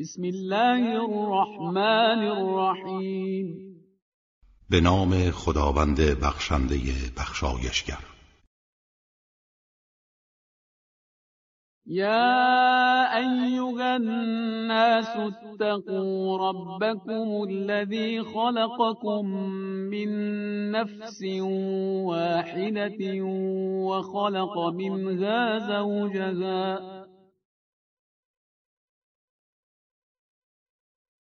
بسم الله الرحمن الرحیم. به نام خداوند بخشنده بخشایشگر. يا أيها الناس اتقوا ربكم الذي خلقكم من نفس واحدة وخلق منها زوجها.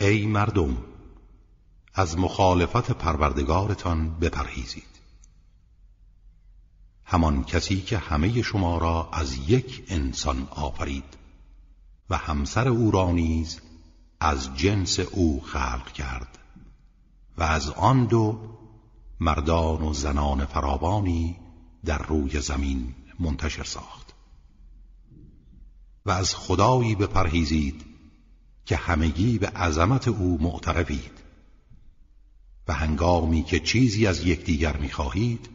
ای مردم از مخالفت پروردگارتان بپرهیزید. همان کسی که همه شما را از یک انسان آفرید و همسر او را نیز از جنس او خلق کرد و از آن دو مردان و زنان فراوانی در روی زمین منتشر ساخت. و از خدایی بپرهیزید که همگی به عظمت او معترفید. و هنگامی که چیزی از یکدیگر می‌خواهید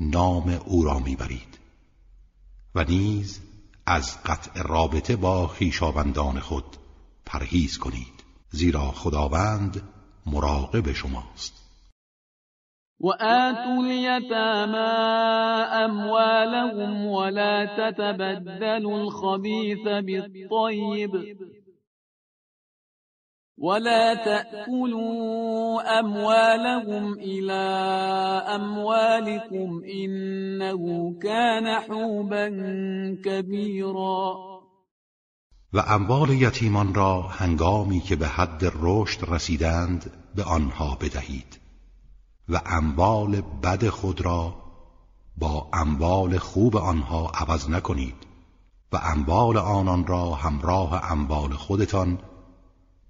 نام او را می‌برید. و نیز از قطع رابطه با خیشاوندان خود پرهیز کنید زیرا خداوند مراقب شماست. و آتوا الیتاما اموالهم ولا تتبدلوا الخبیث بالطیب. ولا تأكلوا أموالهم إلى أموالكم إنه كان حوبا كبيرا. و اموال یتیمان را هنگامی که به حد رشد رسیدند به آنها بدهید. و اموال بد خود را با اموال خوب آنها عوض نکنید و اموال آنان را همراه اموال خودتان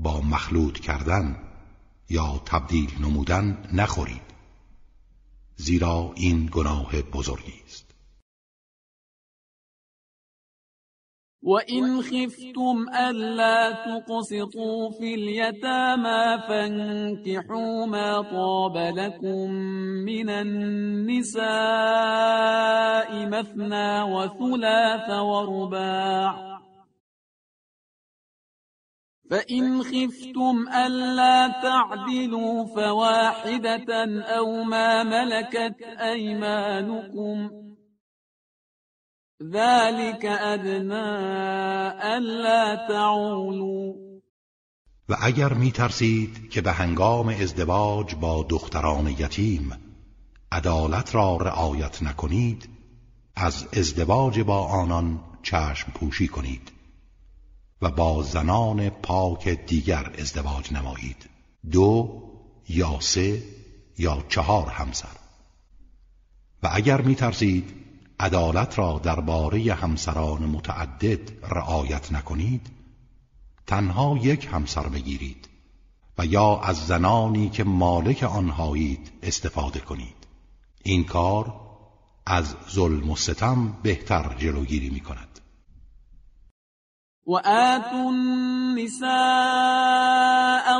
با مخلوط کردن یا تبدیل نمودن نخورید زیرا این گناه بزرگی است. وَإِنْ خِفْتُمْ أَلَّا تُقْسِطُوا فِي الْيَتَامَى فَانكِحُوا مَا طَابَ لَكُم مِّنَ النِّسَاءِ مَثْنَىٰ وَثُلَاثَ وَرُبَاعَ فإن خفتم ألا تعدلوا فواحدة أو ما ملكت أيمانكم ذلك أدنى ألا تعولوا و اگر می ترسید که به هنگام ازدواج با دختران یتیم عدالت را رعایت نکنید از ازدواج با آنان چشم پوشی کنید. و با زنان پاک دیگر ازدواج نمایید. دو یا سه یا چهار همسر. و اگر می ترسید عدالت را درباره همسران متعدد رعایت نکنید تنها یک همسر بگیرید و یا از زنانی که مالک آنهایید استفاده کنید. این کار از ظلم و ستم بهتر جلوگیری می کند وآتوا النساء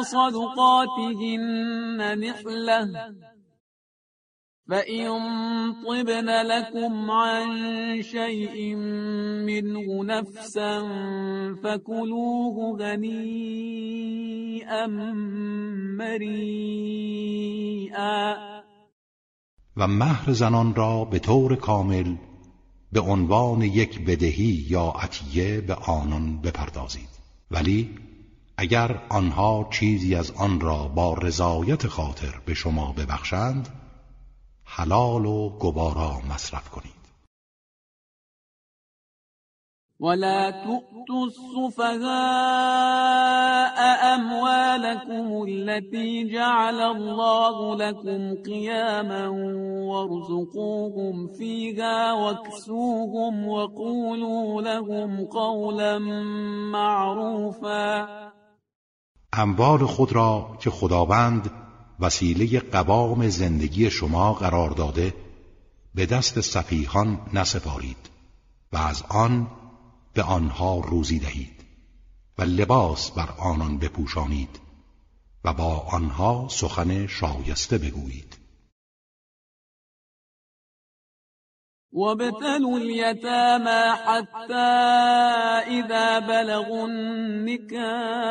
صدقاتهن نحلة. فإن طبن لكم عن شيء منه نفسا فكلوه غنيئا مريئا. و مهر زنان را به طور کامل به عنوان یک بدهی یا عطیه به آنان بپردازید. ولی اگر آنها چیزی از آن را با رضایت خاطر به شما ببخشند حلال و گوارا مصرف کنید. ولا تؤتوا السفهاء أموالكم التي جعل الله لكم قياما وارزقوهم فيها واكسوهم وقولوا لهم قولا معروفا اموال خود را که خداوند وسیله قوام زندگی شما قرار داده به دست سفیهان نسپارید و از آن به آنها روزی دهید و لباس بر آنان بپوشانید و با آنها سخن شایسته بگویید. وابتلوا اليتامى حتى إذا بلغوا النكاح.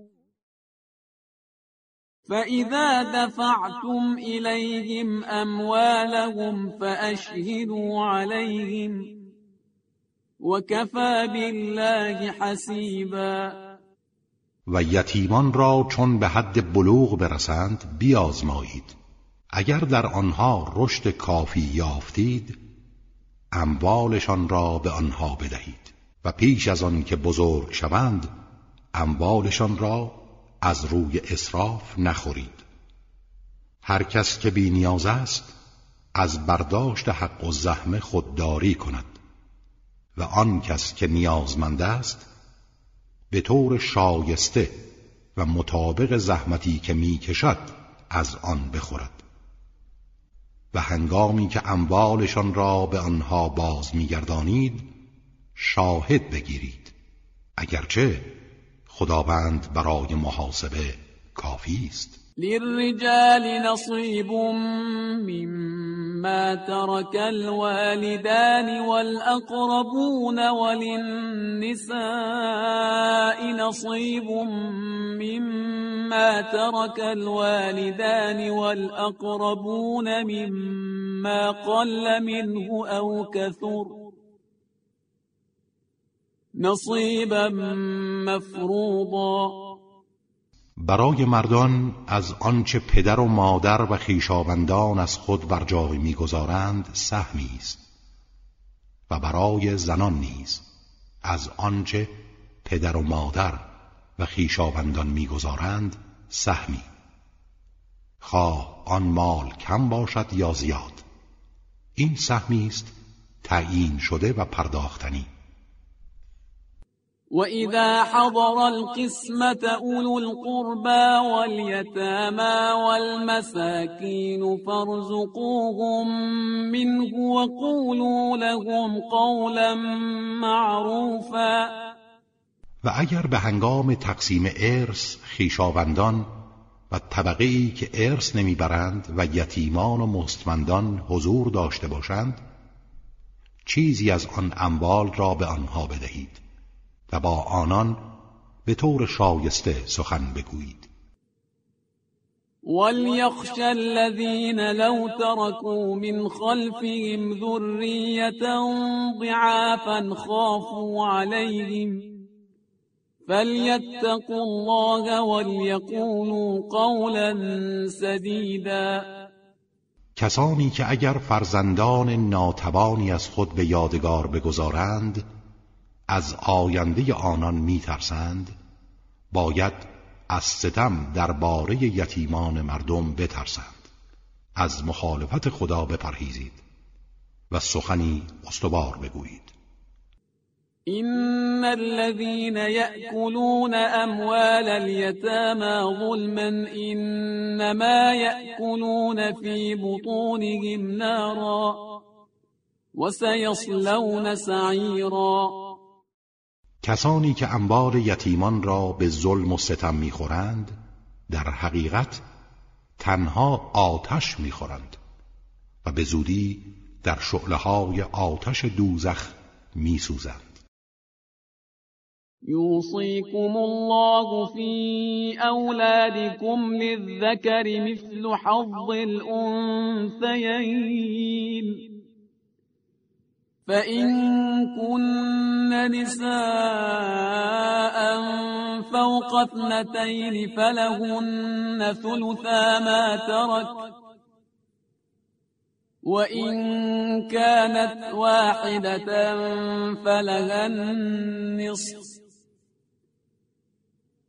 فإذا دفعتم إليهم أموالهم فأشهدوا عليهم وكفى بالله حسیبا و یتیمان را چون به حد بلوغ برسند بیازمایید. اگر در آنها رشد کافی یافتید اموالشان را به آنها بدهید. و پیش از آن که بزرگ شوند اموالشان را از روی اسراف نخورید. هر کس که بی نیاز است از برداشت حق و زحمه خودداری کند. و آن کس که نیازمند است به طور شایسته و مطابق زحمتی که می کشد از آن بخورد. و هنگامی که اموالشان را به آنها باز میگردانید شاهد بگیرید. اگرچه خداوند برای محاسبه کافی است. للرجال نصیب مما ترك الوالدان والأقربون وللنساء نصيب مما ترك الوالدان والأقربون مما قل منه أو كثر. نصیبا مفروضا. برای مردان از آنچه پدر و مادر و خیشاوندان از خود بر جای می‌گذارند سهمی است. و برای زنان نیز از آنچه پدر و مادر و خیشاوندان می‌گذارند سهمی. خواه آن مال کم باشد یا زیاد؟ این سهمی است تعیین شده و پرداختنی. وإذا حضر القسمة أولو القربى واليتامى والمساكين فارزقوهم منه وقولوا لهم قولا معروفا. و اگر به هنگام تقسیم ارث خیشاوندان و طبقه ای که ارث نمی‌برند و یتیمان و مستمندان حضور داشته باشند چیزی از آن اموال را به آنها بدهید. و با آنان به طور شایسته سخن بگویید. وليخش الذين لو تركوا من خلفهم ذرية ضعافا خافوا عليهم فليتقوا الله وليقولوا قولا سديدا. کسانی که اگر فرزندان ناتوانی از خود به یادگار بگذارند از آینده آنان میترسند باید از ستم درباره یتیمان مردم بترسند. از مخالفت خدا بپرهیزید و سخنی استوار بگویید. إن الذين يأكلون أموال اليتامى ظلما إنما يأكلون في بطونهم نارا وسيصلون سعيرا کسانی که انبار یتیمان را به ظلم و ستم می‌خورند در حقیقت تنها آتش می‌خورند و به زودی در شعله های آتش دوزخ میسوزند. يوصيكم الله في أولادكم للذكر مثل حظ الأنثيين فإن كن نساء فوق اثنتين فلهن ثلثا ما ترك وإن كانت واحدة فلها النصف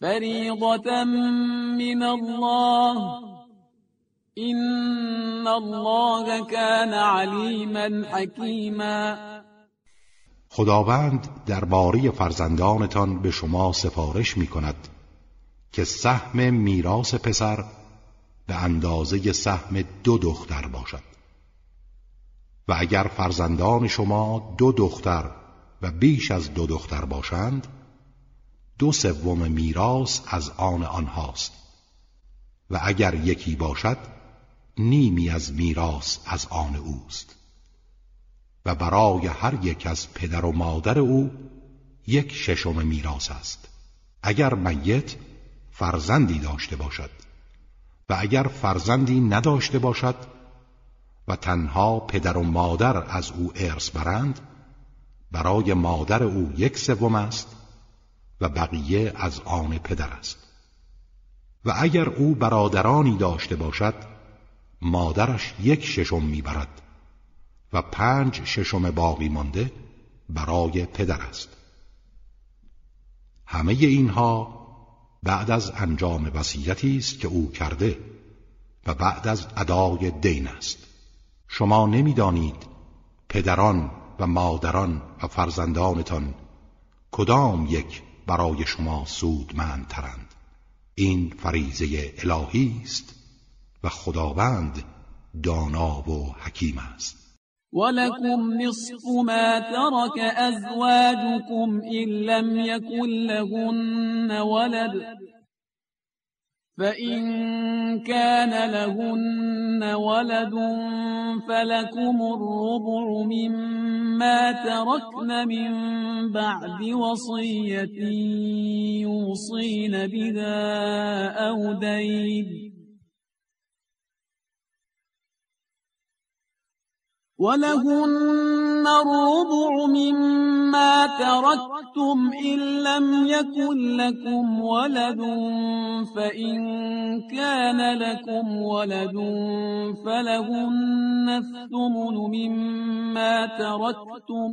فریضة من الله. این الله كان علیما حکیما خداوند درباره فرزندانتان به شما سفارش می کند که سهم میراث پسر به اندازه سهم دو دختر باشد. و اگر فرزندان شما دو دختر و بیش از دو دختر باشند دو سوم میراث از آن آنهاست. و اگر یکی باشد نیمی از میراث از آن اوست. و برای هر یک از پدر و مادر او یک ششم میراث است. اگر میت فرزندی داشته باشد و اگر فرزندی نداشته باشد و تنها پدر و مادر از او ارث برند برای مادر او یک سوم است و بقیه از آن پدر است. و اگر او برادرانی داشته باشد مادرش یک ششم می‌برد و پنج ششم باقی مانده برای پدر است. همه اینها بعد از انجام وصیتی است که او کرده و بعد از ادای دین است. شما نمی‌دانید پدران و مادران و فرزندانتان کدام یک برای شما سودمندترند. این فریزه الهی است و خداوند دانا و حکیم است. ولكم نصف ما ترك أزواجكم إن لم يكن لهن ولد. فإن كان لهن ولد فلكم الربع مما تركن من بعد وصية يوصين بها أو دين ولهن الربع مما تركتم إن لم يكن لكم ولد فإن كان لكم ولد فلهن الثمن مما تركتم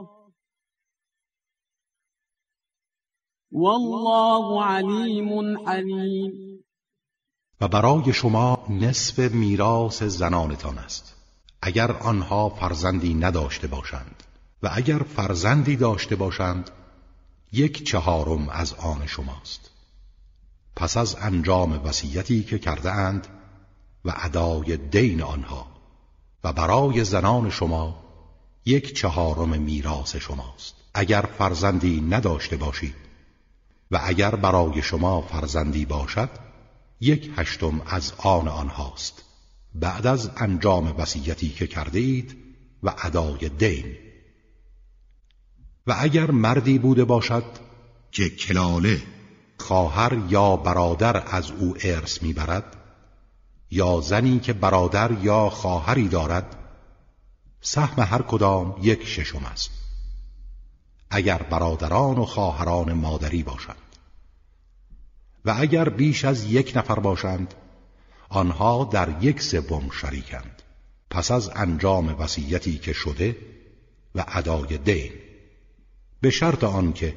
والله علیم حلیم. و برای شما نصف میراث زنانتان است. اگر آنها فرزندی نداشته باشند و اگر فرزندی داشته باشند یک چهارم از آن شماست. پس از انجام وصیتی که کرده اند و ادای دین آنها و برای زنان شما یک چهارم میراث شماست. اگر فرزندی نداشته باشید و اگر برای شما فرزندی باشد یک هشتم از آن آنهاست. بعد از انجام وصیتی که کرده اید و ادای دین. و اگر مردی بوده باشد که کلاله خواهر یا برادر از او ارث می‌برد یا زنی که برادر یا خواهری دارد سهم هر کدام یک ششم است. اگر برادران و خواهران مادری باشند. و اگر بیش از یک نفر باشند آنها در یک سوم شریکند. پس از انجام وصیتی که شده و ادای دین. به شرط آنکه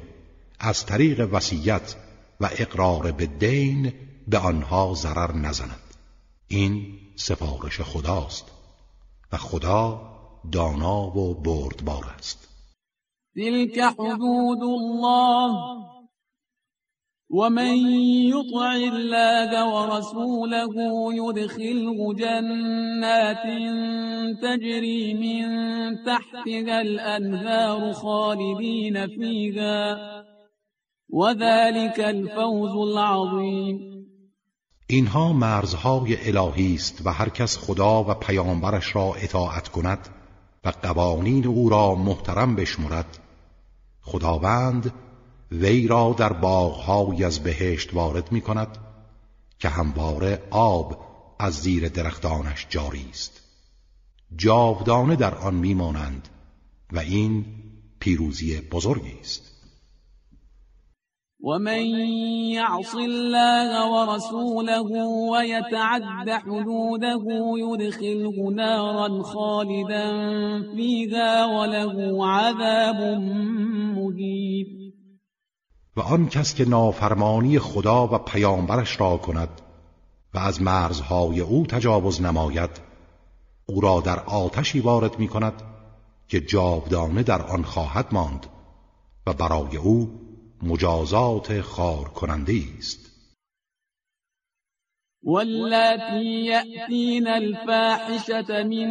از طریق وصیت و اقرار به دین به آنها ضرر نزند. این سفارش خداست و خدا دانا و بردبار است. تلك حدود الله ومن يطع الله ورسوله يدخله جنات تجري من تحتها الأنهار خالدين فيها وذلك الفوز العظيم اینها مرزهای الهی است و هر کس خدا و پیامبرش را اطاعت کند و قوانین او را محترم بشمرد خداوند وی را در باغهایی از بهشت وارد می کند که همواره آب از زیر درختانش جاری است. جاودانه در آن میمانند و این پیروزی بزرگی است. ومن يعص الله ورسوله ويتعد حدوده يدخله نارا خالدا فيها وله عذاب مهين. و آن کس که نافرمانی خدا و پیامبرش را کند و از مرزهای او تجاوز نماید او را در آتشی وارد می کند که جاودانه در آن خواهد ماند و برای او مجازات خار کننده است. واللاتي يأتين الفاحشة من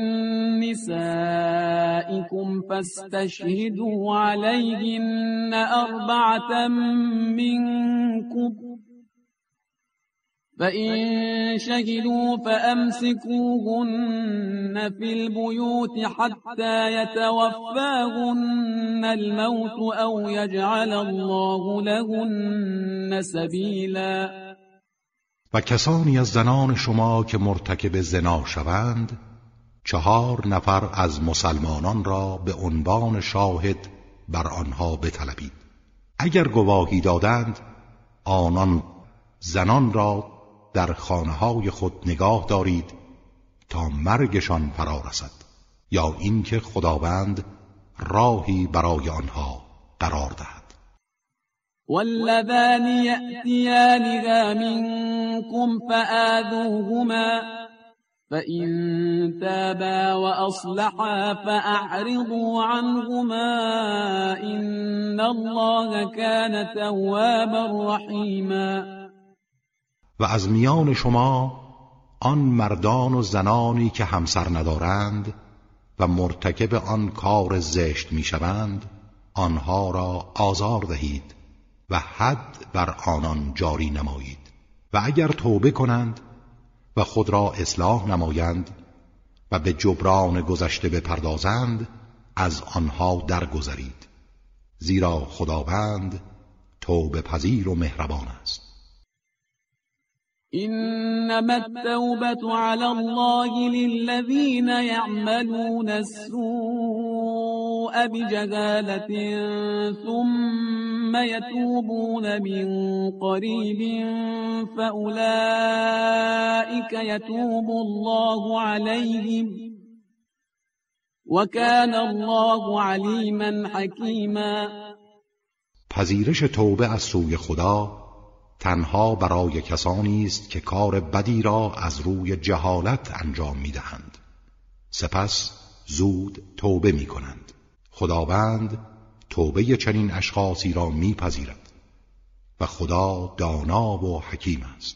نسائكم فاستشهدوا عليهن أربعة منكم. فإن شهدوا فأمسكوهن في البيوت حتى يتوفاهن الموت أو يجعل الله لهن سبيلا و کسانی از زنان شما که مرتکب زنا شوند چهار نفر از مسلمانان را به عنوان شاهد بر آنها بطلبید. اگر گواهی دادند آنان زنان را در خانه های خود نگاه دارید تا مرگشان فرا رسد یا اینکه خداوند راهی برای آنها قرار دهد. والذان يأتيانها منكم فآذوهما فإن تابا وأصلحا فأعرضوا عنهما إن الله كان توابا رحيما. و از میان شما آن مردان و زنانی که همسر ندارند و مرتکب آن کار زشت می‌شوند آنها را آزار دهید و حد بر آنان جاری نمایید. و اگر توبه کنند و خود را اصلاح نمایند و به جبران گذشته بپردازند از آنها درگذرید. زیرا خداوند توبه پذیر و مهربان است. إنما التوبة على الله للذين يعملون السوء بجهالة ثم يتوبون من قريب فأولئك يتوب الله عليهم وكان الله عليما حكيما پذیرش توبه از سوی خدا تنها برای کسانی است که کار بدی را از روی جهالت انجام می دهند. سپس زود توبه می کنند. خداوند توبه چنین اشخاصی را میپذیرد و خدا دانا و حکیم است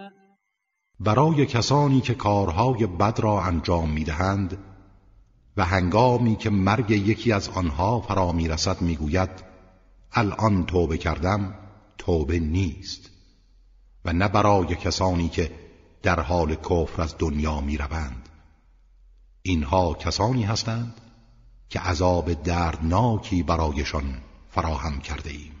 برای کسانی که کارهای بد را انجام می‌دهند و هنگامی که مرگ یکی از آنها فرا می‌رسد می‌گوید الان توبه کردم توبه نیست. و نه برای کسانی که در حال کفر از دنیا می‌روند. اینها کسانی هستند که عذاب دردناکی برایشان فراهم کرده ایم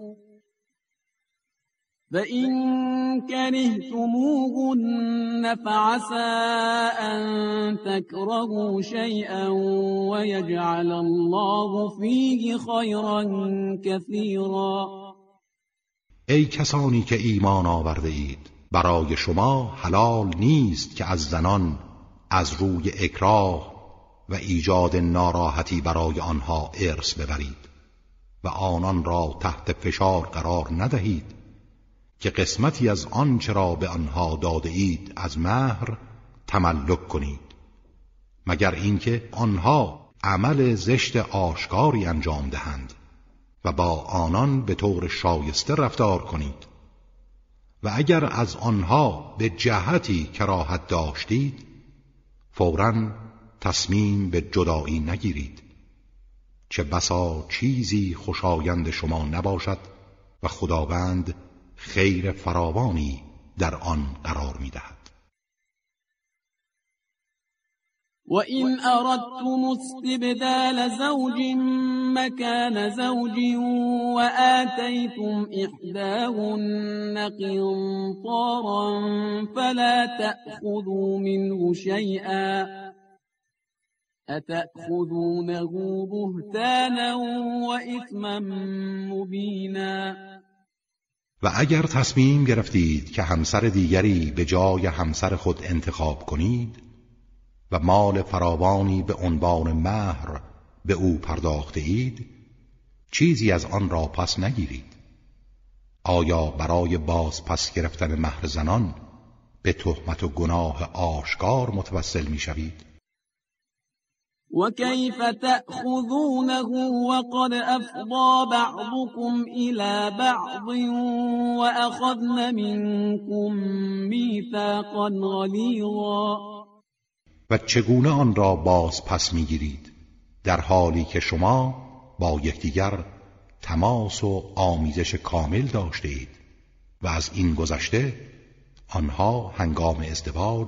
فإن كرهتموهن فعسى أن تكرهوا شيئا ويجعل الله فيه خيرا كثيرا ای کسانی که ایمان آورده اید برای شما حلال نیست که از زنان از روی اکراه و ایجاد ناراحتی برای آنها ارث ببرید و آنان را تحت فشار قرار ندهید. که قسمتی از آنچه را به آنها داده اید از مهر تملک کنید. مگر اینکه آنها عمل زشت آشکاری انجام دهند و با آنان به طور شایسته رفتار کنید. و اگر از آنها به جهتی کراهت داشتید فورا تصمیم به جدایی نگیرید. چه بسا چیزی خوشایند شما نباشد و خداوند خیر فراوانی در آن قرار میدهد. وإن أردتم استبدال زوج مكان زوج وآتيتم إحداهن قنطارا فلا تأخذوا منه شيئا أتأخذونه بهتانا وإثما مبينا و اگر تصمیم گرفتید که همسر دیگری به جای همسر خود انتخاب کنید و مال فراوانی به عنوان مهر به او پرداخته اید چیزی از آن را پس نگیرید آیا برای باز پس گرفتن مهر زنان به تهمت و گناه آشکار متوسل می شوید؟ وكيف تأخذونه وقد أفضى بعضكم إلى بعض وأخذن منكم ميثاقا غلیظا و چگونه آن را باز پس می‌گیرید؟ در حالی که شما با یکدیگر تماس و آمیزش کامل داشته اید و از این گذشته آنها هنگام ازدواج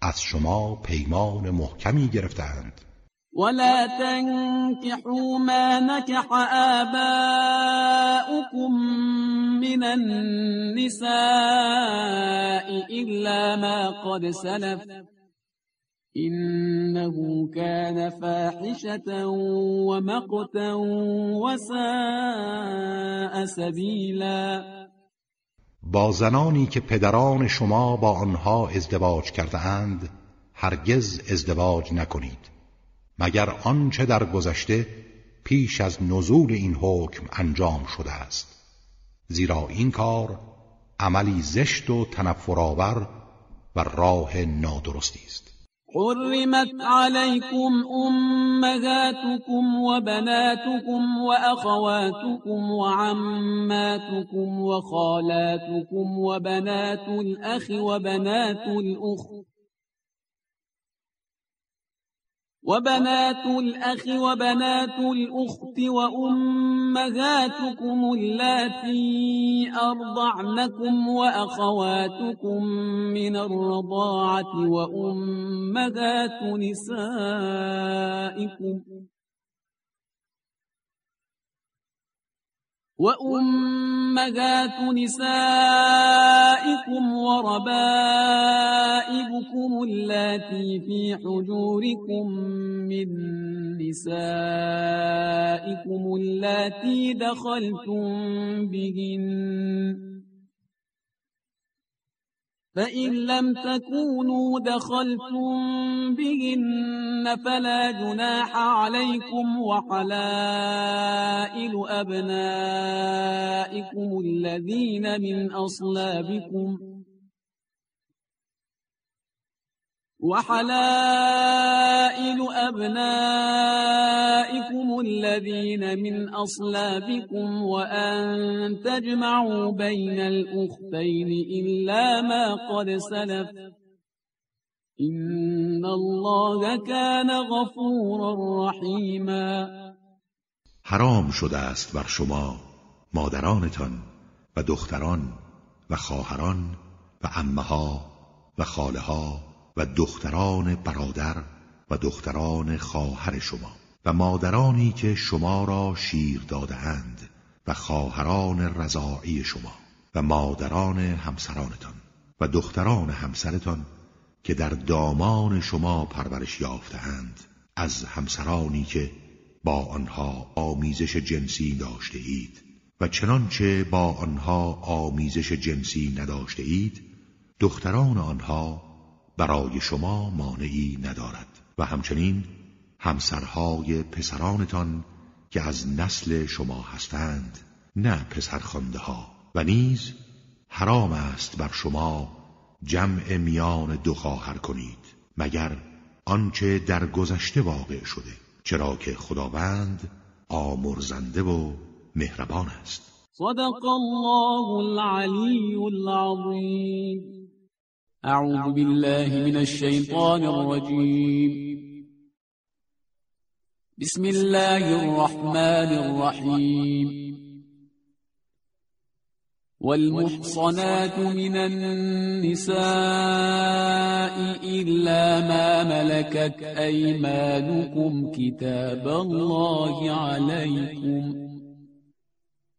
از شما پیمان محکمی گرفتند ولا تنكحوا ما نكح آباؤكم من النساء إلا ما قد سلف إنه كان فاحشة ومقتا وساء سبيلا با زنانی که پدران شما با آنها ازدواج کرده اند هرگز ازدواج نکنید. مگر آنچه در گذشته پیش از نزول این حکم انجام شده است. زیرا این کار عملی زشت و تنفرآور و راه نادرستی است. حرمت عليكم أمهاتكم وبناتكم وأخواتكم وعماتكم وخالاتكم وبنات الأخ وبنات الأخت وبنات الأخ وبنات الأخت وأمهاتكم اللاتي أرضعنكم وأخواتكم من الرضاعة وأمهات نسائكم وأمهات نسائكم وربائبكم اللاتي في حجوركم من نسائكم اللاتي دخلتم بهن فإن لم تكونوا دخلتم بهن فلا جناح عليكم وحلائل أبنائكم الذين من أصلابكم وحلائل أبنائكم الذين من أصلابكم وأن تجمعوا بين الأختين إلا ما قد سلف إن الله كان غفورا رحيما. حرام شده است بر شما مادرانتان و دختران و خواهران و امها و خاله ها و دختران برادر و دختران خواهر شما و مادرانی که شما را شیر دادهاند و خواهران رضاعی شما و مادران همسرانتان و دختران همسرتان که در دامان شما پرورش یافتهاند از همسرانی که با آنها آمیزش جنسی داشته اید و چنانچه با آنها آمیزش جنسی نداشته اید دختران آنها برای شما مانعی ندارد. و همچنین همسرهای پسرانتان که از نسل شما هستند نه پسرخوانده ها. و نیز حرام است بر شما جمع میان دو خواهر کنید مگر آنچه در گذشته واقع شده چرا که خداوند آمرزنده و مهربان است. صدق الله العلی العظیم. أعوذ بالله من الشيطان الرجيم. بسم الله الرحمن الرحيم. والمحصنات من النساء إلا ما ملكت أيمانكم كتاب الله عليكم.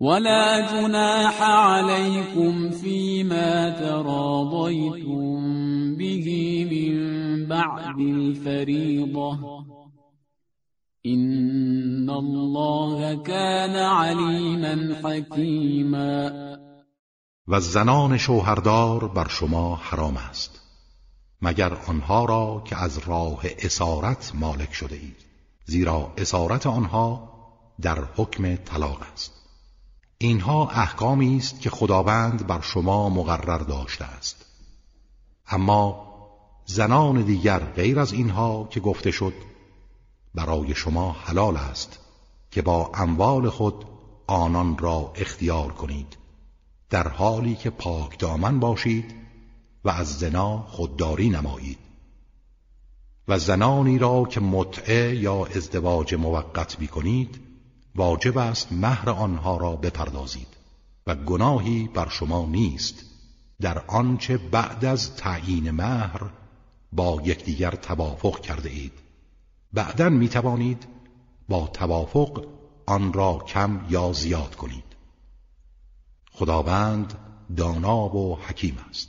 ولا جناح عليكم فيما تراضيتم به من بعد الفريضة. إن الله كان عليما حكيما. و زنان شوهردار بر شما حرام است مگر آنها را که از راه اسارت مالک شده اید زیرا اسارت آنها در حکم طلاق است. اینها احکامی است که خداوند بر شما مقرر داشته است. اما زنان دیگر غیر از اینها که گفته شد برای شما حلال است که با اموال خود آنان را اختیار کنید در حالی که پاک دامن باشید و از زنا خودداری نمایید. و زنانی را که متعه یا ازدواج موقت بی کنید واجب است مهر آنها را بپردازید و گناهی بر شما نیست. در آنچه بعد از تعیین مهر با یکدیگر توافق کرده اید. بعدا می توانید با توافق آن را کم یا زیاد کنید. خداوند دانا و حکیم است.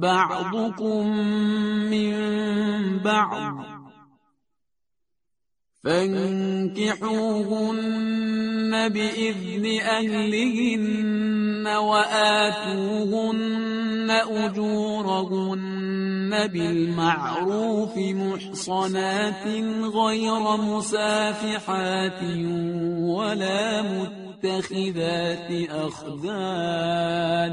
بعضكم من بعض فانكحوهن بإذن أهلهن وآتوهن أجورهن بالمعروف محصنات غير مسافحات ولا متخذات أخدان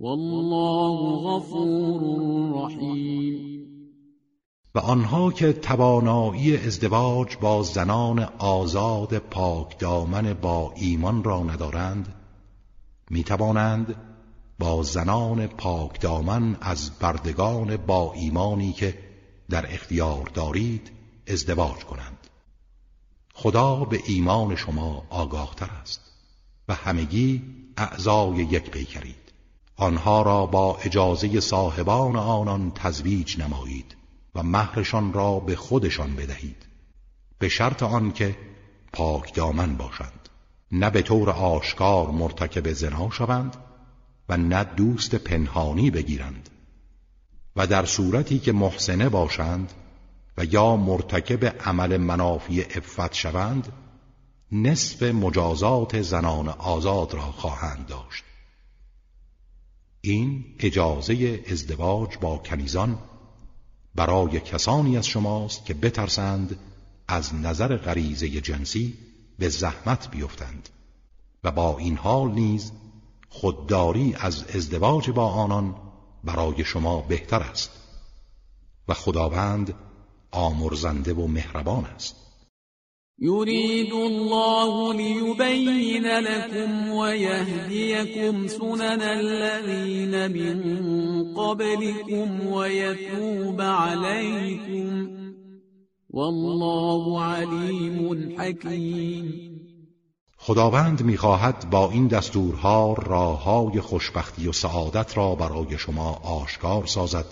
والله غفور رحیم. و آنها که توانایی ازدواج با زنان آزاد پاک دامن با ایمان را ندارند می توانند با زنان پاک دامن از بردگان با ایمانی که در اختیار دارید ازدواج کنند. خدا به ایمان شما آگاهتر است و همگی اعضای یک پیکرید آنها را با اجازه صاحبان آنان تزویج نمایید و مهرشان را به خودشان بدهید. به شرط آنکه پاک دامن باشند. نه به طور آشکار مرتکب زنا شوند و نه دوست پنهانی بگیرند. و در صورتی که محسنه باشند و یا مرتکب عمل منافی افت شوند نصف مجازات زنان آزاد را خواهند داشت. این اجازه ازدواج با کنیزان برای کسانی از شماست که بترسند از نظر غریزه جنسی به زحمت بیفتند و با این حال نیز خودداری از ازدواج با آنان برای شما بهتر است و خداوند آمرزنده و مهربان است. يريد الله ليبين لكم ويهديكم سنن الذين من قبلكم ويتوب عليكم. والله علیم حکیم خداوند می‌خواهد با این دستورها راههای خوشبختی و سعادت را برای شما آشکار سازد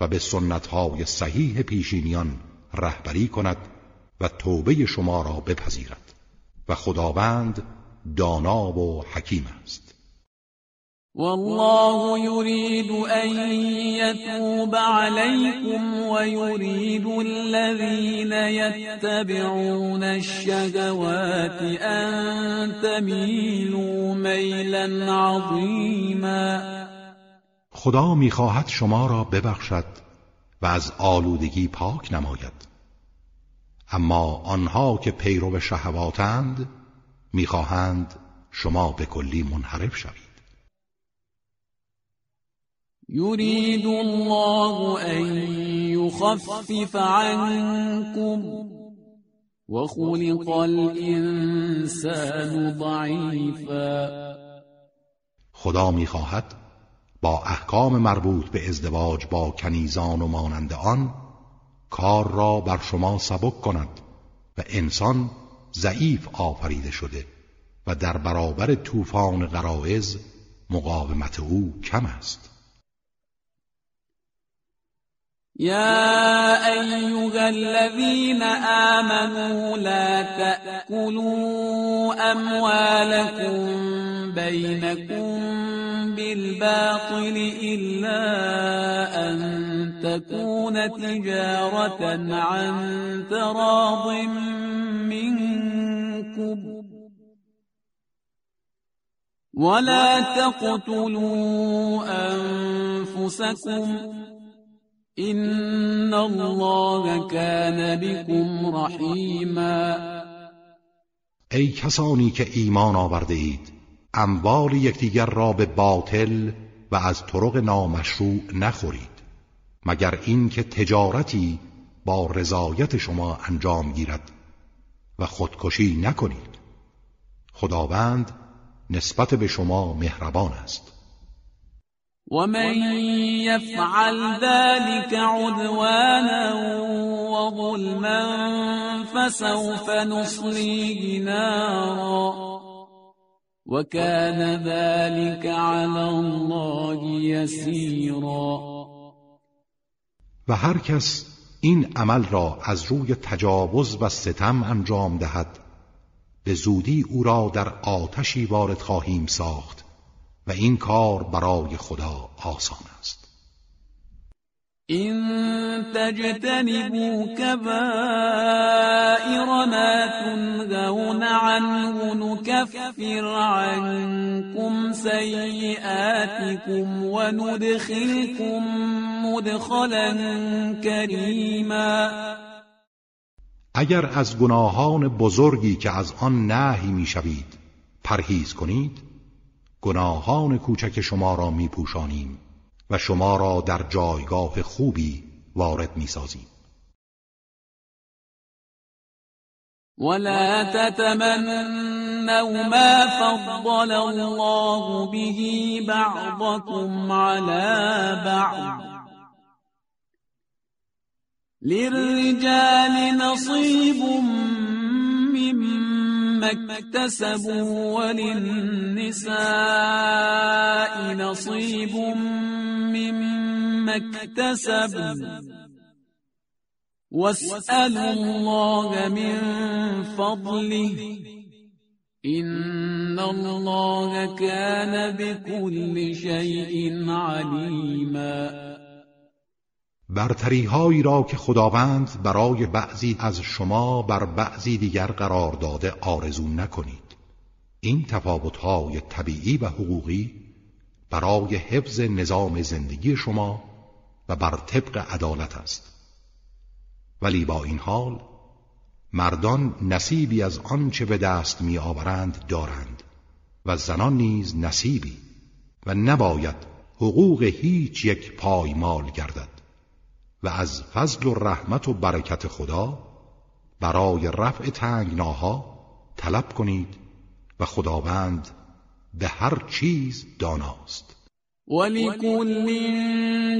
و به سنتهای صحیح پیشینیان رهبری کند و توبه شما را بپذیرد و خداوند دانا و حکیم است. والله يريد أن يتوب عليكم ويريد الذين يتبعون الشهوات أن تميلوا ميلا عظيما. خدا می‌خواهد شما را ببخشد و از آلودگی پاک نماید. اما آنها که پیرو شهواتند می‌خواهند شما به کلی منحرف شوید. یرید الله ان یخفف عنكم وخلق الانسان ضعیفا. خدا می‌خواهد با احکام مربوط به ازدواج با کنیزان و مانند آن کار را بر شما سبک کند و انسان ضعیف آفریده شده و در برابر طوفان غرایز مقاومت او کم است. يا أيها الذين آمنوا لا تأكلوا أموالكم بينكم بالباطل إلا أن تكون تجارة عن تراض منكم. ولا تقتلوا أنفسكم. این الله کان بكم رحیما ای کسانی که ایمان آورده اید اموال یکدیگر را به باطل و از طرق نامشروع نخورید. مگر اینکه تجارتی با رضایت شما انجام گیرد و خودکشی نکنید. خداوند نسبت به شما مهربان است. ومن يفعل ذلك عدوانا وظلما فسوف نصليه نارا وكان ذلك على الله يسيرا و هر کس این عمل را از روی تجاوز و ستم انجام دهد به زودی او را در آتشی وارد خواهیم ساخت و این کار برای خدا آسان است. این تجتنبوا كبائر ما تنهون عنه نكفر عنكم سيئاتكم وندخلكم مدخلا كريما. اگر از گناهان بزرگی که از آن نهی می‌شوید پرهیز کنید گناهان کوچک شما را میپوشانیم. و شما را در جایگاه خوبی وارد می‌سازیم. ولا تتمنوا ما فضل الله به بعضكم على بعض للرجال نصيب مما اكتسبوا وللنساء نصيب مما اكتسبوا. واسألوا الله من فضله. إن الله كان بكل شيء عليما. برتری هایی را که خداوند برای بعضی از شما بر بعضی دیگر قرار داده آرزو نکنید. این تفاوت های طبیعی و حقوقی برای حفظ نظام زندگی شما و بر طبق عدالت است. ولی با این حال مردان نصیبی از آنچه به دست می آورند دارند و زنان نیز نصیبی و نباید حقوق هیچ یک پایمال گردد. و از فضل و رحمت و برکت خدا برای رفع تنگناها طلب کنید و خداوند به هر چیز داناست. ولكل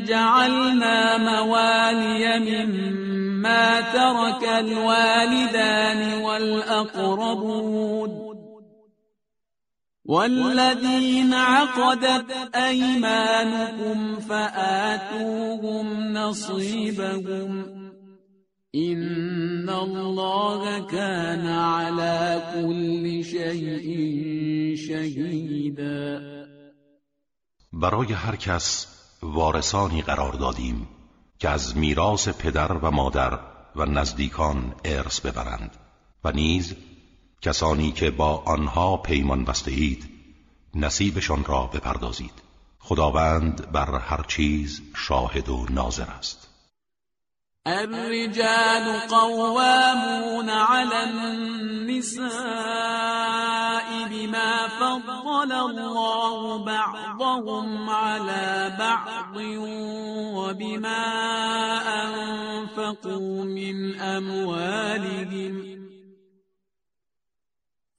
جعلنا موالي مما ترك الوالدان والأقربون. والذين عقدت أيمانكم فآتوهم نصيبهم. إن الله كان على كل شيء شهيدا. برای هر کس وارثانی قرار دادیم که از میراث پدر و مادر و نزدیکان ارث ببرند و نیز کسانی که با آنها پیمان بسته اید نصیبشان را بپردازید. خداوند بر هر چیز شاهد و ناظر است. الرجال قوامون على النساء بما فضل الله بعضهم على بعض وبما أنفقوا من أموالهم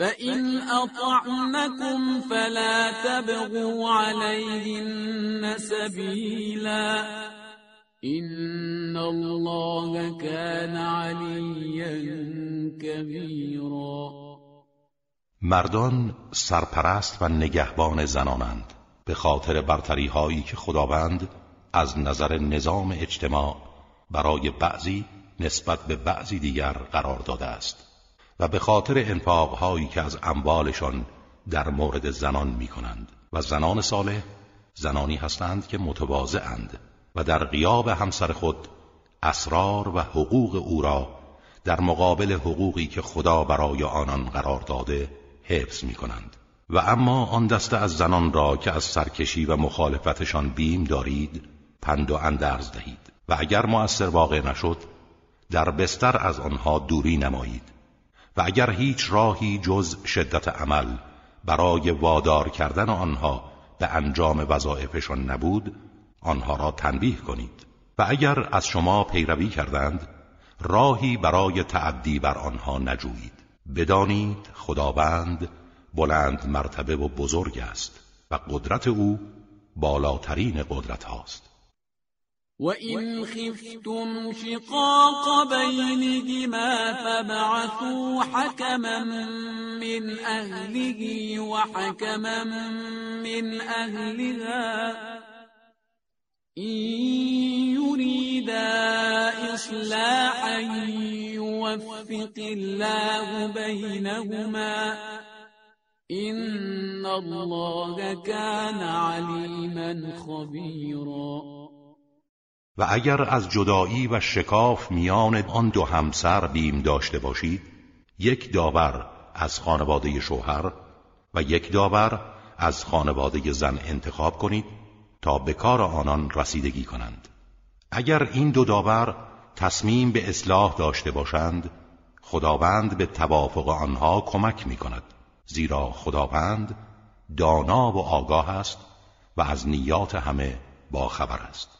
فإن أطعنكم فلا تبغوا عليهن سبيلا إن الله كان عليا كبيرا مردان سرپرست و نگهبان زنانند به خاطر برتری هایی که خداوند از نظر نظام اجتماع برای بعضی نسبت به بعضی دیگر قرار داده است. و به خاطر انفاقهایی که از اموالشان در مورد زنان می کنند و زنان صالح زنانی هستند که متواضعند و در قیاب همسر خود اسرار و حقوق او را در مقابل حقوقی که خدا برای آنان قرار داده حفظ می کنند و اما آن دسته از زنان را که از سرکشی و مخالفتشان بیم دارید پند و اندرز دهید. و اگر مؤثر واقع نشد در بستر از آنها دوری نمایید. و اگر هیچ راهی جز شدت عمل برای وادار کردن آنها به انجام وظایفشان نبود آنها را تنبیه کنید. و اگر از شما پیروی کردند راهی برای تعدی بر آنها نجویید. بدانید خداوند بلند مرتبه و بزرگ است و قدرت او بالاترین قدرت هاست. وَإِنْ خِفْتُمْ شِقَاقَ بَيْنِهِمَا فَابْعَثُوا حَكَمًا مِّنْ أَهْلِهِ وَحَكَمًا مِّنْ أَهْلِهَا. إِن يُرِيدَا إِصْلَاحًا يُوَفِّقِ اللَّهُ بَيْنَهُمَا. إِنَّ اللَّهَ كَانَ عَلِيمًا خَبِيرًا. و اگر از جدایی و شکاف میان آن دو همسر بیم داشته باشید یک داور از خانواده شوهر و یک داور از خانواده زن انتخاب کنید تا به کار آنان رسیدگی کنند. اگر این دو داور تصمیم به اصلاح داشته باشند خداوند به توافق آنها کمک می کند زیرا خداوند دانا و آگاه است و از نیات همه باخبر است.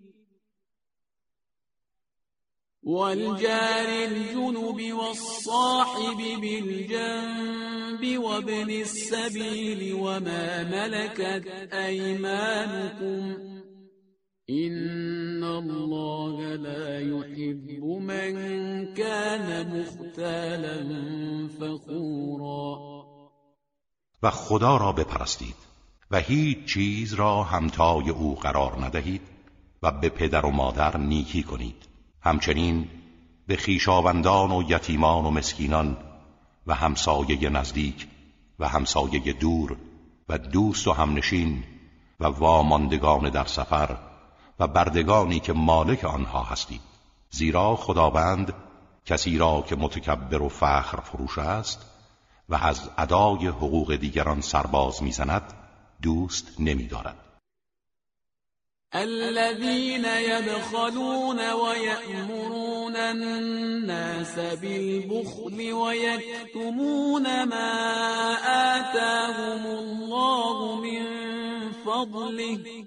والجار الجنب والصاحب بالجنب وابن السبيل وما ملكت أيمانكم إن الله لا يحب من كان مختالا فخورا. و خدا را بپرستید و هیچ چیز را همتای او قرار ندهید و به پدر و مادر نیکی کنید. همچنین به خیشاوندان و یتیمان و مسکینان و همسایه نزدیک و همسایه دور و دوست و همنشین و واماندگان در سفر و بردگانی که مالک آنها هستید. زیرا خداوند کسی را که متکبر و فخر فروش است و از ادای حقوق دیگران سرباز می‌زند دوست نمیدارد. الذين يبخلون ويأمرون الناس بالبخل ويكتمون ما آتاهم الله من فضله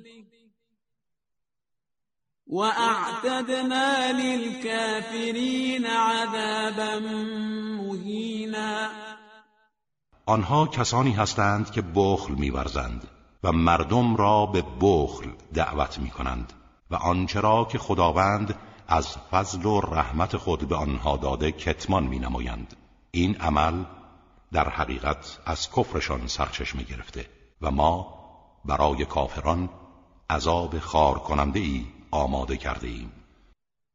وأعتدنا للكافرين عذابا مهینا آنها کسانی هستند که بخل میورزند. و مردم را به بخل دعوت می کنند و آنچه را که خداوند از فضل و رحمت خود به آنها داده کتمان می نمایند. این عمل در حقیقت از کفرشان سرچشمه گرفته و ما برای کافران عذاب خار کننده ای آماده کرده ایم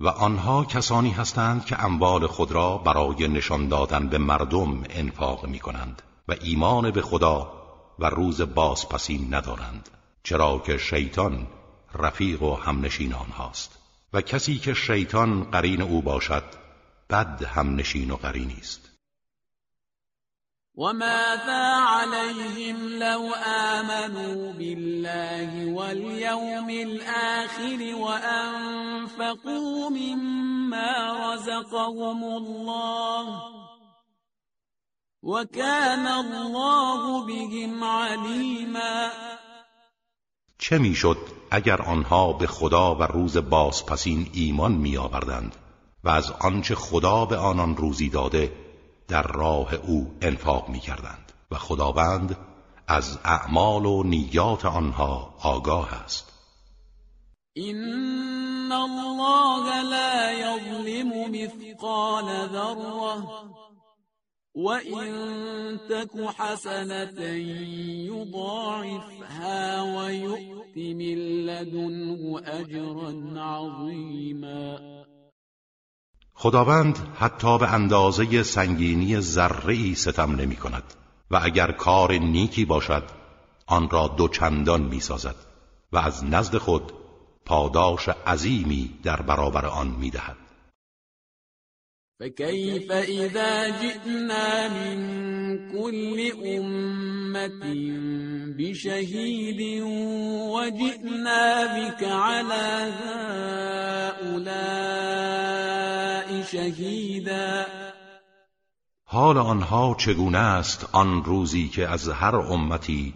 و آنها کسانی هستند که اموال خود را برای نشان دادن به مردم انفاق می کنند و ایمان به خدا و روز بازپسی ندارند چرا که شیطان رفیق و همنشین آنهاست. و کسی که شیطان قرین او باشد بد هم نشین و قرینی است. وماذا عليهم لو آمنوا بالله واليوم الآخر وأنفقوا مما رزقهم الله وكان الله بهم عليما چه می‌شد اگر آنها به خدا و روز بازپسین ایمان می آوردند و از آنچه خدا به آنان روزی داده در راه او انفاق می کردند و خداوند از اعمال و نیات آنها آگاه است. این الله لا یظلم مثقال ذره وإن تك حسنة يضاعفها ويؤت من لدنه أجرا عظيما خداوند حتی به اندازه سنگینی ذره ستم نمی کند و اگر کار نیکی باشد آن را دو چندان می سازد و از نزد خود پاداش عظیمی در برابر آن می دهد فكيف إذا جئنا من كل أمة بشهيد وجئنا بك على هؤلاء شهيدا؟ حال آنها چگونه است آن روزی که از هر امتی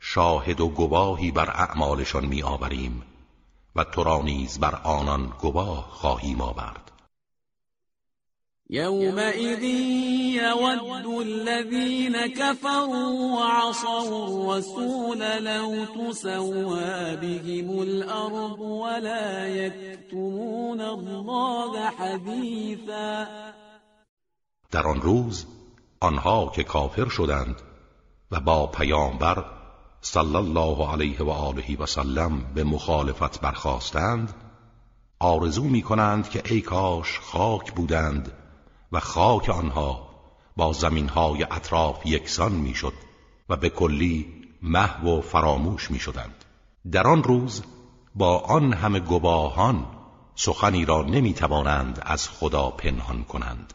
شاهد و گواهی بر اعمالشان می آوریم و تو را نیز بر آنان گواه خواهیم آورد. يومئذ يود الذين كفروا وعصوا الرسول لو تسوى بهم الأرض ولا يكتمون الله حديثا. در آن روز آنها که کافر شدند و با پیامبر صلی الله علیه و آله و سلم به مخالفت برخواستند آرزو می کنند که ای کاش خاک بودند و خاک آنها با زمینهای اطراف یکسان می‌شد و به کلی محو و فراموش می شدند. در آن روز با آن همه گواهان سخنی را نمی توانند از خدا پنهان کنند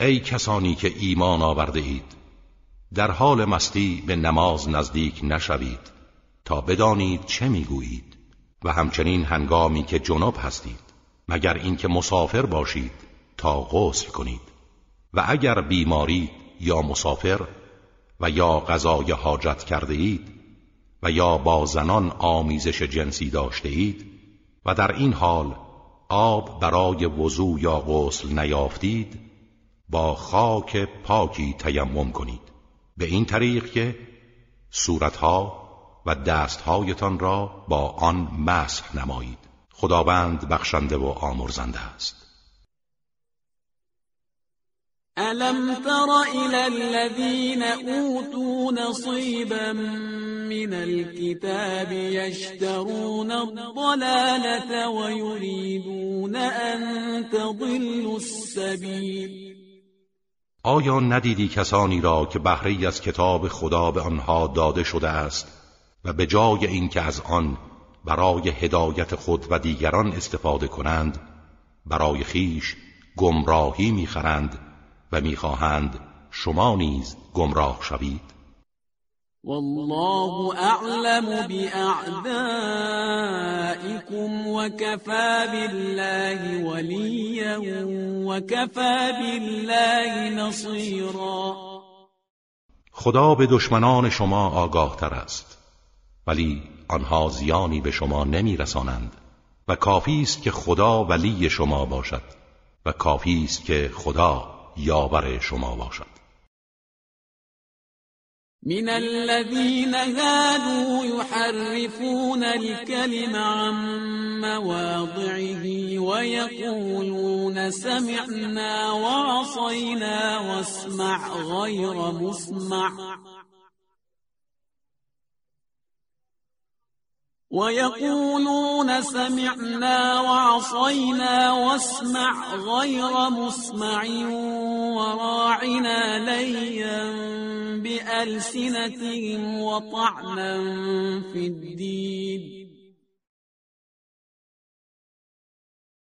ای کسانی که ایمان آورده اید در حال مستی به نماز نزدیک نشوید تا بدانید چه می‌گویید و همچنین هنگامی که جناب هستید مگر اینکه مسافر باشید تا غسل کنید. و اگر بیماری یا مسافر و یا غذای حاجت کرده اید و یا با زنان آمیزش جنسی داشته اید و در این حال آب برای وضوع یا غسل نیافتید با خاک پاکی تیمم کنید. به این طریق که صورتها و دستهایتان را با آن مسح نمایید. خداوند بخشنده و آمرزنده است. الم تر الى الذين اوتوا نصيبا من الكتاب يشترون الضلاله ويريدون ان تضلوا السبيل؟ آیا ندیدی کسانی را که بهره از کتاب خدا به آنها داده شده است و به جای اینکه از آن برای هدایت خود و دیگران استفاده کنند برای خیش گمراهی می‌خرند و می‌خواهند شما نیز گمراه شوید؟ والله اعلم باعدائكم وكفى بالله وليا وكفى بالله نصيرا. خدا به دشمنان شما آگاه تر است. ولی آنها زیانی به شما نمی رسانند و کافی است که خدا ولی شما باشد و کافی است که خدا یاور شما باشد. من الذين هادوا يحرفون الكلم عن مواضعه ويقولون سمعنا وعصينا واسمع غير مسمع. ويقولون سمعنا وعصينا واسمع غير مسمع وراعنا ليا بألسنتهم وطعنا في الدين.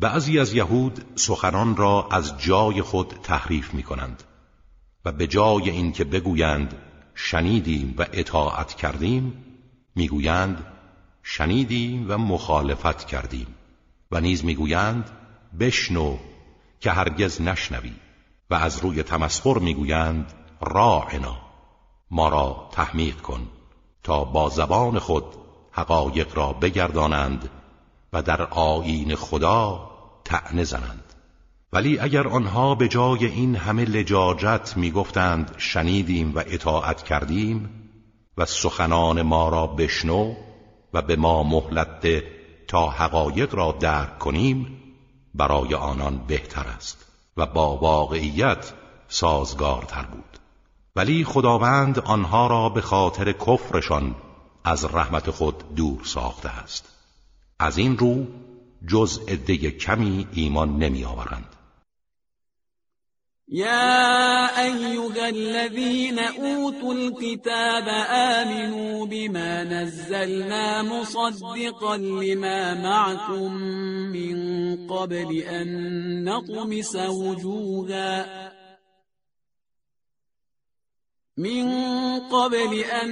بعضی از یهود سخنان را از جای خود تحریف می کنند و به جای اینکه بگویند شنیدیم و اطاعت کردیم می‌گویند شنیدیم و مخالفت کردیم و نیز می‌گویند بشنو که هرگز نشنوی و از روی تمسخر می‌گویند راعنا ما را تحمیق کن تا با زبان خود حقایق را بگردانند و در آیین خدا تعنه زنند. ولی اگر آنها به جای این همه لجاجت می‌گفتند شنیدیم و اطاعت کردیم و سخنان ما را بشنو و به ما مهلت ده تا حقایق را درک کنیم برای آنان بهتر است و با واقعیت سازگارتر بود. ولی خداوند آنها را به خاطر کفرشان از رحمت خود دور ساخته است. از این رو جز عده کمی ایمان نمی آورند. يا أيها الذين أوتوا الكتاب آمنوا بما نزلنا مصدقا لما معكم من قبل أن نطمس وجوها من قبل أن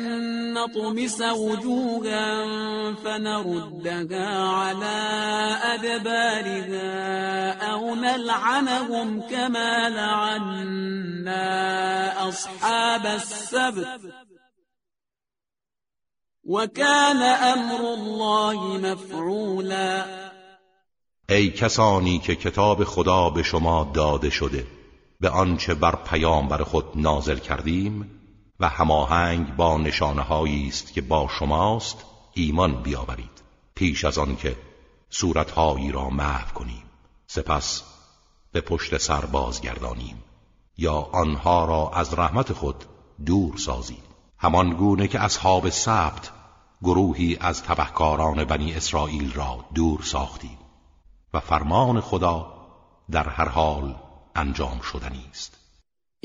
نطمس وجوها فنردها على أدبارها أو نلعنهم كما لعنا أصحاب السبت. وكان أمر الله مفعولا. ای کسانی که کتاب خدا به شما داده شده به آنچه بر پیامبر خود نازل کردیم و هماهنگ با نشانه است که با شماست ایمان بیاورید. پیش از آن که صورتهایی را محو کنیم سپس به پشت سر بازگردانیم یا آنها را از رحمت خود دور سازیم. همان گونه که اصحاب سبت گروهی از تبهکاران بنی اسرائیل را دور ساختیم و فرمان خدا در هر حال انجام شدنی است.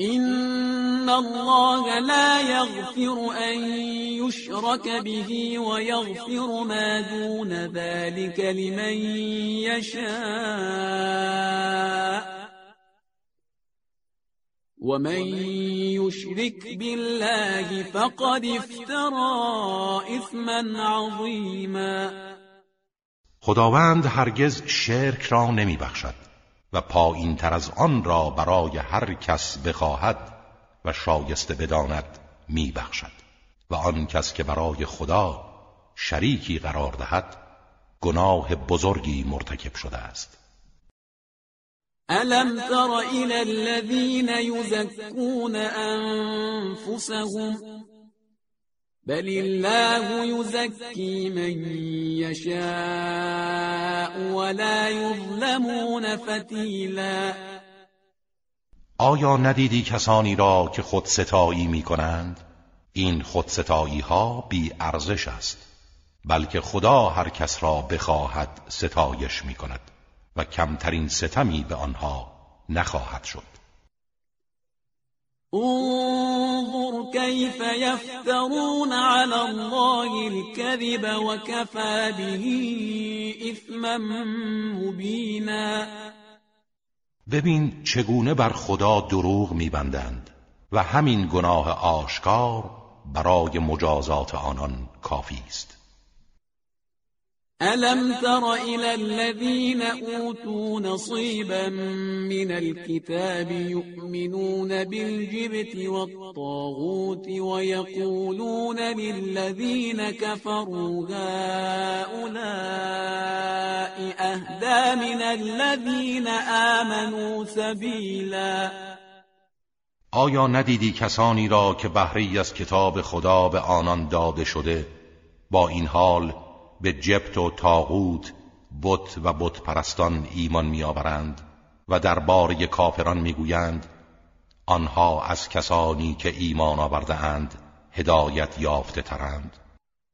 إن الله لا يغفر أن يشرك به ويغفر ما دون ذلك لمن يشاء ومن يشرك بالله فقد افترى إثما عظيما. خداوند هرگز شرک را نمی بخشد و پایین تر از آن را برای هر کس بخواهد و شایسته بداند میبخشد. و آن کس که برای خدا شریکی قرار دهد گناه بزرگی مرتکب شده است. الم تر الى الذين يزكون انفسهم بل الله يزكي من يشاء ولا يظلمون فتیلا آیا ندیدی کسانی را که خود ستایی می کنند؟ این خودستایی ها بی ارزش است بلکه خدا هر کس را بخواهد ستایش می کند و کمترین ستمی به آنها نخواهد شد انظر كيف يفترون على الله الكذب وكفى به اثما مبینا ببین چگونه بر خدا دروغ میبندند و همین گناه آشکار برای مجازات آنان کافی است. الم تر الى الذين اوتوا نصيبا من الكتاب يؤمنون بالجبت والطاغوت ويقولون للذين كفروا هؤلاء اهدى من الذين آمنوا سبيلا آیا ندیدی کسانی را که بهره از کتاب خدا به آنان داده شده با این حال به جبت و تاغوت بت و بت پرستان ایمان میآورند و در باره کافران می‌گویند آنها از کسانی که ایمان آورده اند هدایت یافته ترند.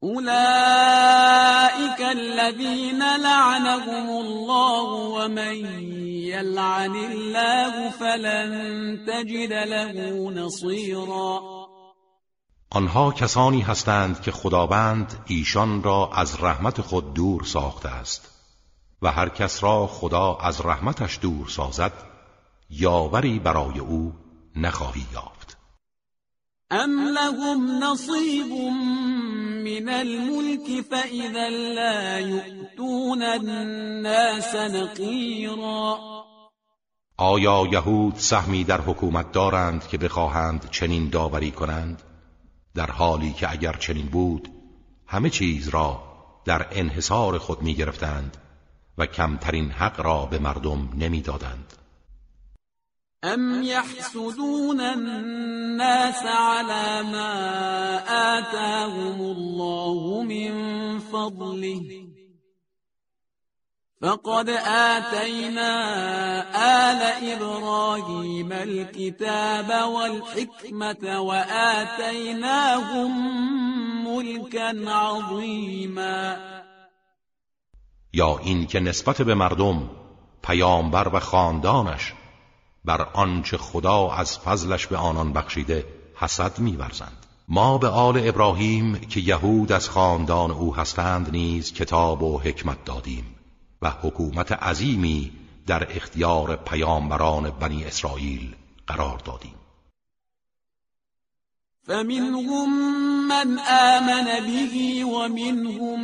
اولئك الذين لعنهم الله ومن يلعن الله فلن تجد له نصيرا آنها کسانی هستند که خداوند ایشان را از رحمت خود دور ساخته است و هر کس را خدا از رحمتش دور سازد یاوری برای او نخواهی یافت. ام لهم نصیب من الملك فإذا لا يؤتون الناس نقیرا آیا یهود سهمی در حکومت دارند که بخواهند چنین داوری کنند؟ در حالی که اگر چنین بود همه چیز را در انحصار خود می گرفتند و کمترین حق را به مردم نمی‌دادند. ام يحسدون الناس على ما آتاهم الله من فضله فقد آتينا آل إبراهيم الكتاب والحكمة وآتيناهم ملكا عظيما. یا این که نسبت به مردم پیامبر و خاندانش بر آنچه خدا از فضلش به آنان بخشیده حسد میورزند. ما به آل ابراهیم که یهود از خاندان او هستند نیز کتاب و حکمت دادیم. و حکومت عظیمی در اختیار پیامبران بنی اسرائیل قرار دادیم. فمنهم من آمن به ومنهم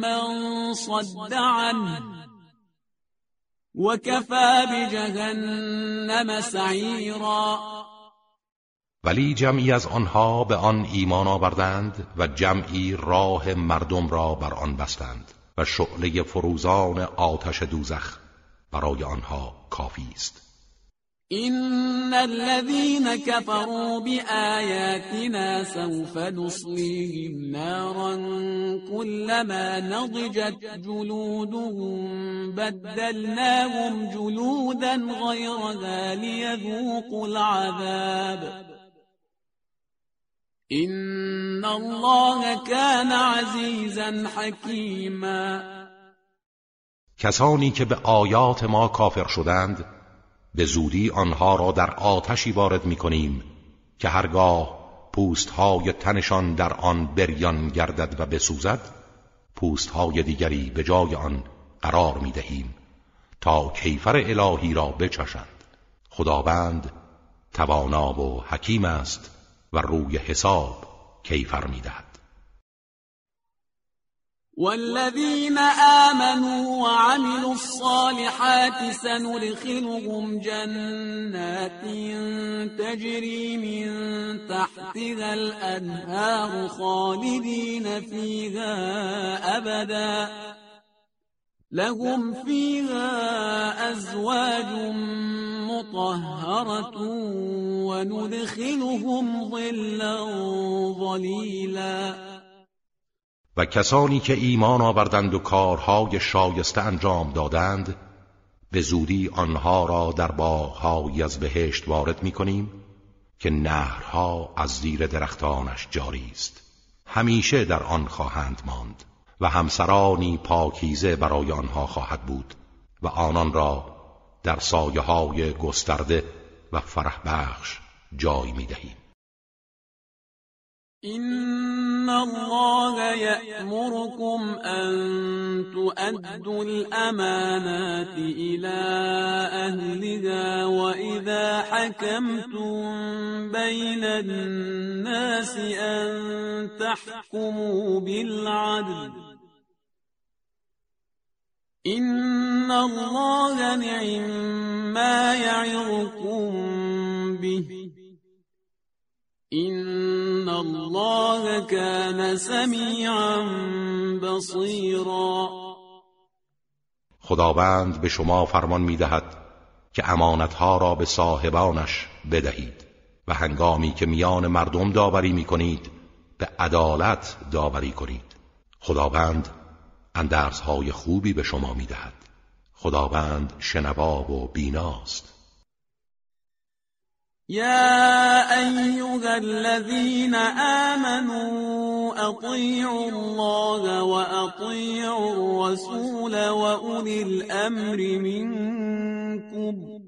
من صد عنه وكفى بجهنم سعیرا. ولی جمعی از آنها به آن ایمان آوردند و جمعی راه مردم را بر آن بستند. و شعله فروزان آتش دوزخ برای آنها کافی است. این الذين كفروا بآياتنا سوف نصليهم نارا كلما نضجت جلودهم بدلناهم جلودا غيرها ليذوقوا العذاب این الله كان عزیزا حکیما کسانی که به آیات ما کافر شدند به زودی آنها را در آتشی وارد می کنیم که هرگاه پوستهای تنشان در آن بریان گردد و بسوزد پوستهای دیگری به جای آن قرار می دهیم تا کیفر الهی را بچشند. خداوند توانا و حکیم است. و روی حساب کیفر میدهد. والذين آمنوا وعملوا الصالحات سندخلهم جنات تجري من تحتها الأنهار خالدين فيها أبدا. لهم فيها ازواج مطهرة وندخلهم ظلا ظلیلا و کسانی که ایمان آوردند و کارهای شایسته انجام دادند به زودی آنها را در باغهایی از بهشت وارد می کنیم که نهرها از زیر درختانش جاری است. همیشه در آن خواهند ماند. و همسرانی پاکیزه برای آنها خواهد بود و آنان را در سایه های گسترده و فرح بخش جای می دهیم إن الله يأمركم أن تؤدوا الأمانات إلى أهلها وإذا حكمتم بين الناس أن تحكموا بالعدل إن الله نعم ما يعظكم به این الله كان سمیعا بصیرا خداوند به شما فرمان می‌دهد که امانتها را به صاحبانش بدهید و هنگامی که میان مردم داوری می کنید به عدالت داوری کنید. خداوند اندرزهای خوبی به شما می‌دهد. خداوند شنوا و بیناست. يا أيها الذين آمنوا أطيعوا الله وأطيعوا الرسول وأولي الأمر منكم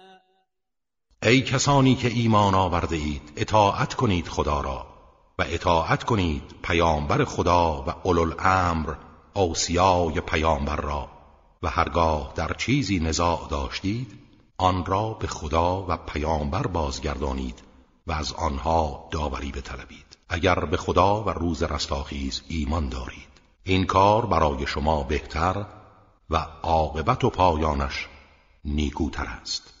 ای کسانی که ایمان آورده اید اطاعت کنید خدا را و اطاعت کنید پیامبر خدا و اولوالامر اوسیای پیامبر را و هرگاه در چیزی نزاع داشتید آن را به خدا و پیامبر بازگردانید و از آنها داوری بطلبید. اگر به خدا و روز رستاخیز ایمان دارید این کار برای شما بهتر و عاقبت و پایانش نیکوتر است.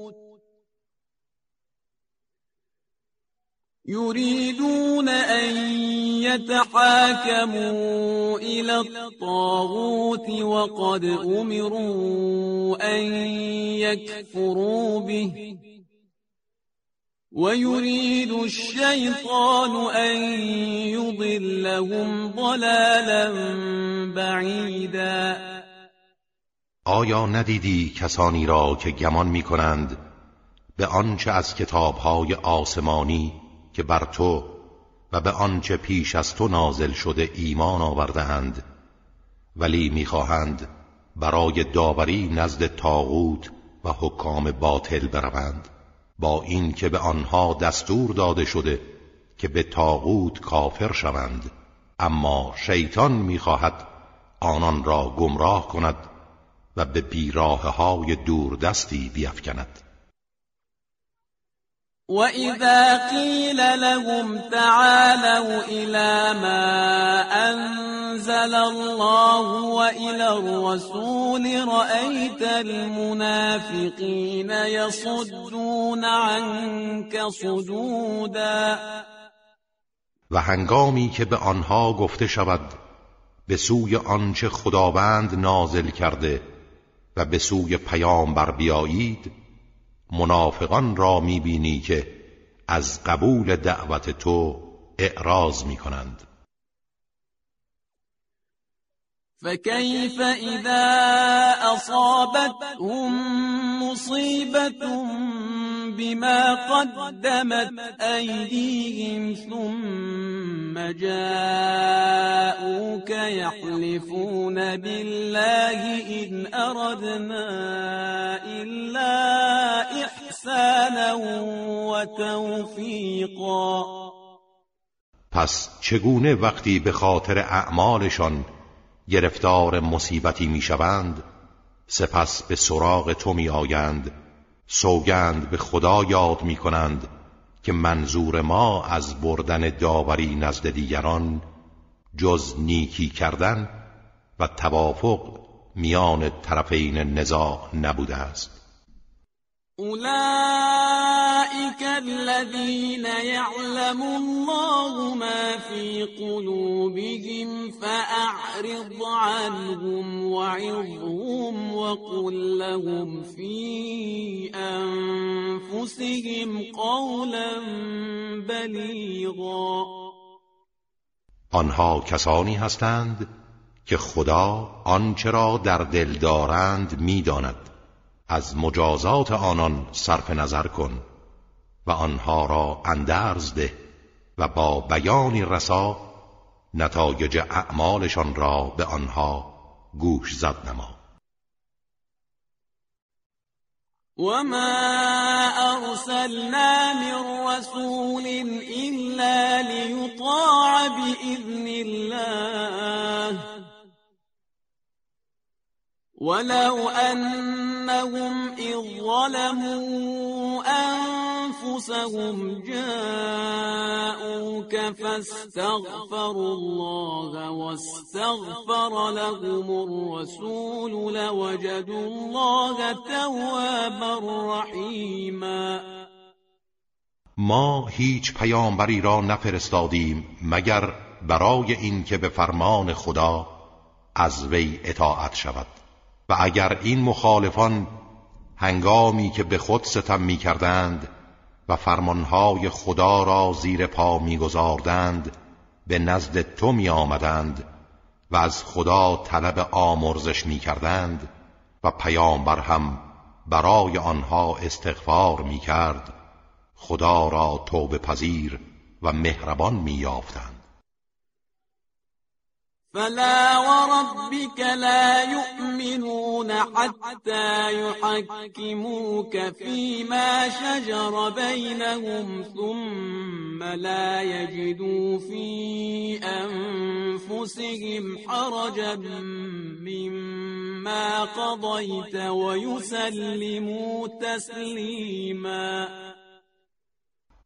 يريدون أن يتحاكموا إلى الطاغوت وقد أمروا أن يكفروا به. ويريد الشيطان أن يضلهم ضلالا بعيدا. آیا ندیدی کسانی را که گمان می کنند به آنچه از کتابهای آسمانی که بر تو و به آنچه پیش از تو نازل شده ایمان آوردهاند ولی می‌خواهند برای داوری نزد تاغوت و حکام باطل بروند با اینکه به آنها دستور داده شده که به تاغوت کافر شوند. اما شیطان می‌خواهد آنان را گمراه کند و به بیراه های دستی بیفکند. وَإِذَا قِيلَ لَهُمْ تَعَالَوْا إِلَى مَا أَنزَلَ اللَّهُ وَإِلَى الرَّسُولِ رَأَيْتَ الْمُنَافِقِينَ يَصُدُّونَ عَنكَ صُدُودًا و هنگامی که به آنها گفته شود به سوی آنچه خداوند نازل کرده و به سوی پیامبر بیایید منافقان را می‌بینی که از قبول دعوت تو اعراض می‌کنند. فكيف إذا أصابتهم مصيبة بما قدمت أيديهم ثم جاءوك يحلفون بالله إن أردنا إلا إحسانا وتوفيقا. پس چگونه وقتی به خاطر اعمالشان گرفتار مصیبتی می‌شوند سپس به سراغ تو می آیند سوگند به خدا یاد می کنند که منظور ما از بردن داوری نزد دیگران جز نیکی کردن و توافق میان طرفین نزاع نبوده است. أولئك الذين يعلم الله ما في قلوبهم فأعرض عنهم وعظهم وقل لهم في أنفسهم قولا بلیغا آنها کسانی هستند که خدا آنچه را در دل دارند می‌داند. از مجازات آنان صرف نظر کن و آنها را اندرز ده و با بیانی رسا نتایج اعمالشان را به آنها گوش زد نما. وما أرسلنا من رسول إلا ليطاع بإذن الله ولو أنهم إذ ظلموا أنفسهم جاءوك فاستغفروا الله واستغفر لهم الرسول لوجدوا الله توابا رحیما ما هیچ پیامبری را نفرستادیم مگر برای اینکه به فرمان خدا از وی اطاعت شود. و اگر این مخالفان هنگامی که به خود ستم می کردند و فرمانهای خدا را زیر پا می گذاردند به نزد تو می آمدند و از خدا طلب آمرزش می کردند و پیامبر هم برای آنها استغفار می کرد خدا را توبه پذیر و مهربان می یافتند فلا وربك لا يؤمنون حتى يحكموك فيما شجر بينهم ثم لا يجدوا في أنفسهم حرجا مما قضيت ويسلموا تسليما.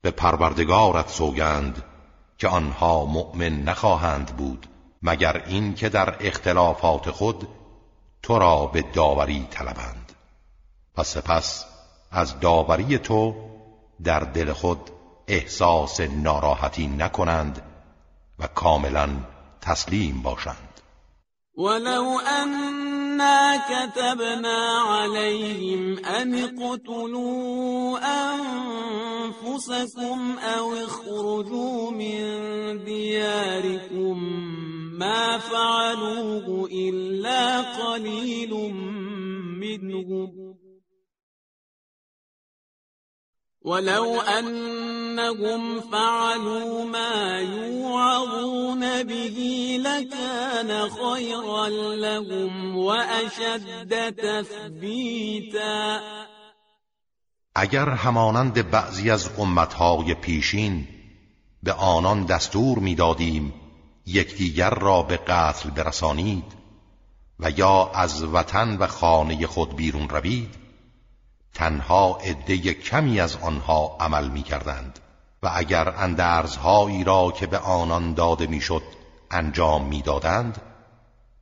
به پروردگارت سوگند که آنها مؤمن نخواهند بود. مگر این که در اختلافات خود تو را به داوری طلبند. و سپس از داوری تو در دل خود احساس ناراحتی نکنند و کاملا تسلیم باشند. ولو أنا كتبنا عليهم أن اقتلوا أنفسكم أو اخرجوا من دياركم ما فعلوه إلا قليل منهم. ولو أنهم فعلوا ما يوعظون به لكان خيرا لهم وأشد تثبيتا. اگر همانند بعضی از امتهای پیشین به آنان دستور می‌دادیم یکدیگر را به قتل برسانید و یا از وطن و خانه خود بیرون روید تنها عده کمی از آنها عمل می کردند و اگر اندرزهایی را که به آنان داده می‌شد انجام می‌دادند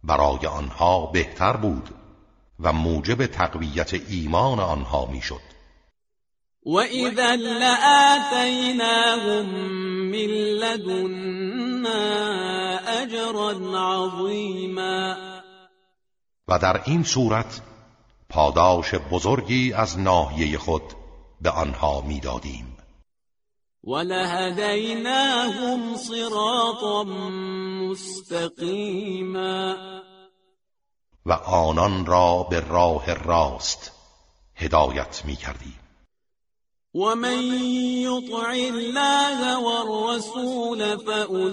برای آنها بهتر بود و موجب تقویت ایمان آنها می‌شد. و اذا لآتیناهم من لدنا اجرا عظیما و در این صورت پاداش بزرگی از ناحیه خود به آنها می‌دادیم. ولهدیناهم صراطا مستقیما و آنان را به راه راست هدایت می کردیم ومن يطع الله والرسول فأولئك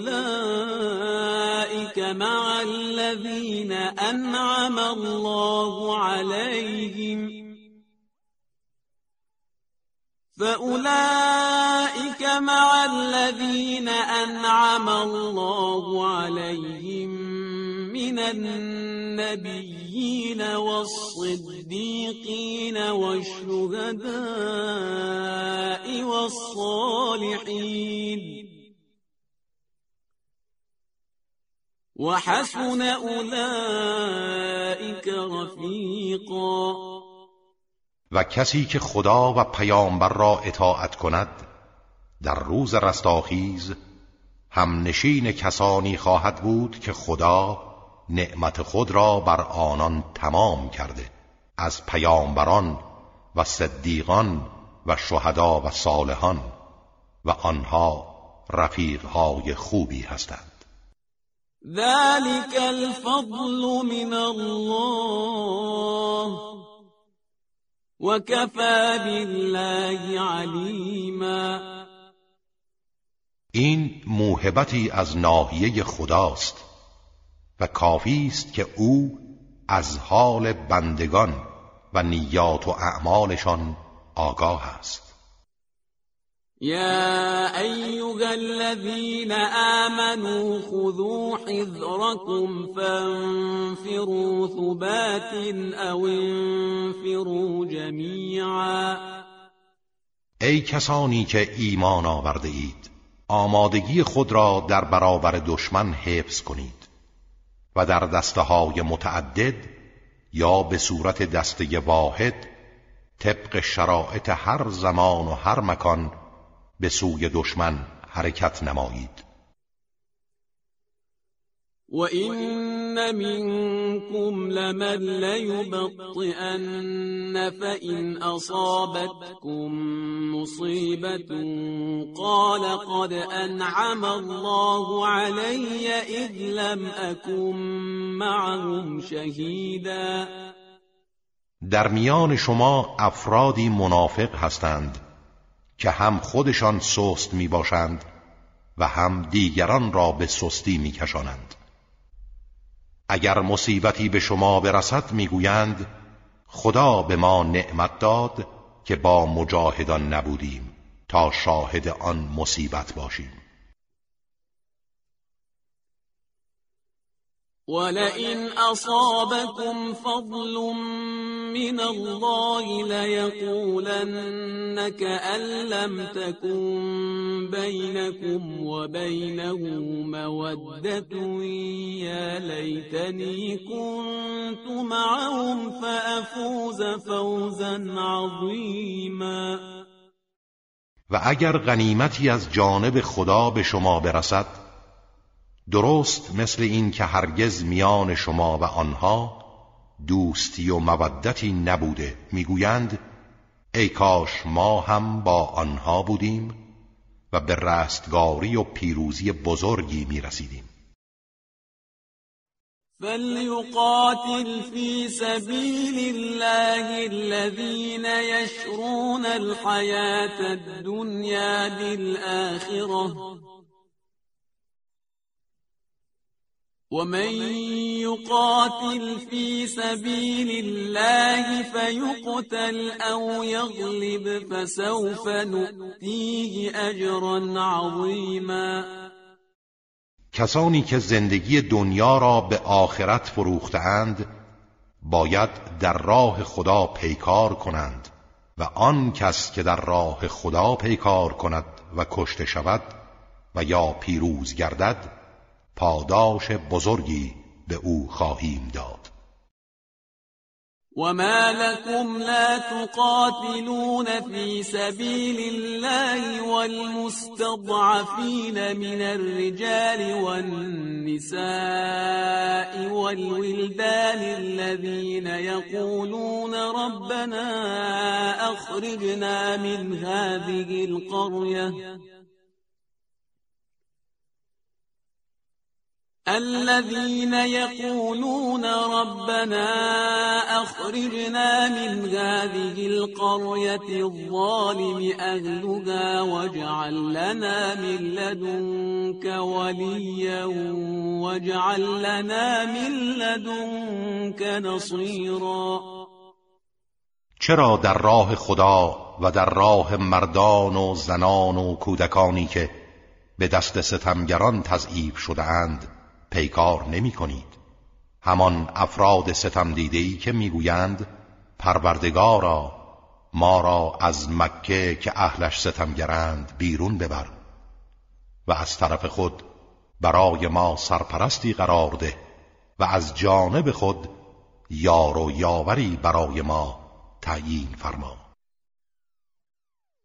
مع الذين أنعم الله عليهم. فأولئك مع الذين أنعم الله عليهم. من النبيين والصديقين والشهداء والصالحين. وحسن أولئك رفيقا. و کسی که خدا و پیامبر را اطاعت کند در روز رستاخیز هم نشین کسانی خواهد بود که خدا نعمت خود را بر آنان تمام کرده از پیامبران و صدیقان و شهدا و صالحان و آنها رفیقهای خوبی هستند. ذلك الفضل من الله وكفى بالله علیما. این موهبتی از ناحیه خداست و کافی است که او از حال بندگان و نیات و اعمالشان آگاه است. يا أيها الذين آمنوا خذوا حذركم فانفروا ثبات أو انفروا جميعا ای کسانی که ایمان آورده اید آمادگی خود را در برابر دشمن حفظ کنید. و در دسته های متعدد یا به صورت دسته واحد طبق شرایط هر زمان و هر مکان به سوی دشمن حرکت نمایید. و این منكم لمن ليبطئن فإن أصابتكم مصيبة قال قد أنعم الله علي إذ لم أكن معهم شهيدا در میان شما افرادی منافق هستند که هم خودشان سست می باشند و هم دیگران را به سستی می کشانند. اگر مصیبتی به شما برسد می‌گویند خدا به ما نعمت داد که با مجاهدان نبودیم تا شاهد آن مصیبت باشیم. ولئن أصابكم فضل من الله ليقولن كأن لم تكن بينكم وبينه مودة يا ليتني كنت معهم فأفوز فوزا عظيما. و اگر غنیمتی از جانب خدا به شما برسد درست مثل این که هرگز میان شما و آنها دوستی و مودتی نبوده. می‌گویند ای کاش ما هم با آنها بودیم و به رستگاری و پیروزی بزرگی می‌رسیدیم. فليقاتل في سبيل الله الذين يشرون الحياة الدنيا بالآخرة ومن يقاتل في سبيل الله فيقتل او يغلب فسوف نؤتيه اجرا عظیما کسانی که زندگی دنیا را به آخرت فروختهاند باید در راه خدا پیکار کنند و آن کس که در راه خدا پیکار کند و کشته شود و یا پیروز گردد پاداش بزرگی به أو خواهیم داد. وما لكم لا تقاتلون في سبيل الله والمستضعفين من الرجال والنساء والولدان الذين يقولون ربنا أخرجنا من هذه القرية الذين يقولون ربنا أخرجنا من هذه القرية الظالم أهلها واجعل لنا من لدنك وليا واجعل لنا من لدنك نصيرا. چرا در راه خدا و در راه مردان و زنان و کودکانی که به دست ستمگران تضعیف شده اند پیکار نمی کنید. همان افراد ستم ای که می‌گویند پروردگارا ما را از مکه که اهلش ستمگرند بیرون ببر و از طرف خود برای ما سرپرستی قرار ده و از جانب خود یار و یاوری برای ما تعیین فرما.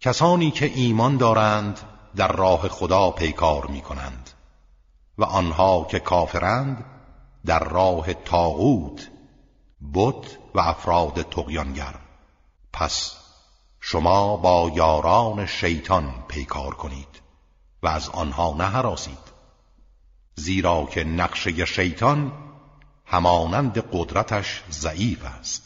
کسانی که ایمان دارند در راه خدا پیکار می کنند و آنها که کافرند در راه تاغوت بت و افراد تقیانگر پس شما با یاران شیطان پیکار کنید و از آنها نهراسید. زیرا که نقشه شیطان همانند قدرتش ضعیف است.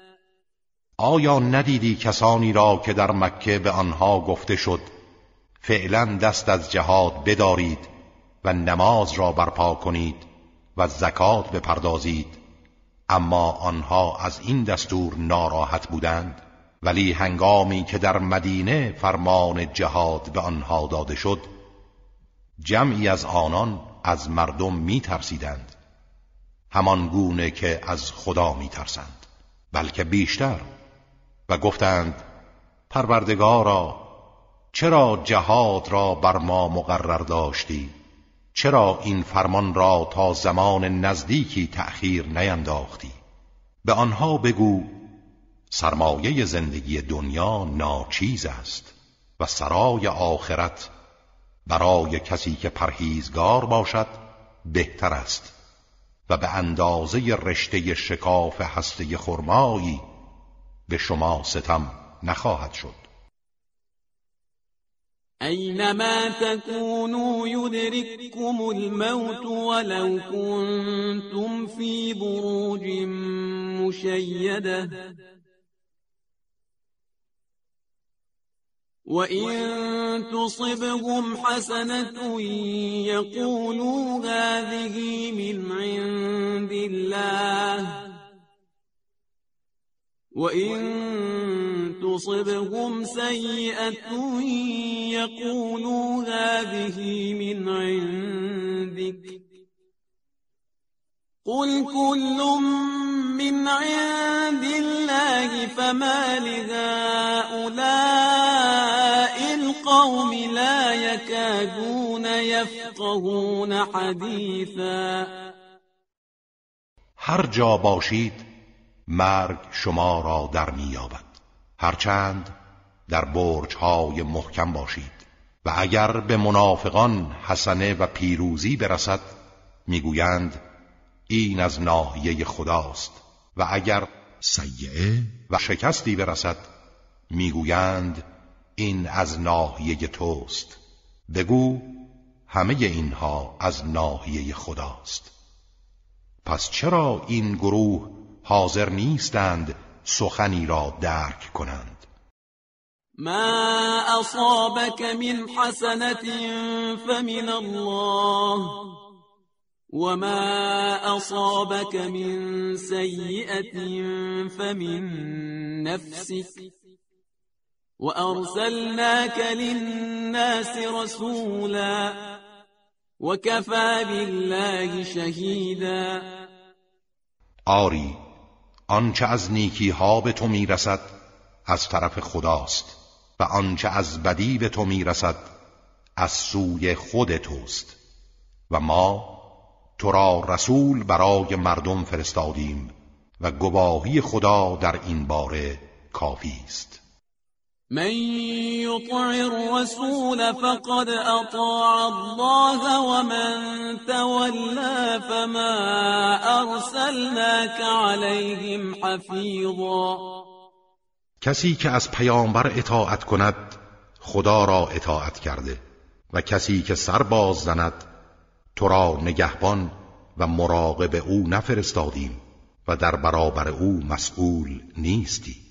آیا ندیدی کسانی را که در مکه به آنها گفته شد فعلا دست از جهاد بدارید و نماز را برپا کنید و زکات بپردازید اما آنها از این دستور ناراحت بودند ولی هنگامی که در مدینه فرمان جهاد به آنها داده شد جمعی از آنان از مردم می ترسیدند همان گونه که از خدا می ترسند بلکه بیشتر و گفتند پروردگارا چرا جهاد را بر ما مقرر داشتی؟ چرا این فرمان را تا زمان نزدیکی تأخیر نینداختی؟ به آنها بگو سرمایه زندگی دنیا ناچیز است و سرای آخرت برای کسی که پرهیزگار باشد بهتر است و به اندازه رشته شکاف هسته خرمایی به شما ستم نخواهد شد. اینما تكونوا يدرككم الموت ولو كنتم في بروج مشيدة وَإِن تُصِبْهُمْ حَسَنَةٌ يَقُولُوا هَٰذِهِ مِنْ عِندِ اللَّهِ. وإن تصبهم سيئة يقولوا هذه من عندك قل كل من عند الله فما لهؤلاء القوم لا يكادون يفقهون حديثا هر جا باشید مرگ شما را در میابد هرچند در برج های محکم باشید. و اگر به منافقان حسنه و پیروزی برسد می‌گویند این از ناحیه خداست. و اگر سیعه و شکستی برسد می‌گویند این از ناحیه توست. بگو همه اینها از ناحیه خداست. پس چرا این گروه حاضر نیستند سخنی را درک کنند. ما اصابك من حسنة فمن الله وما اصابك من سيئة فمن نفسك وأرسلناك للناس رسولا وكفى بالله شهیدا. آری آنچه از نیکی ها به تو می‌رسد از طرف خداست و آنچه از بدی به تو می‌رسد از سوی خود توست. و ما تو را رسول برای مردم فرستادیم و گواهی خدا در این باره کافی است. من يطع الرسول فقد اطاع الله ومن تولى فما ارسلناك عليهم حفيظا. کسی که از پیامبر اطاعت کند خدا را اطاعت کرده و کسی که سر باز زند تو را نگهبان و مراقب او نفرستادیم و در برابر او مسئول نیستی.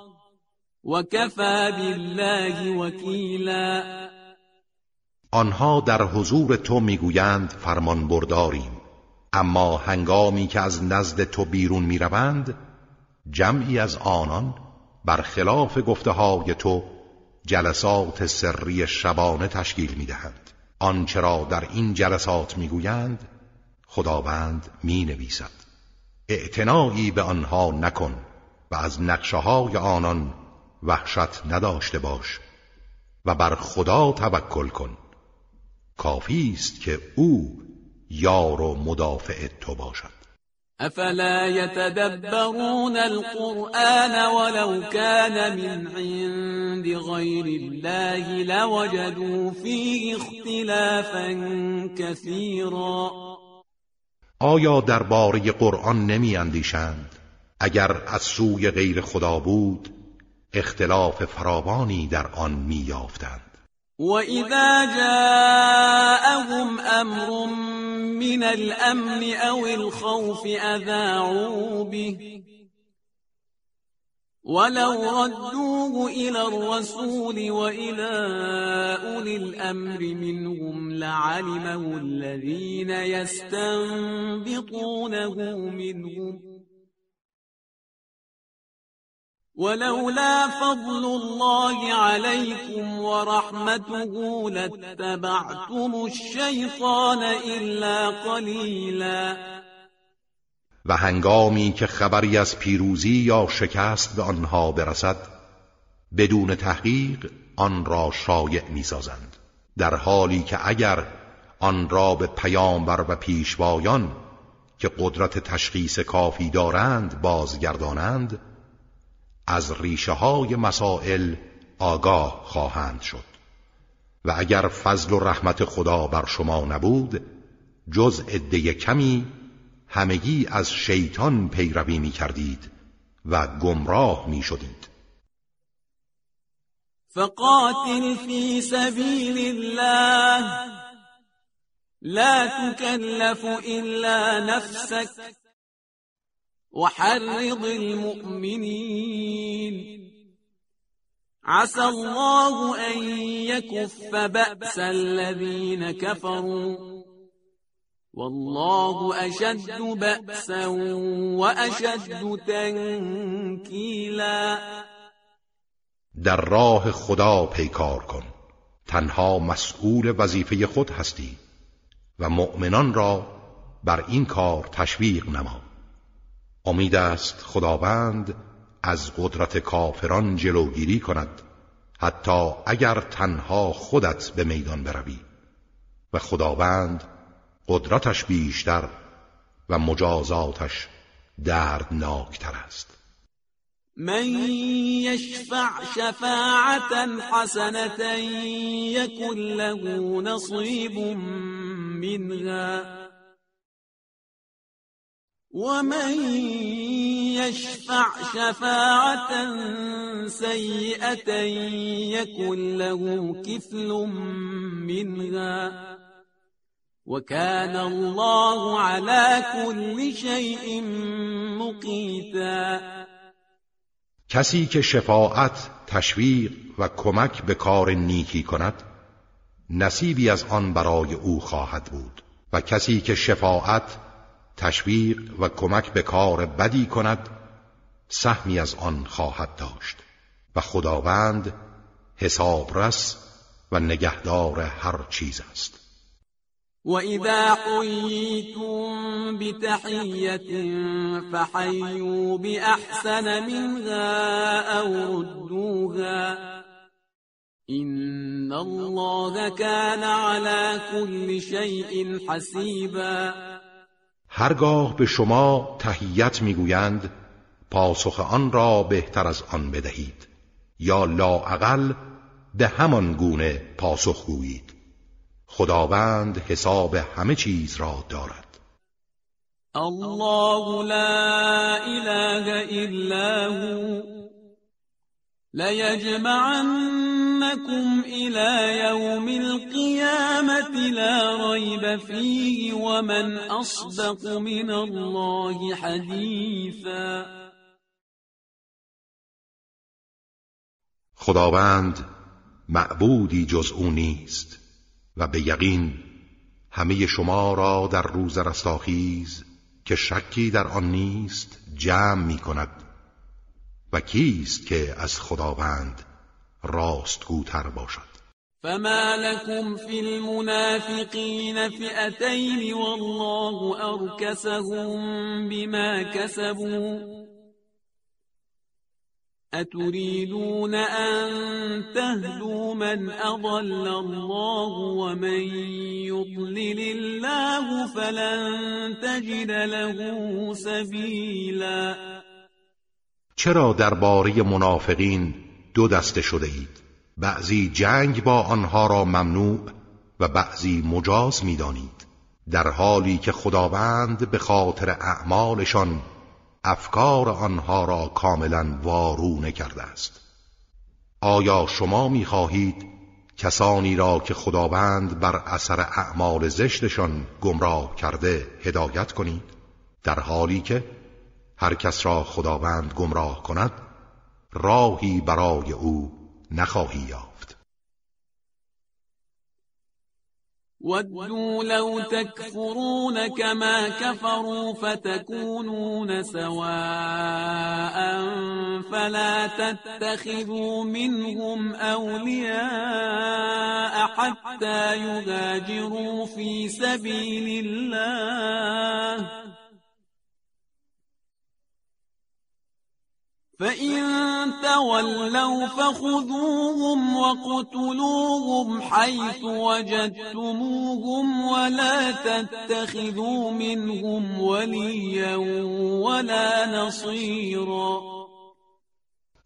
و کفا بالله وکیلا آنها در حضور تو می‌گویند فرمان برداریم اما هنگامی که از نزد تو بیرون می‌روند جمعی از آنان برخلاف گفته های تو جلسات سری شبانه تشکیل می‌دهند. آنچه را در این جلسات می‌گویند خداوند می نویسد اعتنایی به آنها نکن و از نقشه های آنان وحشت نداشته باش و بر خدا توکل کن. کافی است که او یار و مدافع تو باشد. افلا يتدبرون القرآن ولو كان من عند غير الله لوجدوا فيه اختلافا كثيرا آیا درباره قرآن نمی اندیشند؟ اگر از سوی غیر خدا بود اختلاف فراوانی در آن میافتند و اذا جاءهم أمر من الامن أو الخوف اذاعوا به ولو ردوه إلى الرسول وإلى أولي الأمر منهم لعلمه الذين يستنبطونه منهم ولولا فضل الله عليكم ورحمته لاتبعتم الشيطان الا قليلا. و هنگامی که خبری از پیروزی یا شکست به آنها برسد بدون تحقیق آن را شایع می‌سازند. در حالی که اگر آن را به پیامبر و پیشوایان که قدرت تشخیص کافی دارند بازگردانند از ریشه های مسائل آگاه خواهند شد. و اگر فضل و رحمت خدا بر شما نبود جز عده کمی همگی از شیطان پیروی می کردید و گمراه می شدید فقاتل فی سبیل الله لا تكلف الا نفسك وحرض المؤمنين. عسى الله أن يكف بأس الذين كفروا. والله أشد بأسا وأشد تنكيلا. در راه خدا پیکار کن. تنها مسئول وظیفه خود هستی و مؤمنان را بر این کار تشویق نما. امید است خداوند از قدرت کافران جلوگیری کند حتی اگر تنها خودت به میدان بروی. و خداوند قدرتش بیشتر و مجازاتش دردناکتر است. من يشفع شفاعة حسنة يكن له نصيب منها. ومن يشفع شفاعة سيئة يكن له كفل منها وكان الله على كل شيء مقيتا کسی که شفاعت تشویق و کمک به کار نیکی کند نصیبی از آن برای او خواهد بود. و کسی که شفاعت تشویق و کمک به کار بدی کند سهمی از آن خواهد داشت. و خداوند حسابرس و نگهدار هر چیز است. وإذا حييتم بتحية فحيوا بأحسن منها أو ردوها. إن الله كان على كل شيء حسيبا. هرگاه به شما تحیت می‌گویند پاسخ آن را بهتر از آن بدهید یا لاعقل به همان گونه پاسخ گویید. خداوند حساب همه چیز را دارد. الله لا اله الا هو. ليجمعنكم الى يوم القيامه لا ريب فيه ومن اصدق من الله حديثا. خداوند معبودی جز او نیست و به یقین همه شما را در روز رستاخیز که شکی در آن نیست جمع می کند و کیست که از خداوند راستگوتر باشد؟ فما لكم في المنافقين فئتين والله أركسهم بما كسبوا. أتريدون أن تهدوا من أضل الله ومن يضلل الله فلن تجد له سبيلا. چرا درباره منافقین دو دسته شده اید بعضی جنگ با آنها را ممنوع و بعضی مجاز می‌دانید. در حالی که خداوند به خاطر اعمالشان افکار آنها را کاملا وارونه کرده است. آیا شما می‌خواهید کسانی را که خداوند بر اثر اعمال زشتشان گمراه کرده هدایت کنید؟ در حالی که هر کس را خداوند گمراه کند راهی برای او نخواهی یافت. ودوا لو تكفرون كما كفروا فتكونون سواء فلا تتخذوا منهم أولياء حتى يهاجروا في سبيل الله. فإن تولوا فخذوهم وقتلوهم حيث وجدتموهم ولا تتخذوا منهم وليا ولا نصيرا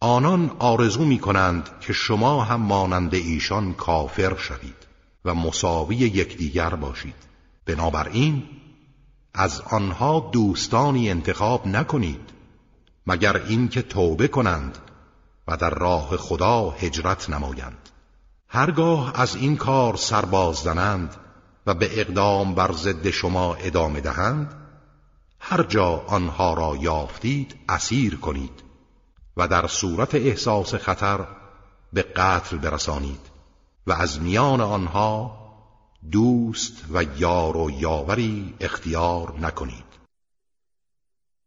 آنان آرزو می کنند که شما هم مانند ایشان کافر شوید و مساوی یکدیگر باشید. بنابراین از آنها دوستانی انتخاب نکنید مگر اینکه توبه کنند و در راه خدا هجرت نمایند. هرگاه از این کار سرباز زنند و به اقدام بر ضد شما ادامه دهند هر جا آنها را یافتید اسیر کنید و در صورت احساس خطر به قتل برسانید و از میان آنها دوست و یار و یاوری اختیار نکنید.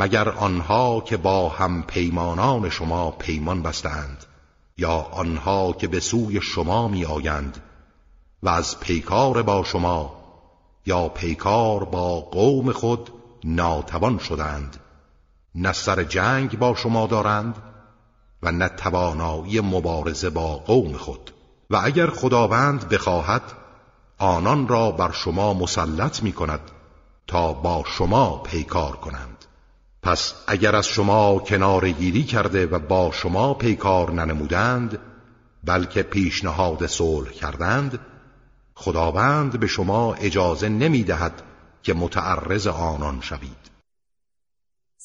مگر آنها که با هم پیمانان شما پیمان بستند یا آنها که به سوی شما می آیند و از پیکار با شما یا پیکار با قوم خود ناتوان شدند؟ نه سر جنگ با شما دارند و نه توانایی مبارزه با قوم خود. و اگر خداوند بخواهد آنان را بر شما مسلط می کند تا با شما پیکار کنند. پس اگر از شما کنار گیری کرده و با شما پیکار ننمودند بلکه پیشنهاد صلح کردند خداوند به شما اجازه نمی دهد که متعرض آنان شوید.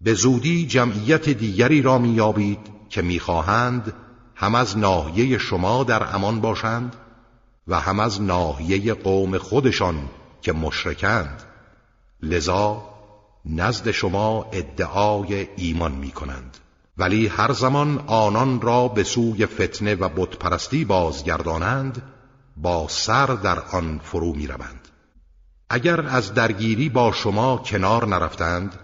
به زودی جمعیت دیگری را میابید که می‌خواهند هم از ناحیه شما در امان باشند و هم از ناحیه قوم خودشان که مشرکند لذا نزد شما ادعای ایمان می کنند ولی هر زمان آنان را به سوی فتنه و بتپرستی بازگردانند با سر در آن فرو می روند. اگر از درگیری با شما کنار نرفتند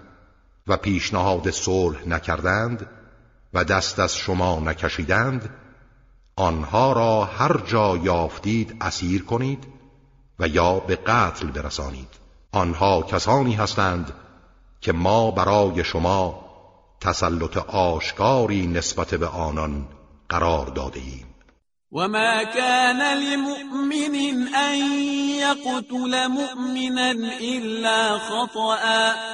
و پیشنهاد صلح نکردند و دست از شما نکشیدند آنها را هر جا یافتید اسیر کنید و یا به قتل برسانید. آنها کسانی هستند که ما برای شما تسلط آشکاری نسبت به آنان قرار داده ایم وما كان لمؤمن ان يقتل مؤمنا الا خطأ.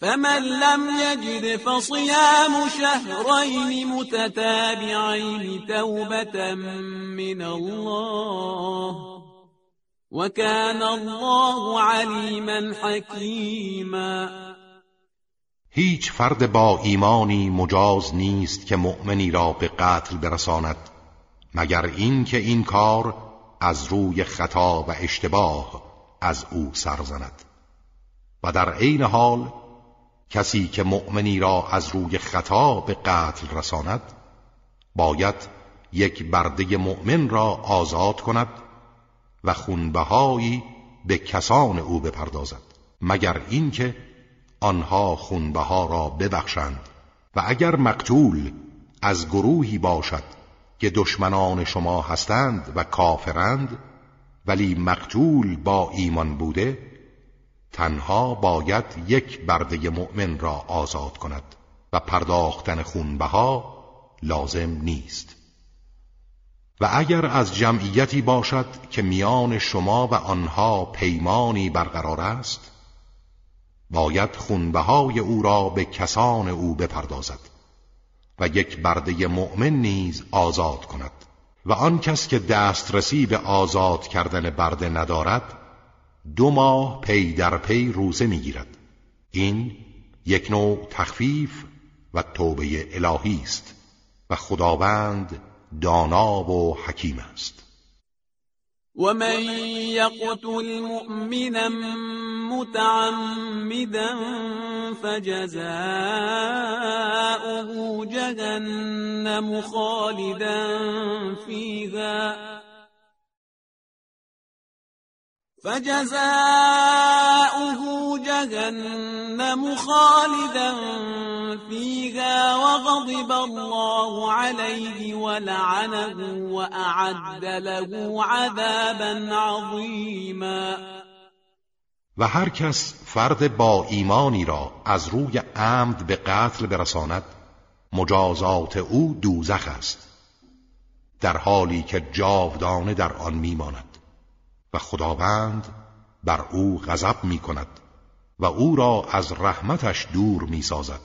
فمن لم يجد فصيام شهرين متتابعين توبة من الله وكان الله عليما حكيما. هیچ فرد با ایمانی مجاز نیست که مؤمنی را به قتل برساند مگر این که این کار از روی خطا و اشتباه از او سرزند و در عین حال کسی که مؤمنی را از روی خطا به قتل رساند باید یک برده مؤمن را آزاد کند و خونبهایی به کسان او بپردازد مگر اینکه آنها خونبها را ببخشند. و اگر مقتول از گروهی باشد که دشمنان شما هستند و کافرند ولی مقتول با ایمان بوده تنها باید یک برده مؤمن را آزاد کند و پرداختن خونبها لازم نیست. و اگر از جمعیتی باشد که میان شما و آنها پیمانی برقرار است باید خونبهای او را به کسان او بپردازد و یک برده مؤمن نیز آزاد کند. و آن کس که دسترسی به آزاد کردن برده ندارد دو ماه پی در پی روزه می‌گیرد. این یک نوع تخفیف و توبه الهی است و خداوند دانا و حکیم است. ومن يقتل مؤمنا متعمدا فجزاؤه جهنم خالدا فيها فجزاؤه جهنم خالدا فيها وغضب الله عليه ولعنه وأعد له عذابا عظيما. و هر کس فرد با ایمانی را از روی عمد به قتل برساند مجازات او دوزخ است. در حالی که جاودانه در آن میماند. خداوند بر او غضب می کند و او را از رحمتش دور می سازد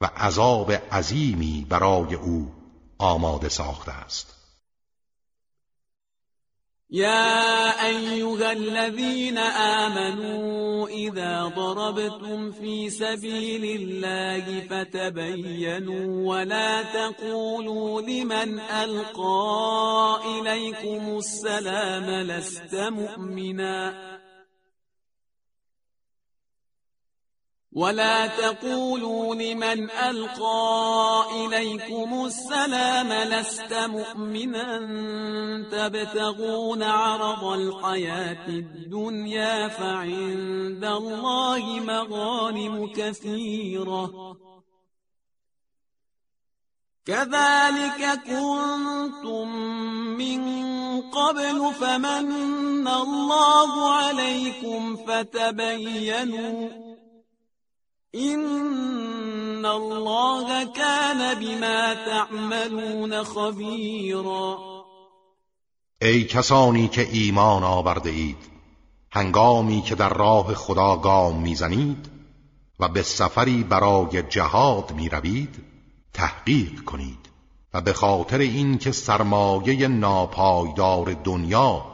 و عذاب عظیمی برای او آماده ساخته است. يا أيها الذين آمنوا إذا ضربتم في سبيل الله فتبينوا ولا تقولوا لمن ألقى إليكم السلام لست مؤمناً ولا تقولوا لمن ألقى إليكم السلام لست مؤمنا تبتغون عرض الحياة الدنيا فعند الله مغانم كثيرة. كذلك كنتم من قبل فمن الله عليكم فتبينوا این الله كان بما تعملون خبیرا ای کسانی که ایمان آورده اید هنگامی که در راه خدا گام می‌زنید و به سفری برای جهاد می‌روید تحقیق کنید و به خاطر اینکه سرمایه ناپایدار دنیا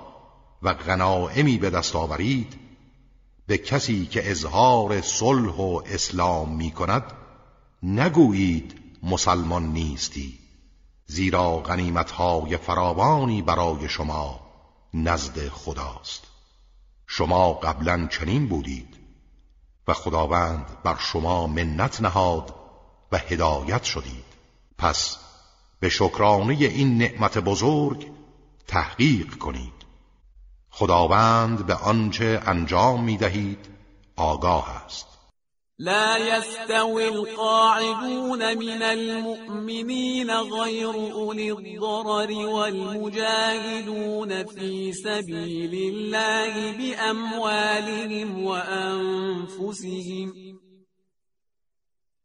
و غنائمی به دست آورید به کسی که اظهار صلح و اسلام می کند نگویید مسلمان نیستی زیرا غنیمتهای فراوانی برای شما نزد خداست. شما قبلا چنین بودید و خداوند بر شما منت نهاد و هدایت شدید. پس به شکرانه این نعمت بزرگ تحقیق کنید. خداوند به آنچه انجام می دهید آگاه است. لا يستوي القاعدون من المؤمنين غير أولي الضرر والمجاهدون في سبيل الله بأموالهم وأنفسهم.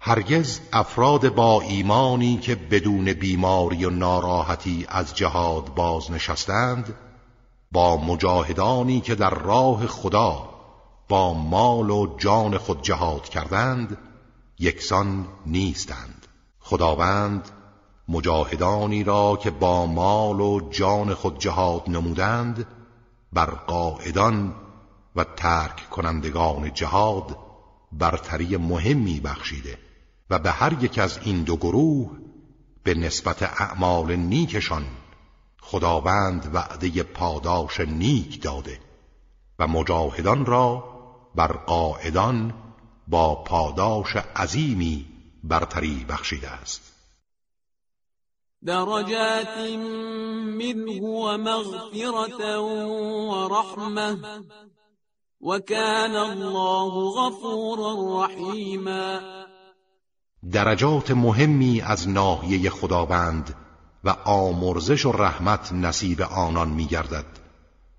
هرگز افراد با ایمانی که بدون بیماری و ناراحتی از جهاد بازنشستند با مجاهدانی که در راه خدا با مال و جان خود جهاد کردند یکسان نیستند. خداوند مجاهدانی را که با مال و جان خود جهاد نمودند بر قاعدان و ترک کنندگان جهاد برتری مهمی بخشیده. و به هر یک از این دو گروه به نسبت اعمال نیکشان خداوند وعده پاداش نیک داده و مجاهدان را بر قاعدان با پاداش عظیمی برتری بخشیده است. درجات منه و ورحمه وكان الله غفورا رحیما. درجات مهمی از ناحیه خداوند و آمرزش و رحمت نصیب آنان میگردد.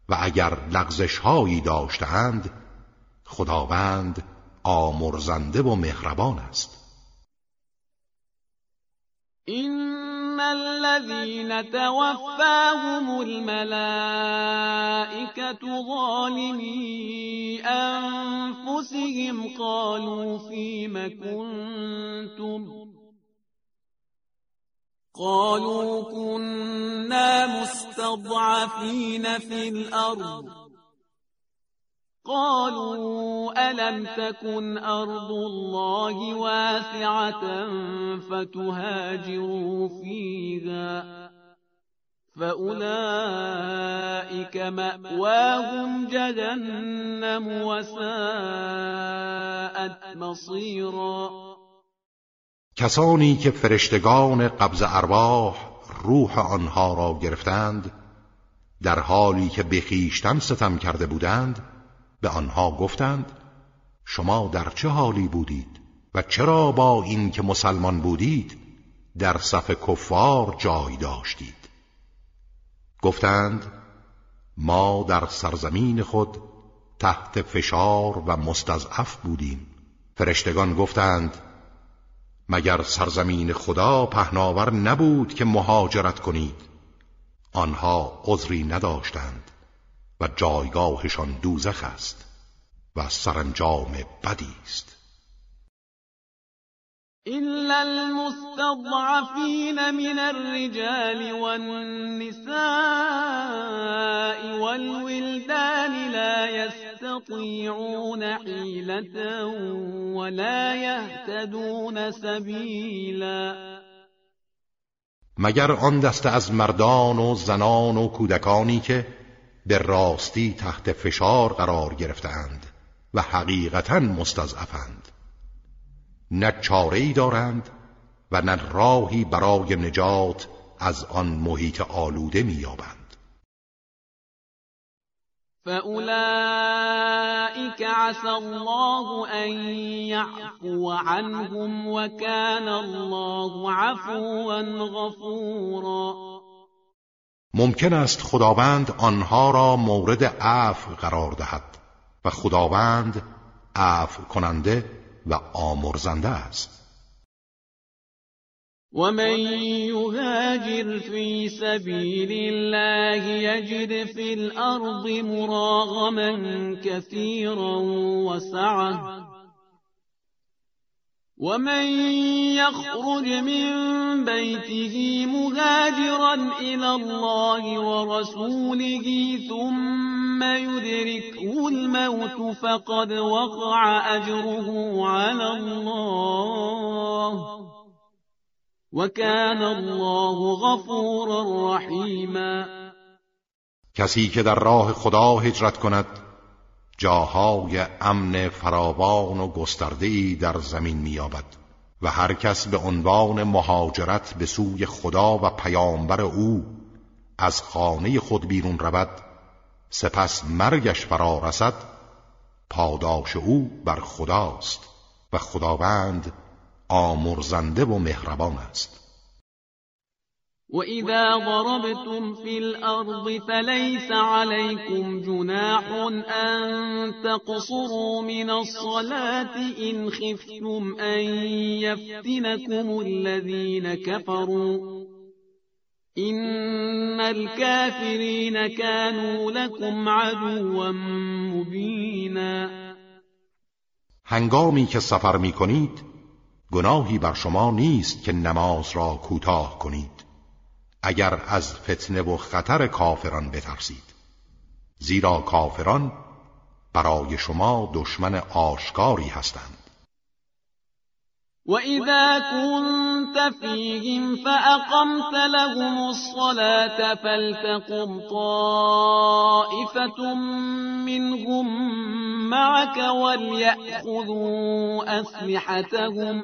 و اگر لغزش هایی داشتند خداوند آمرزنده و مهربان است. إن الذين توفاهم الملائكة ظالمي أنفسهم قالوا فيم كنتم قالوا كنا مستضعفين في الأرض قالوا ألم تكن أرض الله واسعة فتهاجروا فيها فأولئك مأواهم جهنم وساءت مصيرا کسانی که فرشتگان قبض ارواح روح آنها را گرفتند در حالی که بخیشتن ستم کرده بودند به آنها گفتند شما در چه حالی بودید و چرا با این که مسلمان بودید در صف کفار جای داشتید؟ گفتند ما در سرزمین خود تحت فشار و مستضعف بودیم. فرشتگان گفتند مگر سرزمین خدا پهناور نبود که مهاجرت کنید؟ آنها عذری نداشتند. و جایگاهشان دوزخ است و سرانجام بدی است. إلا المستضعفين من الرجال والنساء والولدان لا يستطيعون حيلة ولا يهتدون سبيلا. مگر آن دسته از مردان و زنان و کودکانی که به راستی تحت فشار قرار گرفتند و حقیقتا مستضعفند. نه چاره دارند و نه راهی برای نجات از آن محیط آلوده مییابند. فأولئك عسى الله أن يعفو عنهم وكان الله عفوا غفورا. ممکن است خداوند آنها را مورد عفو قرار دهد و خداوند عفو کننده و آمرزنده است. ومن يهاجر في سبيل الله يجد في الأرض مراغما كثيرا وسعه ومن يخرج من بيته مهاجرا إلى الله ورسوله ثم يدركه الموت فقد وقع أجره على الله وكان الله غفورا رحيما کسی در راه خدا هجرت کند جاهای امن فراوان و گسترده‌ای در زمین می‌یابد و هر کس به عنوان مهاجرت به سوی خدا و پیامبر او از خانه خود بیرون رود سپس مرگش فرا رسد پاداش او بر خداست و خداوند آمرزنده و مهربان است. وإذا ضربتم في الأرض فليس عليكم جناح أن تقصروا من الصلاة إن خفتم أن يفتنكم الذين كفروا إن الكافرين كانوا لكم عدوا مبينا هنگامی که سفر می کنید گناهی بر شما نیست که نماز را کوتاه کنید. اگر از فتنه و خطر کافران بترسید. زیرا کافران برای شما دشمن آشکاری هستند. وإذا كنت فيهم فأقمت لهم الصلاة فلتقم طائفة منهم معك وليأخذوا أسلحتهم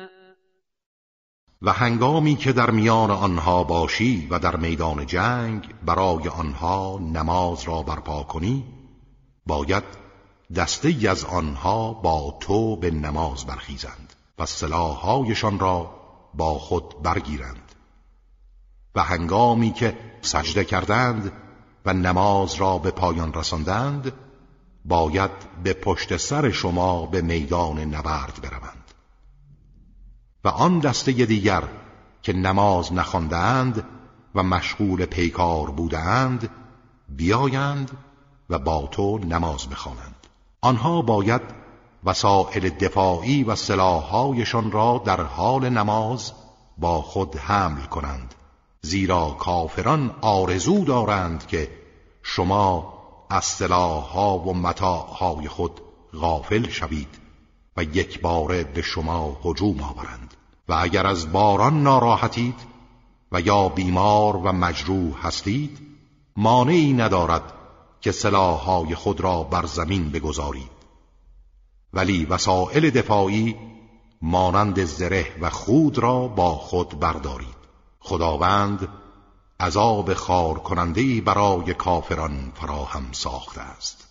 و هنگامی که در میان آنها باشی و در میدان جنگ برای آنها نماز را برپا کنی باید دسته از آنها با تو به نماز برخیزند و سلاحهایشان را با خود برگیرند. و هنگامی که سجده کردند و نماز را به پایان رساندند باید به پشت سر شما به میدان نبرد بروند. و آن دسته دیگر که نماز نخواندند و مشغول پیکار بودند بیایند و با تو نماز بخوانند. آنها باید وسائل دفاعی و سلاحهایشان را در حال نماز با خود حمل کنند. زیرا کافران آرزو دارند که شما از سلاحها و متاعهای خود غافل شوید و یک باره به شما هجوم آورند. و اگر از باران ناراحتید و یا بیمار و مجروح هستید مانعی ندارد که سلاحهای خود را بر زمین بگذارید. ولی وسایل دفاعی مانند زره و خود را با خود بردارید. خداوند عذاب خار کننده برای کافران فراهم ساخته است.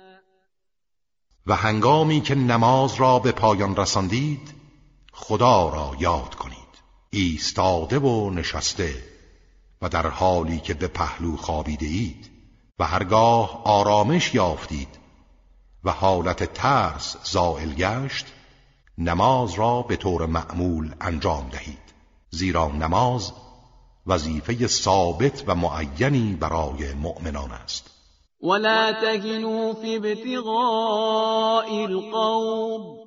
و هنگامی که نماز را به پایان رساندید خدا را یاد کنید. ایستاده و نشسته. و در حالی که به پهلو خابیده اید و هرگاه آرامش یافتید و حالت ترس زائل گشت نماز را به طور معمول انجام دهید. زیرا نماز وظیفه ثابت و معینی برای مؤمنان است. ولا تهنوا في ابتغاء القوم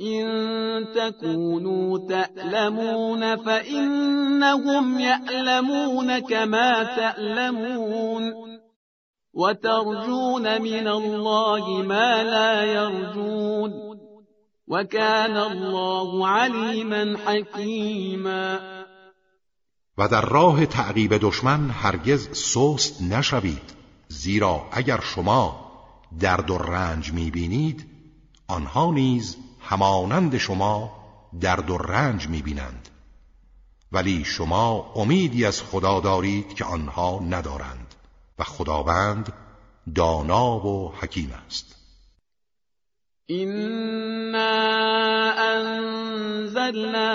إن تكونوا تألمون فإنهم يألمون كما تألمون وترجون من الله ما لا يرجون وكان الله عليما حكيما و در راه تعقیب دشمن هرگز سست نشوید. زیرا اگر شما درد و رنج می‌بینید آنها نیز همانند شما درد و رنج می‌بینند. ولی شما امیدی از خدا دارید که آنها ندارند و خداوند دانا و حکیم است. إنا أنزلنا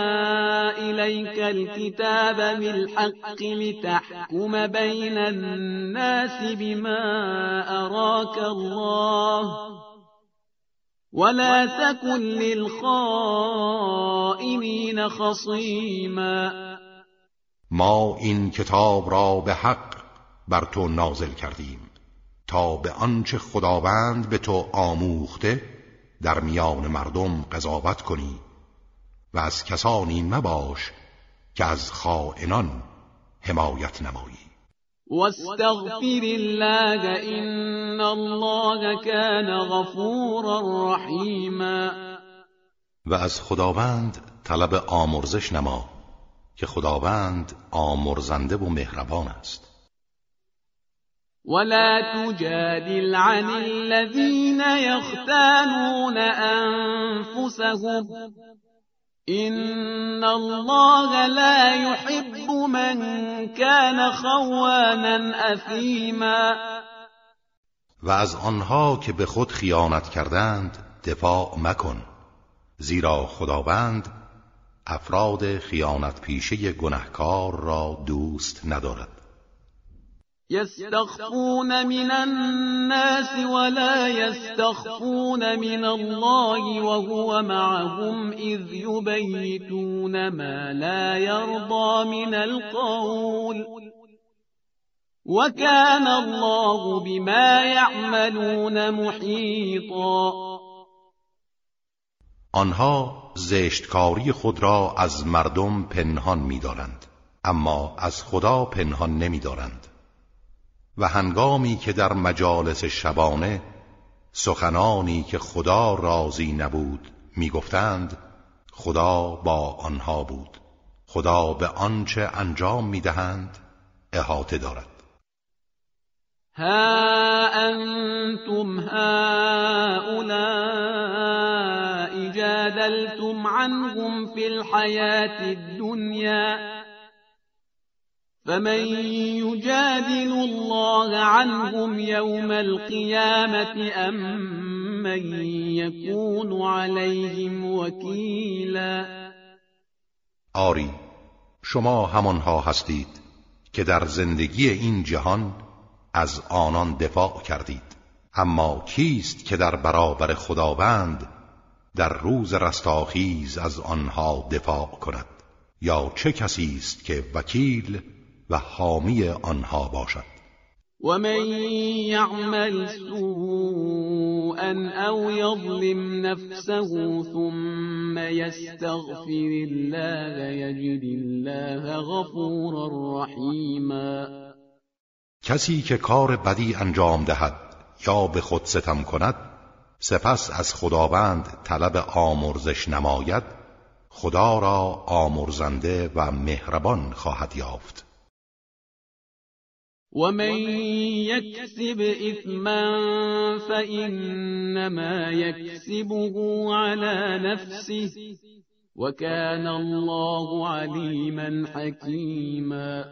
إليك الكتاب بالحق لتحكم بين الناس بما أراك الله ولا تكن للخائنين خصيما ما این کتاب را به حق بر تو نازل کردیم تا به آنچه خداوند به تو آموخته در میان مردم قضاوت کنی و از کسانی مباش که از خائنان حمایت نمایی. واستغفر الله ان الله كان غفورا رحیما و از خداوند طلب آمرزش نما که خداوند آمرزنده و مهربان است. ولا تجادل عن الذين يختانون انفسهم ان الله لا يحب من كان خوانا اثیما و از آنها که به خود خیانت کردند دفاع مکن زیرا خداوند افراد خیانت پیشه گنهکار را دوست ندارد. یستخفون من الناس ولا یستخفون من الله وهو معهم اذ یبیتون ما لا یرضى من القول. وكان الله بما يعملون محيطا. آنها زشتکاری خود را از مردم پنهان می‌دارند اما از خدا پنهان نمی‌دارند. و هنگامی که در مجالس شبانه سخنانی که خدا راضی نبود می‌گفتند خدا با آنها بود. خدا به آنچه انجام می‌دهند احاطه دارد. ها انتم هؤلاء جادلتم عنهم في الحياة الدنيا فمن يجادل الله عنهم يوم القيامة أم من يكون عليهم وكيلا آری شما همانها هستید که در زندگی این جهان از آنان دفاع کردید. اما کیست که در برابر خداوند در روز رستاخیز از آنها دفاع کند؟ یا چه کسی است که وکیل و حامی آنها باشد. ومن يعمل سوءا او يظلم نفسه ثم يستغفر الله يجد الله غفورا رحیما کسی که کار بدی انجام دهد یا به خود ستم کند سپس از خداوند طلب آمرزش نماید خدا را آمرزنده و مهربان خواهد یافت. ومن يكسب إثما فإنما يكسبه على نفسه وكان الله عليما حكيما.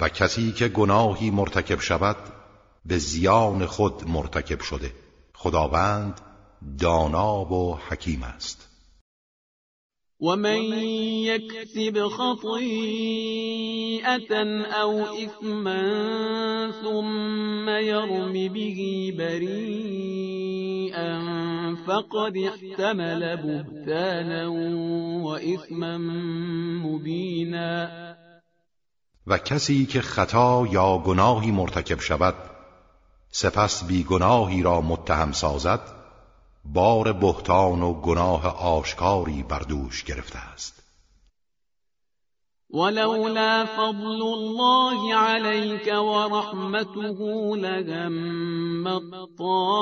و کسی که گناهی مرتکب شود به زیان خود مرتکب شده. خداوند دانا و حکیم است. ومن يكسب خطيئة أو إثما ثم يرم به بريئا فقد احتمل بهتانا وإثما مبینا و کسی که خطا یا گناهی مرتکب شود سپس بی گناهی را متهم سازد بار بهتان و گناه آشکاری بر دوش گرفته است. ولولا فضل الله عليك ورحمته لهم طائفة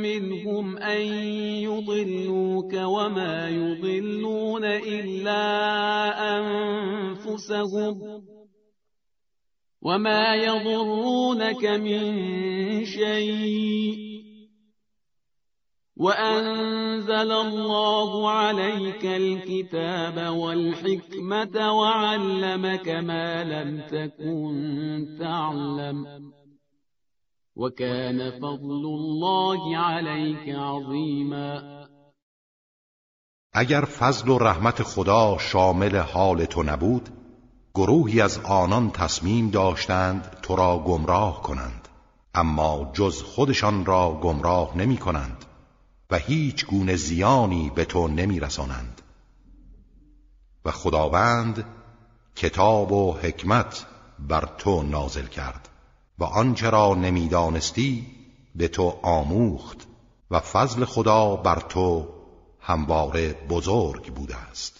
منهم أن يضلوك وما يضلون إلا أنفسهم وما يضرونك من شيء. وأنزل الله عليك الكتاب والحكمة وعلمك ما لم تكن تعلم وكان فضل الله عليك عظيما اگر فضل و رحمت خدا شامل حال تو نبود گروهی از آنان تصمیم داشتند تو را گمراه کنند اما جز خودشان را گمراه نمی کنند. و هیچ گونه زیانی به تو نمی رسانند و خداوند کتاب و حکمت بر تو نازل کرد و آنچه را نمی‌دانستی به تو آموخت و فضل خدا بر تو همواره بزرگ بوده است.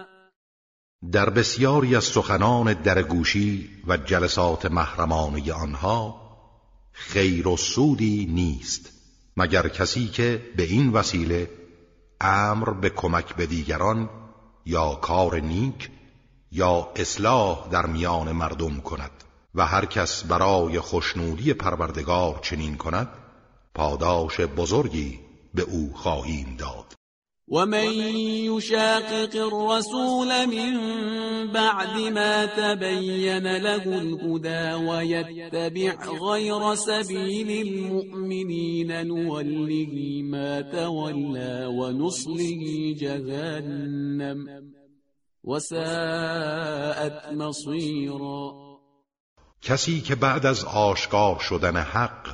در بسیاری از سخنان درگوشی و جلسات محرمانه آنها خیر و سودی نیست مگر کسی که به این وسیله امر به کمک به دیگران یا کار نیک یا اصلاح در میان مردم کند و هر کس برای خوشنودی پروردگار چنین کند پاداش بزرگی به او خواهیم داد. ومن يشاقق الرسول من بعد ما تبين له الهدى ويتبع غير سبيل المؤمنين نوله ما تولى ونصله جهنم وساءت مصيرا کسی که بعد از آشکار شدن حق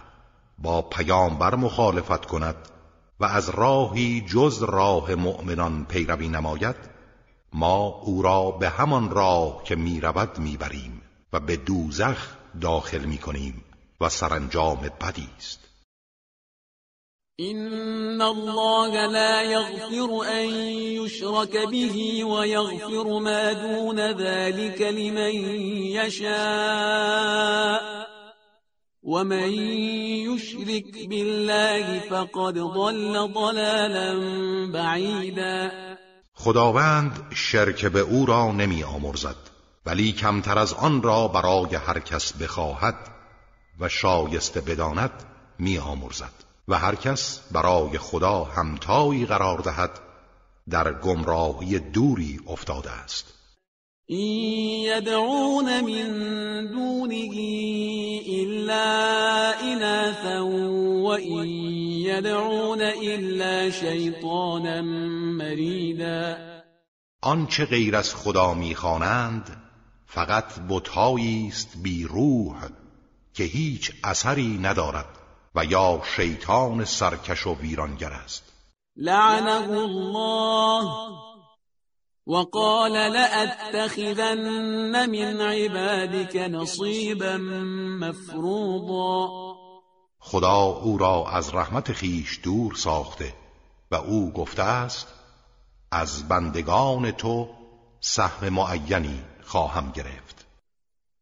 با پیامبر مخالفت کند و از راهی جز راه مؤمنان پیروی نماید ما او را به همان راه که می‌رود می‌بریم و به دوزخ داخل می‌کنیم و سرانجام بدی است. إن الله لا يغفر أن يشرك به ويغفر ما دون ذلك لمن يشاء ومن يشرك بالله فقد ضل ضلالا بعیدا خداوند شرک به او را نمی آمرزد ولی کمتر از آن را برای هر کس بخواهد و شایسته بداند می آمرزد و هر کس برای خدا همتایی قرار دهد در گمراهی دوری افتاده است. این يدعون من دونه إلا إناثا وإن يدعون إلا شیطانا مریدا آنچه غیر از خدا می‌خوانند فقط بتهایی است بی روح که هیچ اثری ندارد و یا شیطان سرکش و ویرانگر است. لعنه الله. وقال لأتخذن من عبادك نصيبا مفروضا. خدا او را از رحمت خیش دور ساخته و او گفته است از بندگان تو سهم معینی خواهم گرفت.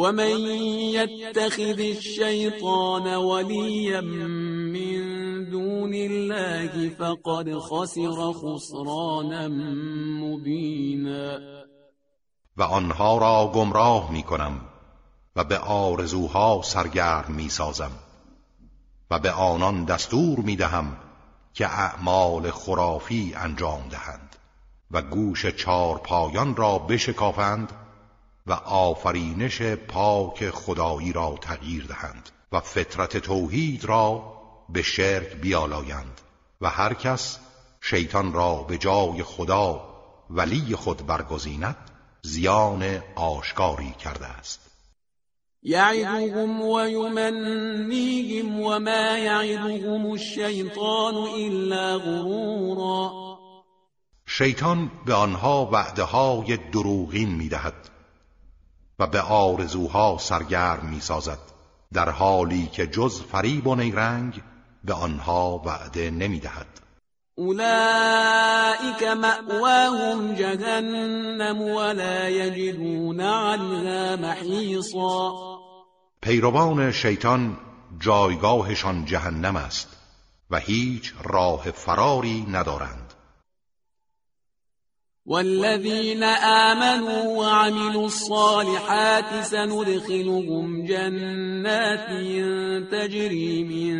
ومن يتخذ الشيطان وليا من دون الله فقد خسر خسرانا مبینا و آنها را گمراه می کنم و به آرزوها سرگرم می سازم و به آنان دستور می دهم که اعمال خرافی انجام دهند و گوش چار پایان را بشکافند و آفرینش پاک خدایی را تغییر دهند و فطرت توحید را به شرک بیالایند و هر کس شیطان را به جای خدا ولی خود برگزیند زیان آشکاری کرده است. یعدهم و یمنیهم و ما یعدهم الشیطان الا غرورا. شیطان به آنها وعده های دروغین می‌دهد. و به آرزوها سرگرم می‌سازد در حالی که جز فریب و نیرنگ به آنها وعده نمی‌دهد. اولئک مأواهم جهنم ولا یجدون عنها محیصا. پیروان شیطان جایگاهشان جهنم است و هیچ راه فراری ندارند. والذين آمنوا وعملوا الصالحات سندخلهم جنات تجري من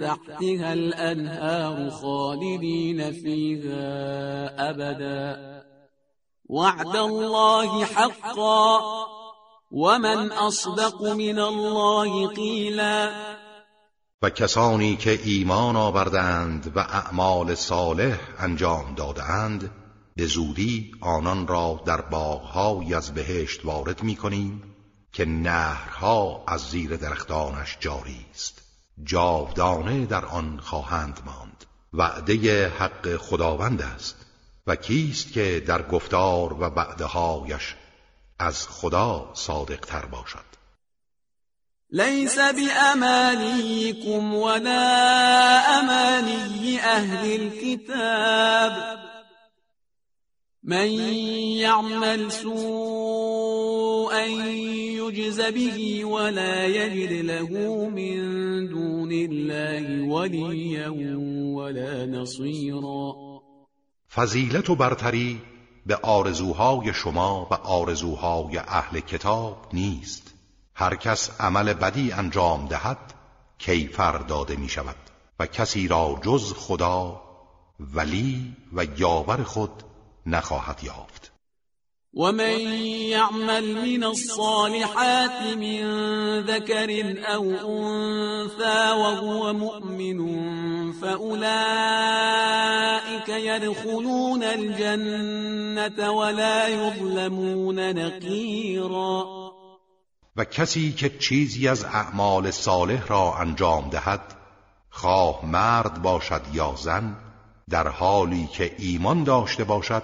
تحتها الأنهار خالدين فيها أبدا. وعد الله حقا. ومن أصدق من الله قیلا و کسانی که ایمان آوردند و اعمال صالح انجام دادند به زودی آنان را در باغهایی از بهشت وارد می کنیم که نهرها از زیر درختانش جاری است. جاودانه در آن خواهند ماند. وعده حق خداوند است. و کیست که در گفتار و وعدههایش از خدا صادق تر باشد. ليس بأمانيكم ولا أماني أهل الكتاب. من يعمل سوءا يجز به ولا يجد له من دون الله وليا ولا نصيرا. فضیلت و برتری به آرزوهای شما و آرزوهای اهل کتاب نیست. هر کس عمل بدی انجام دهد کیفر داده می شود و کسی را جز خدا ولی و یاور خود نخواهد یافت. ومن يعمل من الصالحات من ذكر أو أنثى وهو مؤمن فأولئك يدخلون الجنة ولا يظلمون نقيرا. و کسی که چیزی از اعمال صالح را انجام دهد خواه مرد باشد یا زن در حالی که ایمان داشته باشد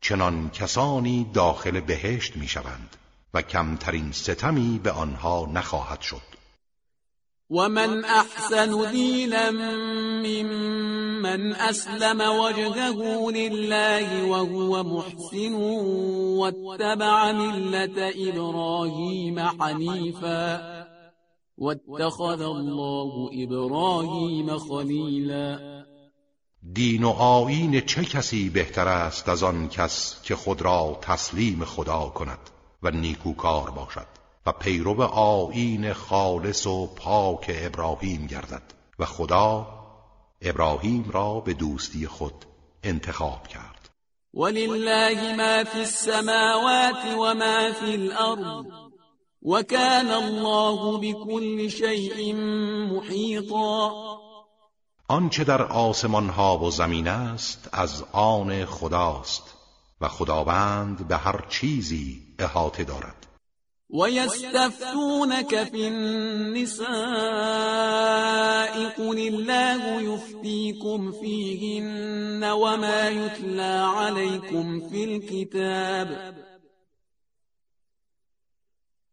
چنان کسانی داخل بهشت می شوند و کمترین ستمی به آنها نخواهد شد. و من احسن دینا ممن اسلم وجهه لله وهو محسن واتبع ملت ابراهیم حنیفا واتخذ الله ابراهیم خلیلا دین و آیین چه کسی بهتر است از آن کس که خود را تسلیم خدا کند و نیکوکار باشد و پیرو آیین خالص و پاک ابراهیم گردد و خدا ابراهیم را به دوستی خود انتخاب کرد. ولله ما فی السماوات و ما فی الارض وكان الله بكل شيء محيطا آنچه در آسمان ها و زمین است از آن خداست و خداوند به هر چیزی احاطه دارد. و یستفتونک فی النساء قل الله یفتیکم فیهن وما یتلا علیکم فی الكتاب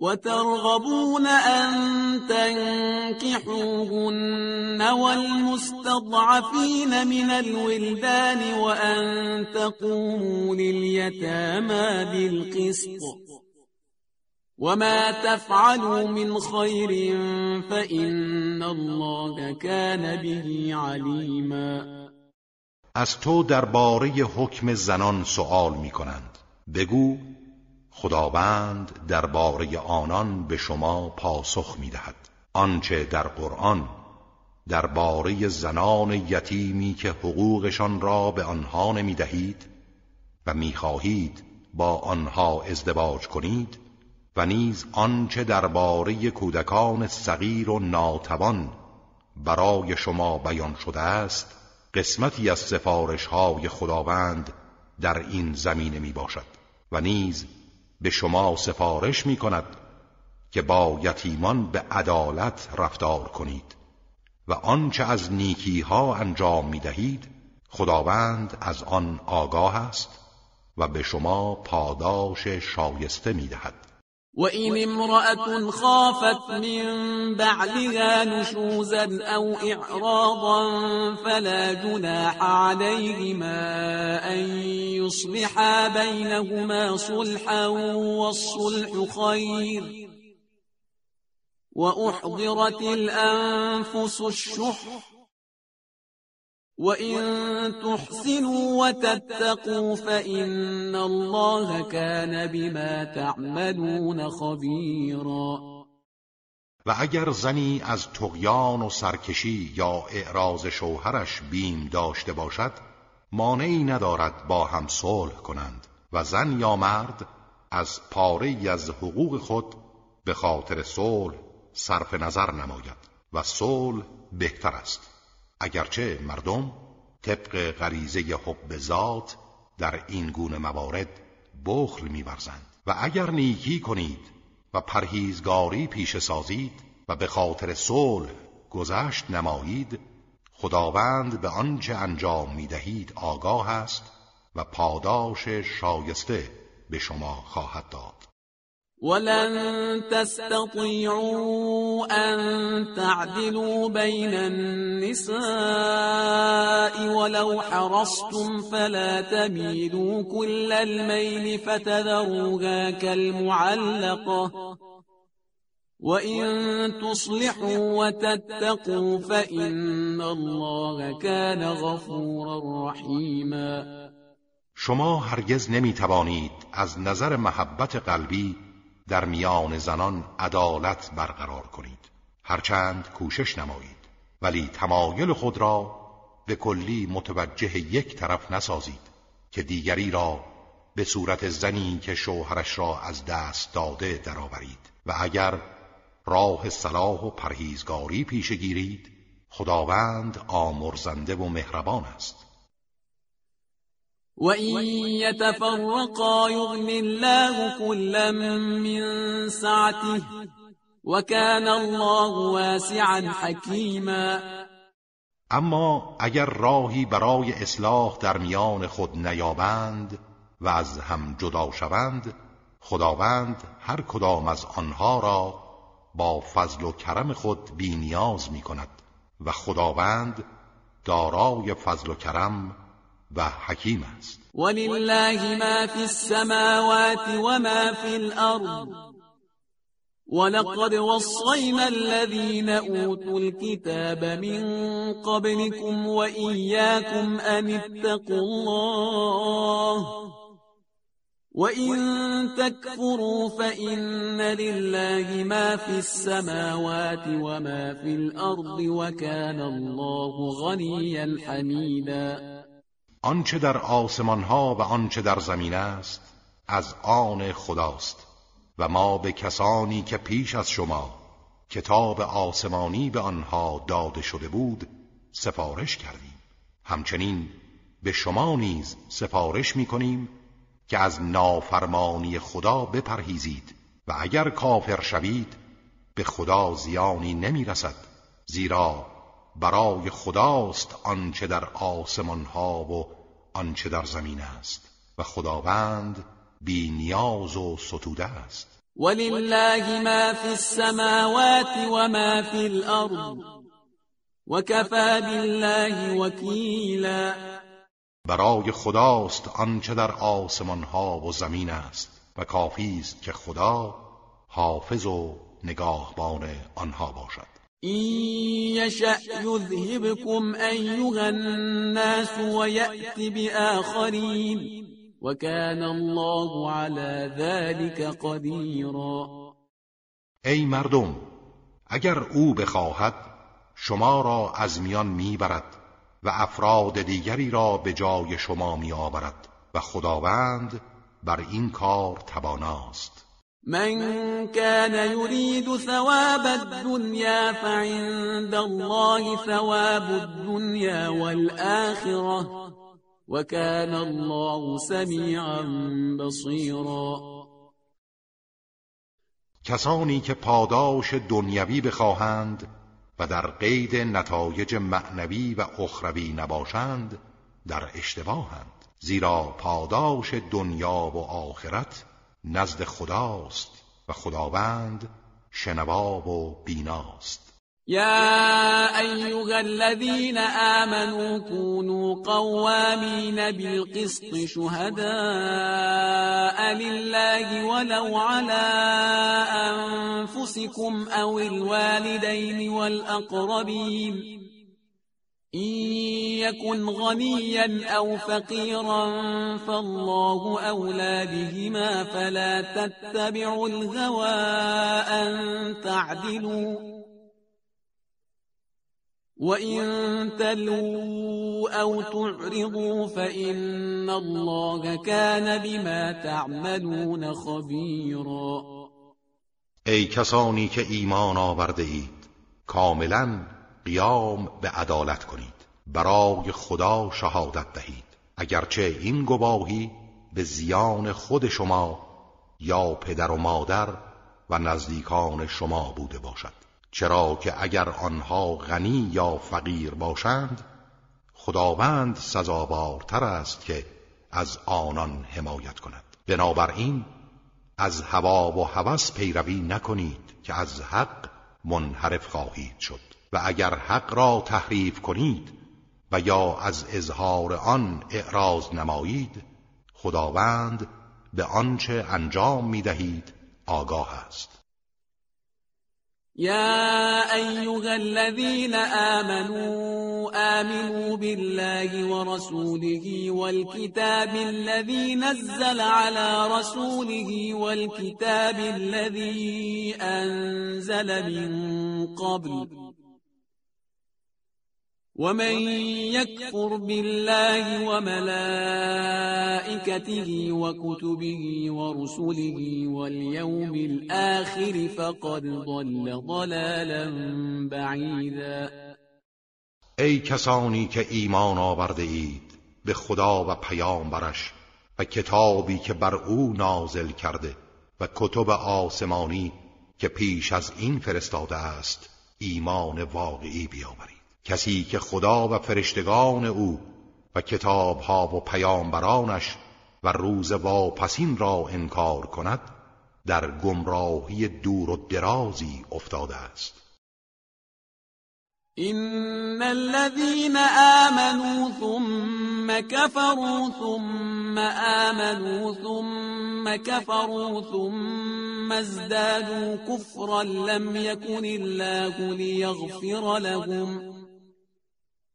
وترغبون أن تنكحوهن والمستضعفين من الولدان وأن تقوموا لليتامى بالقسط. وما تفعلوا من خير فإن الله كان به عليما. از تو درباره حکم زنان سؤال می کنند بگو خداوند درباره آنان به شما پاسخ می‌دهد. آنچه در قرآن درباره زنان یتیمی که حقوقشان را به آنها نمی‌دهید و می‌خواهید با آنها ازدواج کنید و نیز آنچه درباره کودکان صغیر و ناتوان برای شما بیان شده است قسمتی از سفارش های خداوند در این زمینه می باشد و نیز به شما سفارش می کند که با یتیمان به عدالت رفتار کنید و آنچه از نیکی ها انجام می دهید خداوند از آن آگاه است و به شما پاداش شایسته می دهد وإن امرأة خافت من بعلها نشوزا أو إعراضا فلا جناح عليهما أن يصلحا بينهما صلحا والصلح خير. وأحضرت الأنفس الشح وإن تحسنوا وتتقوا فإن الله كان بما تعملون خبيرا. و اگر زنی از تقیان و سرکشی یا اعراض شوهرش بیم داشته باشد مانعی ندارد با هم صلح کنند و زن یا مرد از پاره از حقوق خود به خاطر صلح صرف نظر نماید و صلح بهتر است. اگرچه مردم طبق غریزه حب ذات در این گونه موارد بخل میورزند. و اگر نیکی کنید و پرهیزگاری پیش سازید و به خاطر صلح گذشت نمایید خداوند به آنچه انجام می‌دهید آگاه است و پاداش شایسته به شما خواهد داد. ولن تستطيعوا أن تعدلوا بين النساء ولو حرصتم فلا تميلوا كل الميل فتذروها كالمعلقة. وإن تصلحوا وتتقوا فإن الله كان غفورا رحيما. شما هرگز نمی توانید از نظر محبت قلبی در میان زنان عدالت برقرار کنید. هرچند کوشش نمایید. ولی تمایل خود را به کلی متوجه یک طرف نسازید که دیگری را به صورت زنی که شوهرش را از دست داده درآورید. و اگر راه صلاح و پرهیزگاری پیش گیرید خداوند آمرزنده و مهربان است. وإن يتفرقا يغن الله كلا من سعته وكان الله واسعا حكيما. اما اگر راهی برای اصلاح در میان خود نیابند و از هم جدا شوند خداوند هر کدام از آنها را با فضل و کرم خود بینیاز می کند و خداوند دارای فضل و کرم و حکیم است. ولله ما فی السماوات و ما فی الأرض. ولقد وصينا الذين أوتوا الكتاب من قبلكم وإياكم أن اتقوا الله. وإن تكفروا فإن لله ما في السماوات وما في الأرض وكان الله غنيا حميدا. آنچه در آسمان ها و آنچه در زمین است از آن خداست. و ما به کسانی که پیش از شما کتاب آسمانی به آنها داده شده بود سفارش کردیم. همچنین به شما نیز سفارش می کنیم که از نافرمانی خدا بپرهیزید و اگر کافر شوید به خدا زیانی نمی رسد زیرا برای خداست آنچه در آسمان ها و آنچه در زمین است. و خداوند بی نیاز و ستوده است. ولله ما فی السماوات و ما فی الارض. وكفى بالله وکیلا. برای خداست آنچه در آسمان ها و زمین است. و کافی است که خدا حافظ و نگاهبان آنها باشد. إن يشأ يذهبكم أيها الناس ويأت بآخرين وكان الله على ذلك قديرا. ای مردم اگر او بخواهد شما را از میان می‌برد و افراد دیگری را به جای شما میآورد و خداوند بر این کار تواناست. من كان يريد ثواب الدنيا فعند الله ثواب الدنيا والآخرة وكان الله سميعا بصيرا. کسانی که پاداش دنیوی بخواهند و در قید نتایج معنوی و اخروی نباشند در اشتباهند زیرا پاداش دنیا و آخرت نزد خداست و خداوند شنوا و بیناست. يا أيها الذين آمنوا كونوا قوامين بالقسط شهداء لله ولو على أنفسكم أو الوالدين والأقربين. إن يكن غنيا أو فقيرا فالله أولى بهما فلا تتبعوا الهوى أن تعدلوا وَإِن تَلْوُوا أَوْ تُعْرِضُوا فَإِنَّ اللَّهَ كَانَ بِمَا تَعْمَلُونَ خَبِيرًا کسانی که ایمان آورده اید قیام به عدالت کنید. برای خدا شهادت دهید. اگرچه این گواهی به زیان خود شما یا پدر و مادر و نزدیکان شما بوده باشد. چرا که اگر آنها غنی یا فقیر باشند خداوند سزاوارتر است که از آنان حمایت کند. بنابراین از هوا و هوس پیروی نکنید که از حق منحرف خواهید شد. و اگر حق را تحریف کنید و یا از اظهار آن اعراض نمایید خداوند به آنچه انجام می دهید آگاه است. يا أيها الذين آمنوا آمنوا بالله ورسوله والكتاب الذي نزل على رسوله والكتاب الذي أنزل من قبل. ومن يكفر بالله وملائكته وكتبه ورسله واليوم الآخر فقد ضل ضلالا بعیدا ای کسانی که ایمان آورده اید به خدا و پیامبرش و کتابی که بر او نازل کرده و کتب آسمانی که پیش از این فرستاده است ایمان واقعی بیاورید. کسی که خدا و فرشتگان او و کتابها و پیامبرانش و روز واپسین را انکار کند در گمراهی دور و درازی افتاده است. این الذين آمنوا ثم كفروا ثم آمنوا ثم كفروا ثم ازدادوا كفرا لم يكن الله ليغفر لهم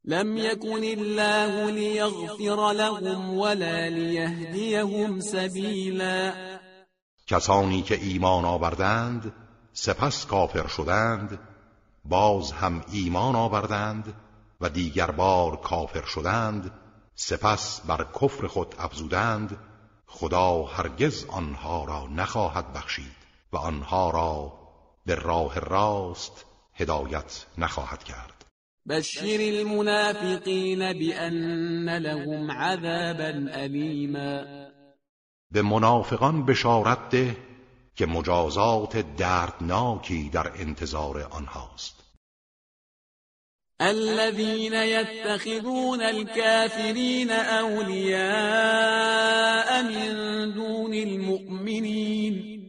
لم يكن الله ليغفر لهم ولا ليهديهم سبيلا. کسانی که ایمان آوردند سپس کافر شدند باز هم ایمان آوردند و دیگر بار کافر شدند سپس بر کفر خود افزودند خدا هرگز آنها را نخواهد بخشید و آنها را به راه راست هدایت نخواهد کرد. بشر المنافقین بأن لهم عذابا ألیما به منافقان بشارت ده که مجازات دردناکی در انتظار آنهاست. الذين يتخذون الكافرين أولياء من دون المؤمنين.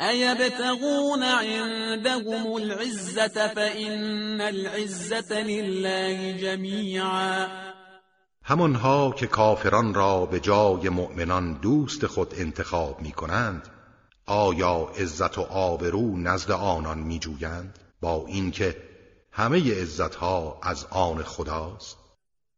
أيبتغون عندهم العزة فإن العزة لله جميعا. همانها که کافران را به جای مؤمنان دوست خود انتخاب می کنند آیا عزت و آبرو نزد آنان می جویند با اینکه همه عزتها از آن خداست.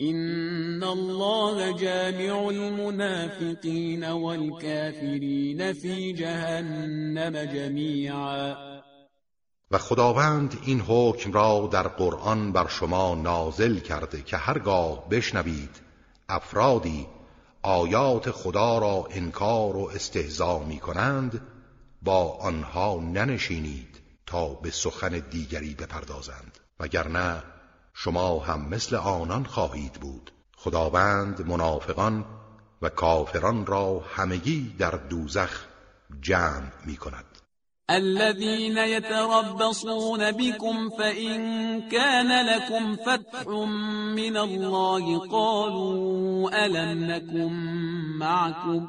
إن الله جامع المنافقين والكافرين في جهنم جميعا. و خداوند این حکم را در قرآن بر شما نازل کرده که هرگاه بشنوید افرادی آیات خدا را انکار و استهزا می کنند با آنها ننشینید تا به سخن دیگری بپردازند وگرنه شما هم مثل آنان خواهید بود. خداوند منافقان و کافران را همگی در دوزخ جمع می کند الذين يتربصون بكم فإن كان لكم فتح من الله قالوا ألم نكن معكم؟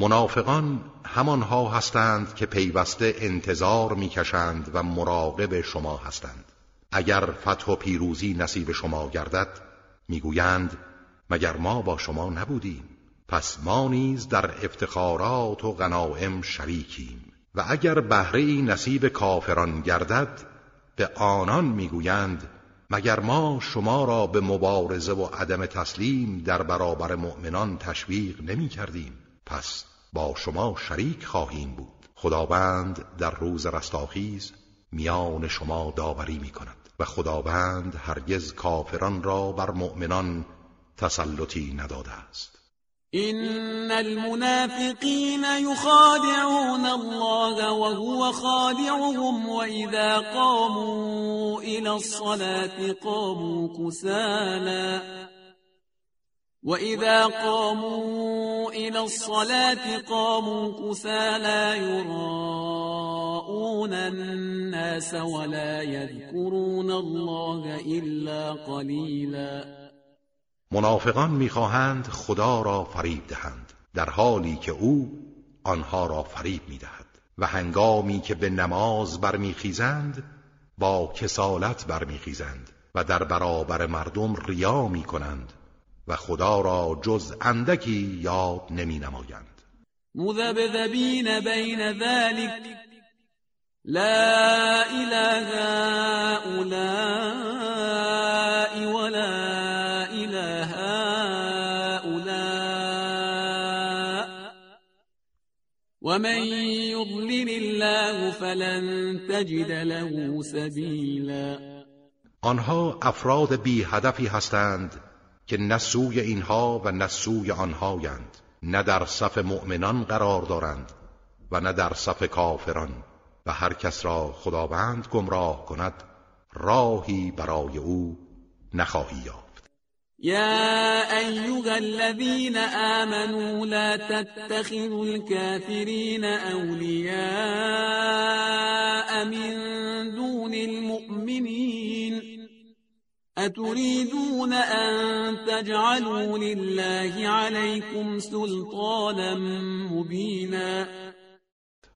منافقان همانها هستند که پیوسته انتظار می‌کشند و مراقب شما هستند. اگر فتح و پیروزی نصیب شما گردد می‌گویند مگر ما با شما نبودیم؟ پس ما نیز در افتخارات و غنائم شریکیم. و اگر بهره نصیب کافران گردد به آنان می‌گویند مگر ما شما را به مبارزه و عدم تسلیم در برابر مؤمنان تشویق نمی کردیم پس با شما شریک خواهیم بود. خداوند در روز رستاخیز میان شما داوری می کند و خداوند هرگز کافران را بر مؤمنان تسلطی نداده است. إن المنافقين يخادعون الله وهو خادعهم وإذا قاموا إلى الصلاة قاموا كسالا. وإذا قاموا إلى الصلاة قاموا كسالا يراءون الناس ولا يذكرون الله إلا قليلاً. منافقان می‌خواهند خدا را فریب دهند در حالی که او آنها را فریب می‌دهد. و هنگامی که به نماز برمیخیزند با کسالت برمیخیزند و در برابر مردم ریا می‌کنند. و خدا را جز اندکی یاد نمی نمایند مذبذبین بین ذلك لا اله اولئ ولا ومن يضلل الله فلن تجد له سبیلا. آنها افراد بی هدفی هستند که نه سوی اینها و نه سوی آنهایند نه در صف مؤمنان قرار دارند و نه در صف کافران و هر کس را خداوند گمراه کند راهی برای او نخواهی یافت. يا أيها الذين آمنوا لا تتخذوا الكافرين أولياء من دون المؤمنين أتريدون أن تجعلوا لله عليكم سلطانا مبينا؟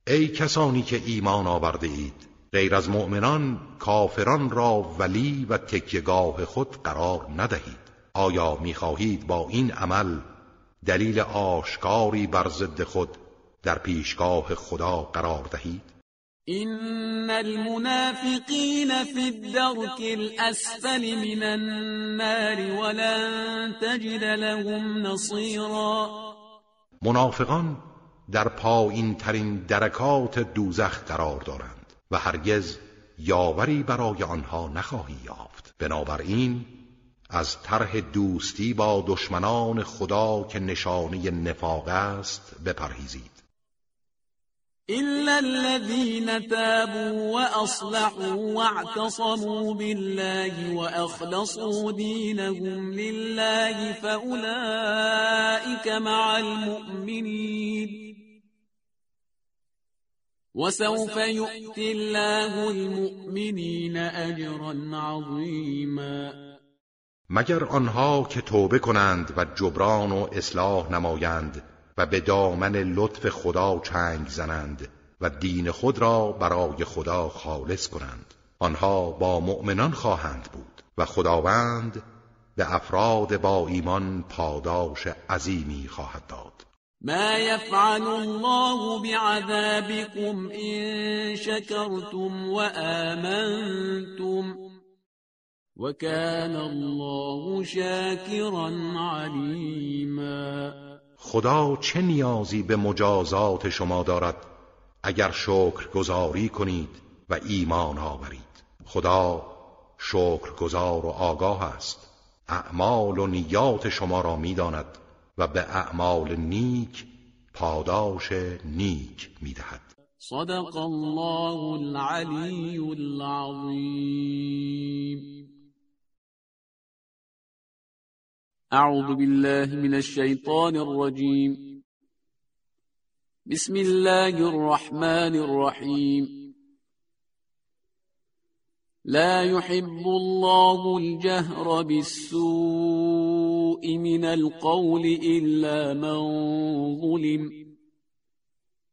ای کسانی که ایمان آورده اید غیر از مؤمنان کافران را ولی و تکیگاه خود قرار ندهید. آیا می‌خواهید با این عمل دلیل آشکاری بر ضد خود در پیشگاه خدا قرار دهید؟ این المنافقین فی الدرک الاسفل من النار ولن تجد لهم نصیرا منافقان در پایین ترین درکات دوزخ قرار دارند و هرگز یاوری برای آنها نخواهی یافت. بنابراین از طرح دوستی با دشمنان خدا که نشانه نفاق است بپرهیزید. إلا الذين تابوا وأصلحوا واعتصموا بالله وأخلصوا دينهم لله فأولئك مع المؤمنين وسوف يؤتي الله المؤمنين أجرا عظيما مگر آنها که توبه کنند و جبران و اصلاح نمایند و به دامن لطف خدا چنگ زنند و دین خود را برای خدا خالص کنند. آنها با مؤمنان خواهند بود و خداوند به افراد با ایمان پاداش عظیمی خواهد داد. ما يفعل الله بعذابكم إن شكرتم وآمنتم وكان الله شاكرا علیما. خدا چه نیازی به مجازات شما دارد اگر شکر گذاری کنید و ایمان آورید؟ خدا شکر گذار و آگاه است. اعمال و نیات شما را می‌داند و به اعمال نیک پاداش نیک می‌دهد. صدق الله العلی العظیم. اعوذ بالله من الشیطان الرجیم بسم الله الرحمن الرحیم لا يحب الله الجهر بالسوء من القول إلا من ظلم.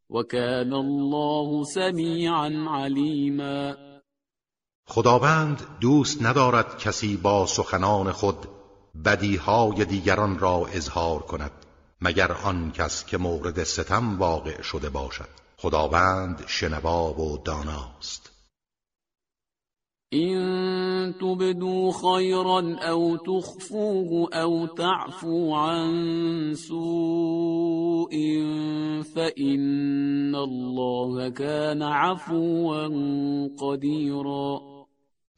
وكان الله سميعا عليما. خداوند دوست ندارد کسی با سخنان خود بدیهای دیگران را اظهار کند مگر آن کس که مورد ستم واقع شده باشد. خداوند شنوا و داناست. إن تبدوا خيرا أو تخفوه أو تعفو عن سوء فإن الله كان عفوا قديرا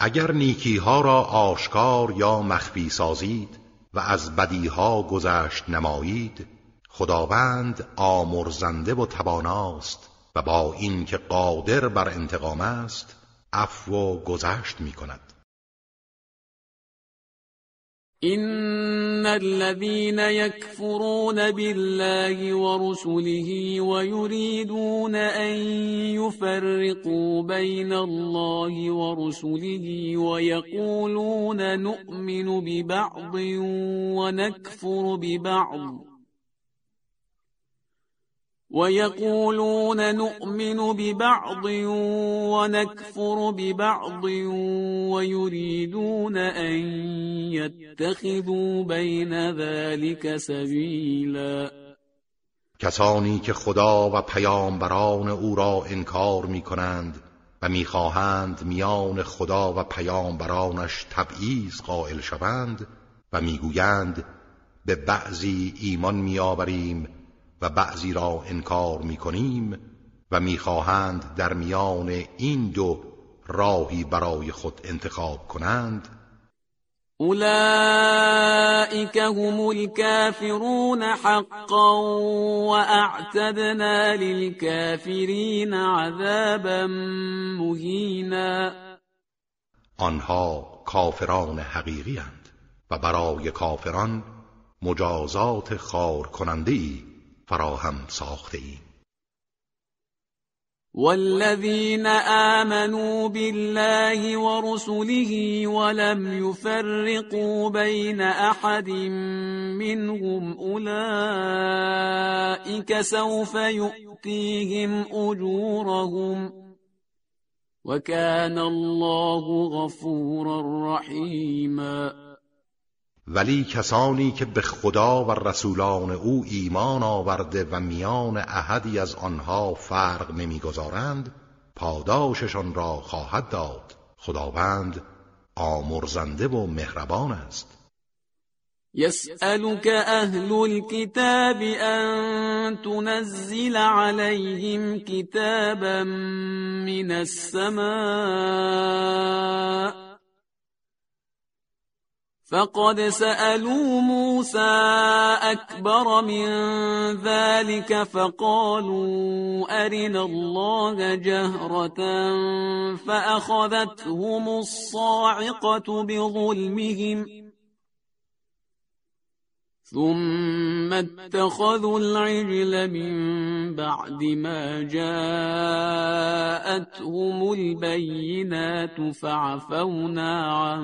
اگر نیکی ها را آشکار یا مخفی سازید و از بدی ها گذشت نمایید خداوند آمرزنده و تواناست و با اینکه قادر بر انتقام است عفو و گذشت می کند إن الذين يكفرون بالله ورسله ويريدون أن يفرقوا بين الله ورسله ويقولون نؤمن ببعض ونكفر ببعض ويقولون نؤمن ببعض ونكفر ببعض ويريدون أن يتخذوا بين ذلك سبيلا. کسانی که خدا و پیامبران او را انکار می کنند و می‌خواهند میان خدا و پیامبرانش تبعیض قائل شوند و می‌گویند به بعضی ایمان میآوریم و بعضی را انکار می کنیم و می‌خواهند در میان این دو راهی برای خود انتخاب کنند. اولئك هم الكافرون حقا واعتدنا للكافرین عذابا مهینا. آنها کافران حقیقی اند و برای کافران مجازات خار کننده ای فراهم ساخته ایم والذين آمنوا بالله ورسله ولم يفرقوا بين أحد منهم أولئك سوف يؤتيهم أجورهم وكان الله غفورا رحيما ولی کسانی که به خدا و رسولان او ایمان آورده و میان احدی از آنها فرق نمی‌گذارند پاداششان را خواهد داد. خداوند آمرزنده و مهربان است. يسألك أهل الكتاب أن تنزل عليهم كتابا من السماء فقد سالوا موسى اكبر من ذلك فقالوا ارنا الله جهره فاخذتهم الصاعقه بظلمهم ثم اتخذوا العجل من بعد ما جاءتهم البينات فعفونا عن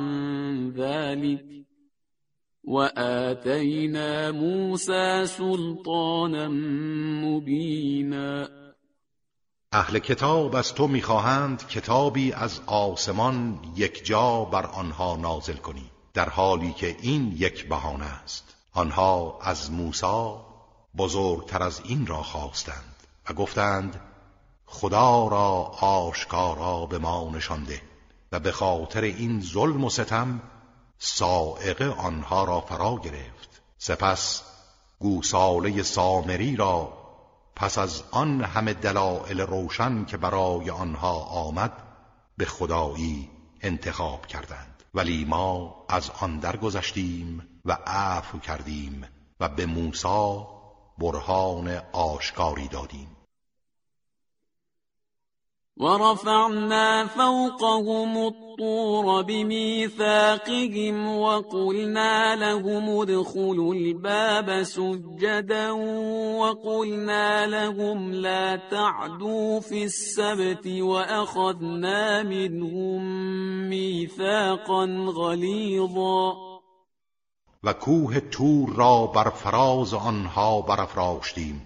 ذلك وآتينا موسى سلطانا مبینا اهل کتاب از تو می‌خواهند کتابی از آسمان یک جا بر آنها نازل کنی در حالی که این یک بهانه است. آنها از موسی بزرگتر از این را خواستند و گفتند خدا را آشکارا به ما نشانده و به خاطر این ظلم و ستم سائقه آنها را فرا گرفت. سپس گوساله سامری را پس از آن همه دلایل روشن که برای آنها آمد به خدایی انتخاب کردند. ولی ما از آن درگذشتیم و عفو کردیم و به موسی برهان آشکاری دادیم. ورفعنا فوقهم الطور بميثاقهم وقلنا لهم ادخلوا الباب سجدا وقلنا لهم لا تعدوا في السبت وأخذنا منهم ميثاقا غليظا و کوه تور را بر فراز آنها برافراشتیم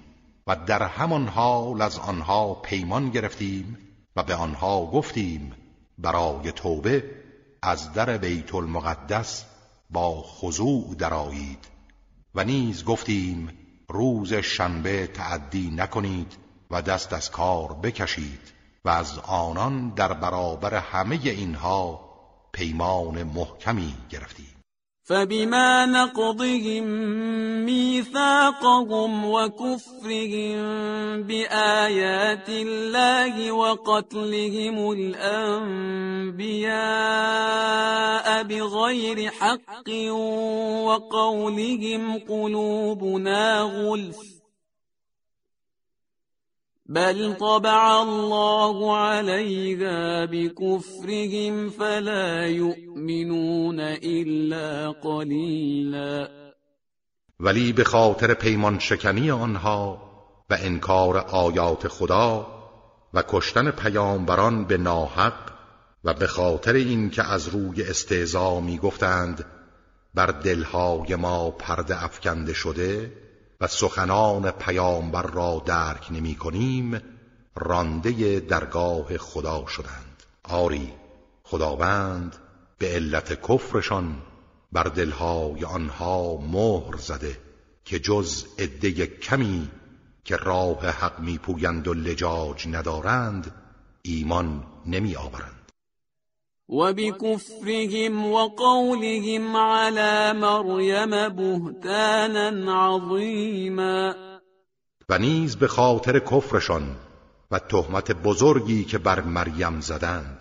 و در همان حال از آنها پیمان گرفتیم و به آنها گفتیم برای توبه از در بیت المقدس با خضوع درایید و نیز گفتیم روز شنبه تعدی نکنید و دست از کار بکشید و از آنان در برابر همه اینها پیمان محکمی گرفتید فبما نقضهم ميثاقهم وكفرهم بآيات الله وقتلهم الأنبياء بغير حق وقولهم قلوبنا غلف بل طبع الله عليها بكفرهم فلا يؤمنون الا قليلا. ولی به خاطر پیمان شکنی آنها و انکار آیات خدا و کشتن پیامبران به ناحق و به خاطر اینکه از روی استعزا می گفتند بر دلهای ما پرده افکنده شده و سخنان پیامبر را درک نمی کنیم رانده درگاه خدا شدند. آری خداوند به علت کفرشان بر دلهای آنها مهر زده که جز عده کمی که راه حق میپویند و لجاج ندارند ایمان نمی آورند وبكفرهم وقولهم على مريم بهتانا عظیما و نیز به خاطر کفرشان و تهمت بزرگی که بر مریم زدند.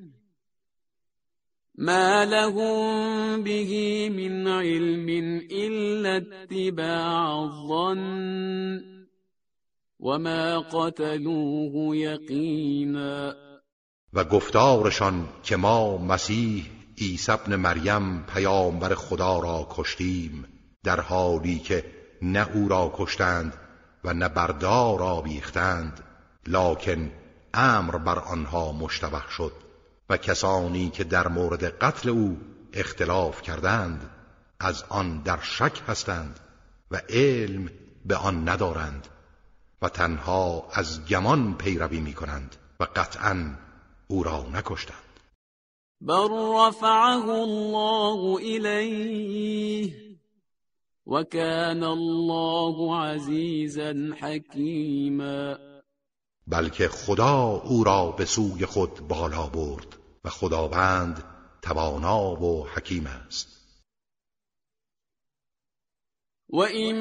ما لهم به من علم إلا اتباع الظن وما قتلوه یقینا و گفتارشان که ما مسیح عیسی ابن مریم پیامبر خدا را کشتیم در حالی که نه او را کشتند و نه بردار را بیختند لکن امر بر آنها مشتبه شد. و کسانی که در مورد قتل او اختلاف کردند از آن در شک هستند و علم به آن ندارند و تنها از گمان پیروی می کنند و قطعا او را نکشتند. بل رفعه الله الیه و کان الله عزیزا حکیما. بلکه خدا او را به سوی خود بالا برد. و خداوند توانا و حکیم است. و این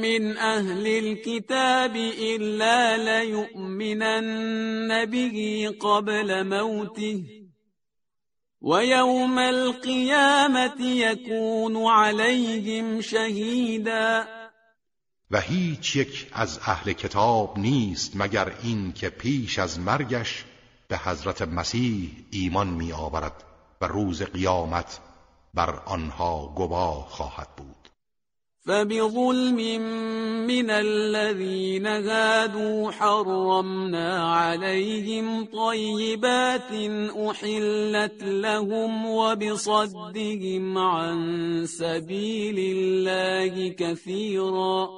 من اهل الكتاب الا لیؤمنن به قبل موته و یوم القیامت یکون علیهم شهیدا و هیچ یک از اهل کتاب نیست مگر این که پیش از مرگش به حضرت مسیح ایمان می آورد و روز قیامت بر آنها گواه خواهد بود. فبظلم من الذين هادوا حرمنا عليهم طيبات أحلت لهم وبصدهم عن سبيل الله كثيرا.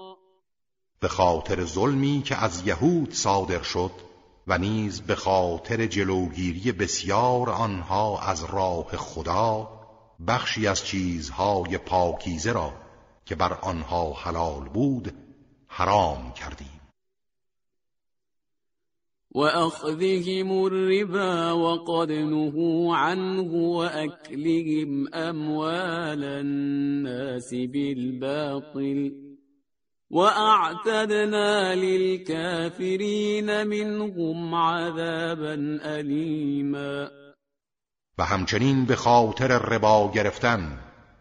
به خاطر ظلمی که از یهود صادر شد و نیز به خاطر جلوگیری بسیار آنها از راه خدا بخشی از چیزهای پاکیزه را که بر آنها حلال بود حرام کردیم. وأخذهم الربا وقد نهوا عنه وأكلهم أموال الناس بالباطل. وأعتدنا للكافرين منهم عذابا أليما و همچنین به خاطر ربا گرفتن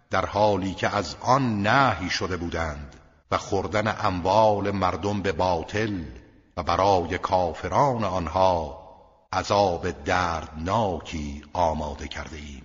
در حالی که از آن نهی شده بودند و خوردن اموال مردم به باطل و برای کافران آنها عذاب دردناکی آماده کرده ایم.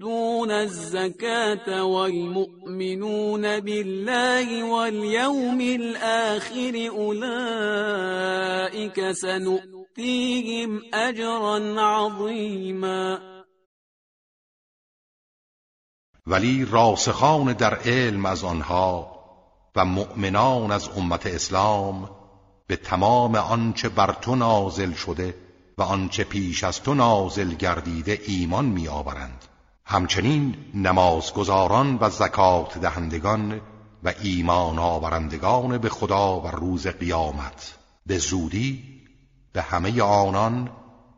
يؤتون الزكاة والمؤمنون بالله واليوم الآخر أولئك سنؤتيهم أجرا عظيما. ولی راسخان در علم از آنها و مؤمنان از امت اسلام به تمام آنچه بر تو نازل شده و آنچه پیش از تو نازل گردیده ایمان میآورند. همچنین نمازگزاران و زکات دهندگان و ایمان آورندگان به خدا و روز قیامت. به زودی به همه آنان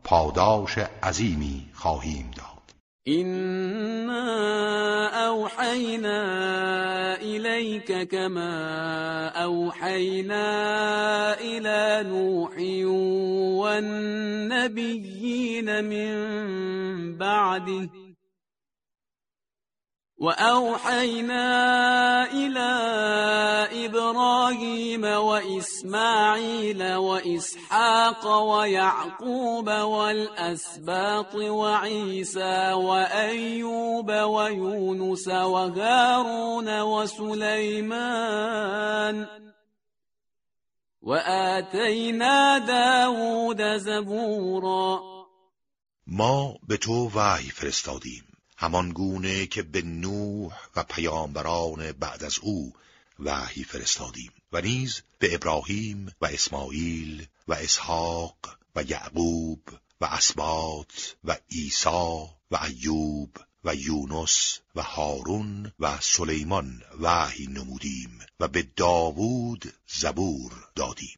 پاداش عظیمی خواهیم داد. إنا أوحينا إليك كما أوحينا إلى نوح والنبيين من بعده وأوحينا إلى إبراهيم وإسماعيل وإسحاق ويعقوب والأسباط وعيسى وأيوب ويونس وهارون وسليمان وآتينا داود زبورا ما به تو وحی فرستادیم. همان گونه که به نوح و پیامبران بعد از او وحی فرستادیم و نیز به ابراهیم و اسماعیل و اسحاق و یعقوب و اسبات و عیسی و ایوب و یونس و هارون و سلیمان وحی نمودیم و به داوود زبور دادیم.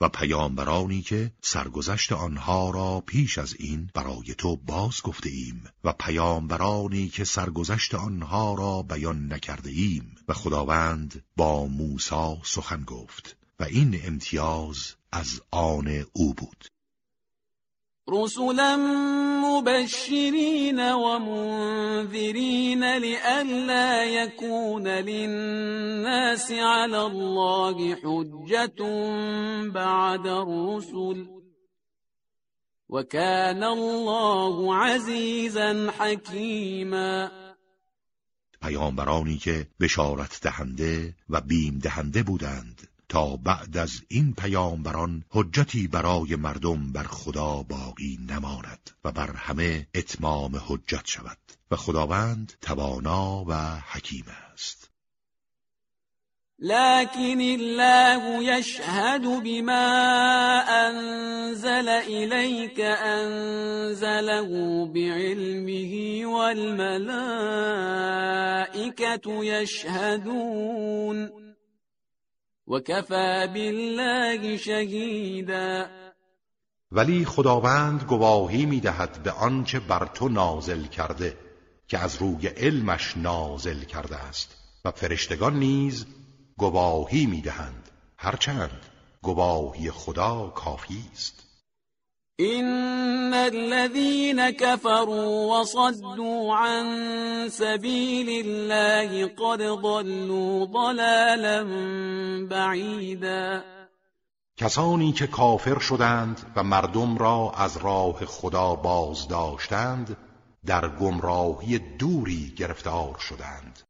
و پیامبرانی که سرگذشت آنها را پیش از این برای تو باز گفته ایم و پیامبرانی که سرگذشت آنها را بیان نکرده ایم و خداوند با موسی سخن گفت و این امتیاز از آن او بود. رسلا مبشرين ومنذرين لئلا يكون للناس على الله حجة بعد الرسل. وكان الله عزيزا حكيما. پیامبرانی که بشارت دهنده و بیم دهنده بودند. تا بعد از این پیامبران حجتی برای مردم بر خدا باقی نماند و بر همه اتمام حجت شود و خداوند توانا و حکیم است. لكن الله يشهد بما أنزل إليك أنزله بعلمه والملائكة يشهدون. وكفى بالله شهيدا ولی خداوند گواهی می‌دهد به آنچه بر تو نازل کرده که از روی علمش نازل کرده است. و فرشتگان نیز گواهی می‌دهند. هرچند گواهی خدا کافی است. إن الذين كفروا وصدوا عن سبيل الله قد ضلوا ضلالا بعیدا کسانی که کافر شدند و مردم را از راه خدا باز داشتند در گمراهی دوری گرفتار شدند.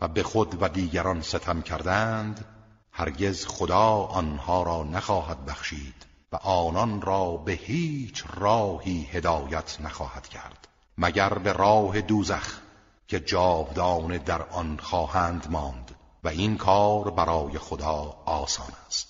و به خود و دیگران ستم کردند هرگز خدا آنها را نخواهد بخشید و آنان را به هیچ راهی هدایت نخواهد کرد مگر به راه دوزخ که جاودانه در آن خواهند ماند و این کار برای خدا آسان است.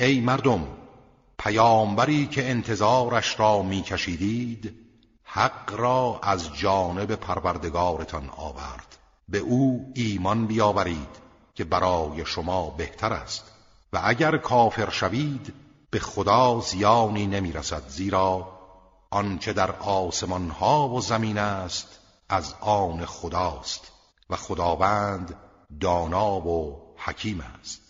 ای مردم پیامبری که انتظارش را میکشیدید حق را از جانب پروردگارتان آورد. به او ایمان بیاورید که برای شما بهتر است. و اگر کافر شوید به خدا زیانی نمی‌رسد زیرا آنچه در آسمان ها و زمین است از آن خداست و خداوند دانا و حکیم است.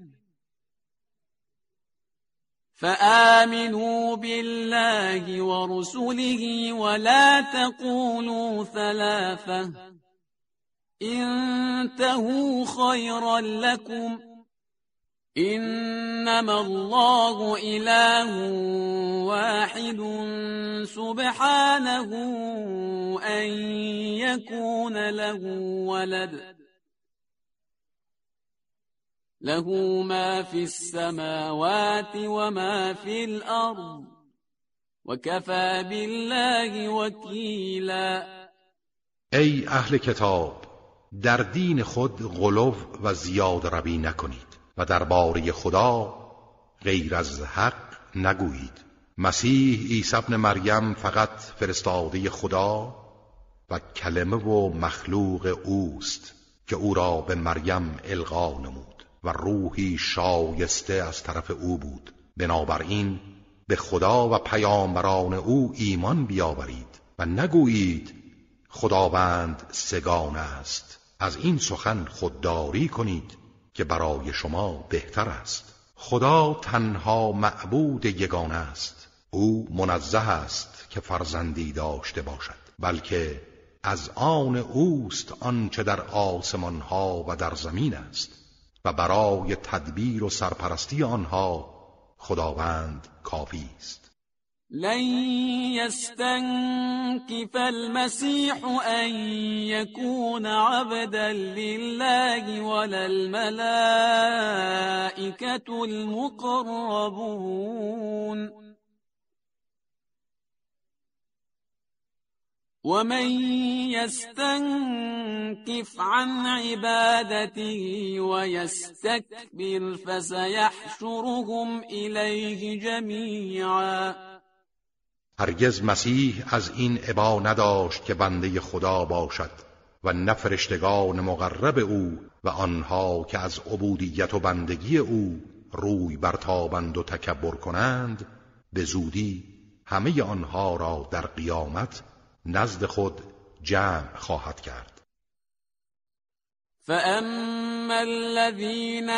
فآمنوا بالله ورسله ولا تقولوا ثلاثة. انتهوا خيرا لكم. إنما الله إله واحد سبحانه أن يكون له ولد. له ما في السماوات وما في الأرض وكفى بالله وكيلا. ای اهل کتاب در دین خود غلو و زیاد روی نکنید و درباره خدا غیر از حق نگویید. مسیح عیسی ابن مریم فقط فرستاده خدا و کلمه و مخلوق اوست که او را به مریم القا نمود. و روحی شایسته از طرف او بود. بنابراین به خدا و پیامبران او ایمان بیاورید و نگویید خداوند سگان است. از این سخن خودداری کنید که برای شما بهتر است. خدا تنها معبود یگانه است. او منزه است که فرزندی داشته باشد بلکه از آن اوست آنچه در آسمان ها و در زمین است. و برای تدبیر و سرپرستی آنها خداوند کافی است. لن يستنكف المسيح أن يكون عبدا لله ولا الملائكة المقربون. ومن يستنكف عن عبادته ويستكبر فسيحشرهم إليه جميعا. هرگز مسیح از این عبا نداشت که بنده خدا باشد و نه فرشتگان مقرب او و آنها که از عبودیت و بندگی او روی برتابند و تکبر کنند به زودی همه آنها را در قیامت نزد خود جمع خواهد کرد. فأما الذين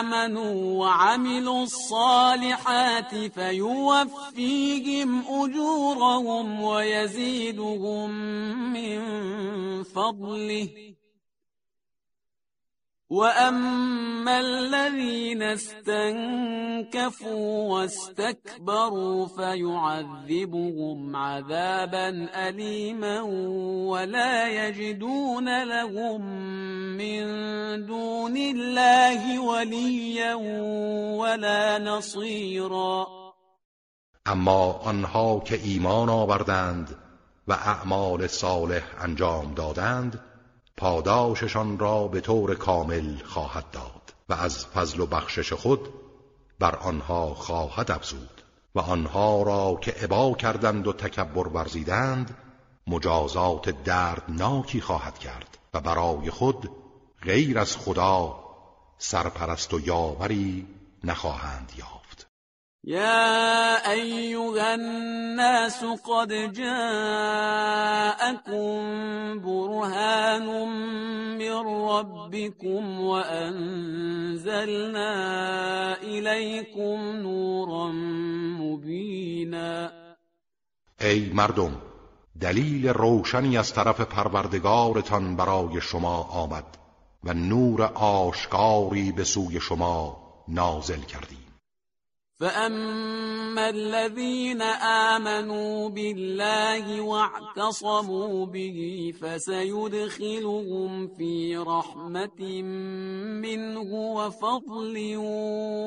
آمنوا وعملوا الصالحات فيوفيهم أجورهم ويزيدهم من فضله واما الذين استنكفوا واستكبروا فيعذبهم عذابا اليما ولا يجدون لهم من دون الله وليا ولا نصيرا اما آنها که ایمان آوردند و اعمال صالح انجام دادند پاداششان را به طور کامل خواهد داد و از فضل و بخشش خود بر آنها خواهد افزود و آنها را که عبا کردند و تکبر ورزیدند مجازات دردناکی خواهد کرد و برای خود غیر از خدا سرپرست و یاوری نخواهند یافت. يا أيها الناس قد جاءكم برهان من ربكم وأنزلنا إليكم نورا مبينا ای مردم دلیل روشنی از طرف پروردگارتان برای شما آمد و نور آشکاری به سوی شما نازل کردیم. فأما الذين آمنوا بالله واعتصموا به فسيدخلهم في رحمة منه وفضل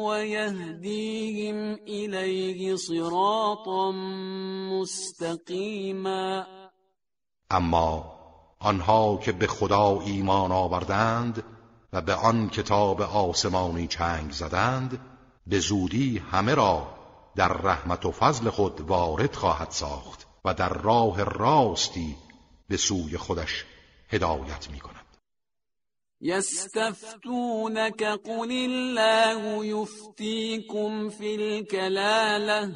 ويهديهم إليه صراطا مستقيما اما آنها که به خدا ایمان آوردند و به آن کتاب آسمانی چنگ زدند به زودی همه را در رحمت و فضل خود وارد خواهد ساخت و در راه راستی به سوی خودش هدایت می کند. یستفتونک قل الله یفتیکم فی الکلاله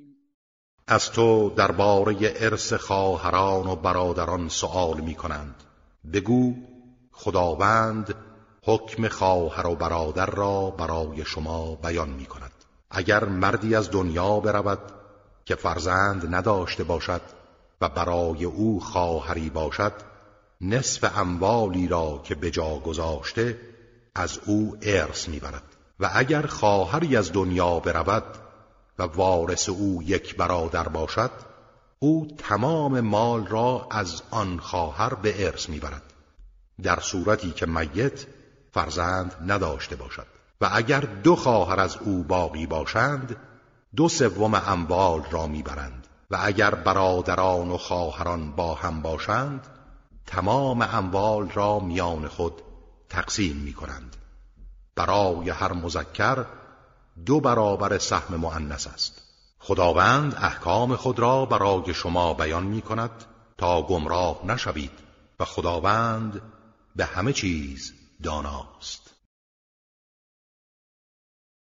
از تو درباره ارث خواهران و برادران سؤال می کنند بگو خداوند حکم خواهر و برادر را برای شما بیان می کند اگر مردی از دنیا برود که فرزند نداشته باشد و برای او خواهری باشد نصف اموالی را که به جا گذاشته از او ارث می‌برد. و اگر خواهری از دنیا برود و وارث او یک برادر باشد او تمام مال را از آن خواهر به ارث می‌برد. در صورتی که میت فرزند نداشته باشد. و اگر دو خواهر از او باقی باشند دو سوم اموال را می‌برند. و اگر برادران و خواهران با هم باشند تمام اموال را میان خود تقسیم می کنند برای هر مذکر دو برابر سهم مؤنث است. خداوند احکام خود را برای شما بیان می کند تا گمراه نشوید و خداوند به همه چیز داناست.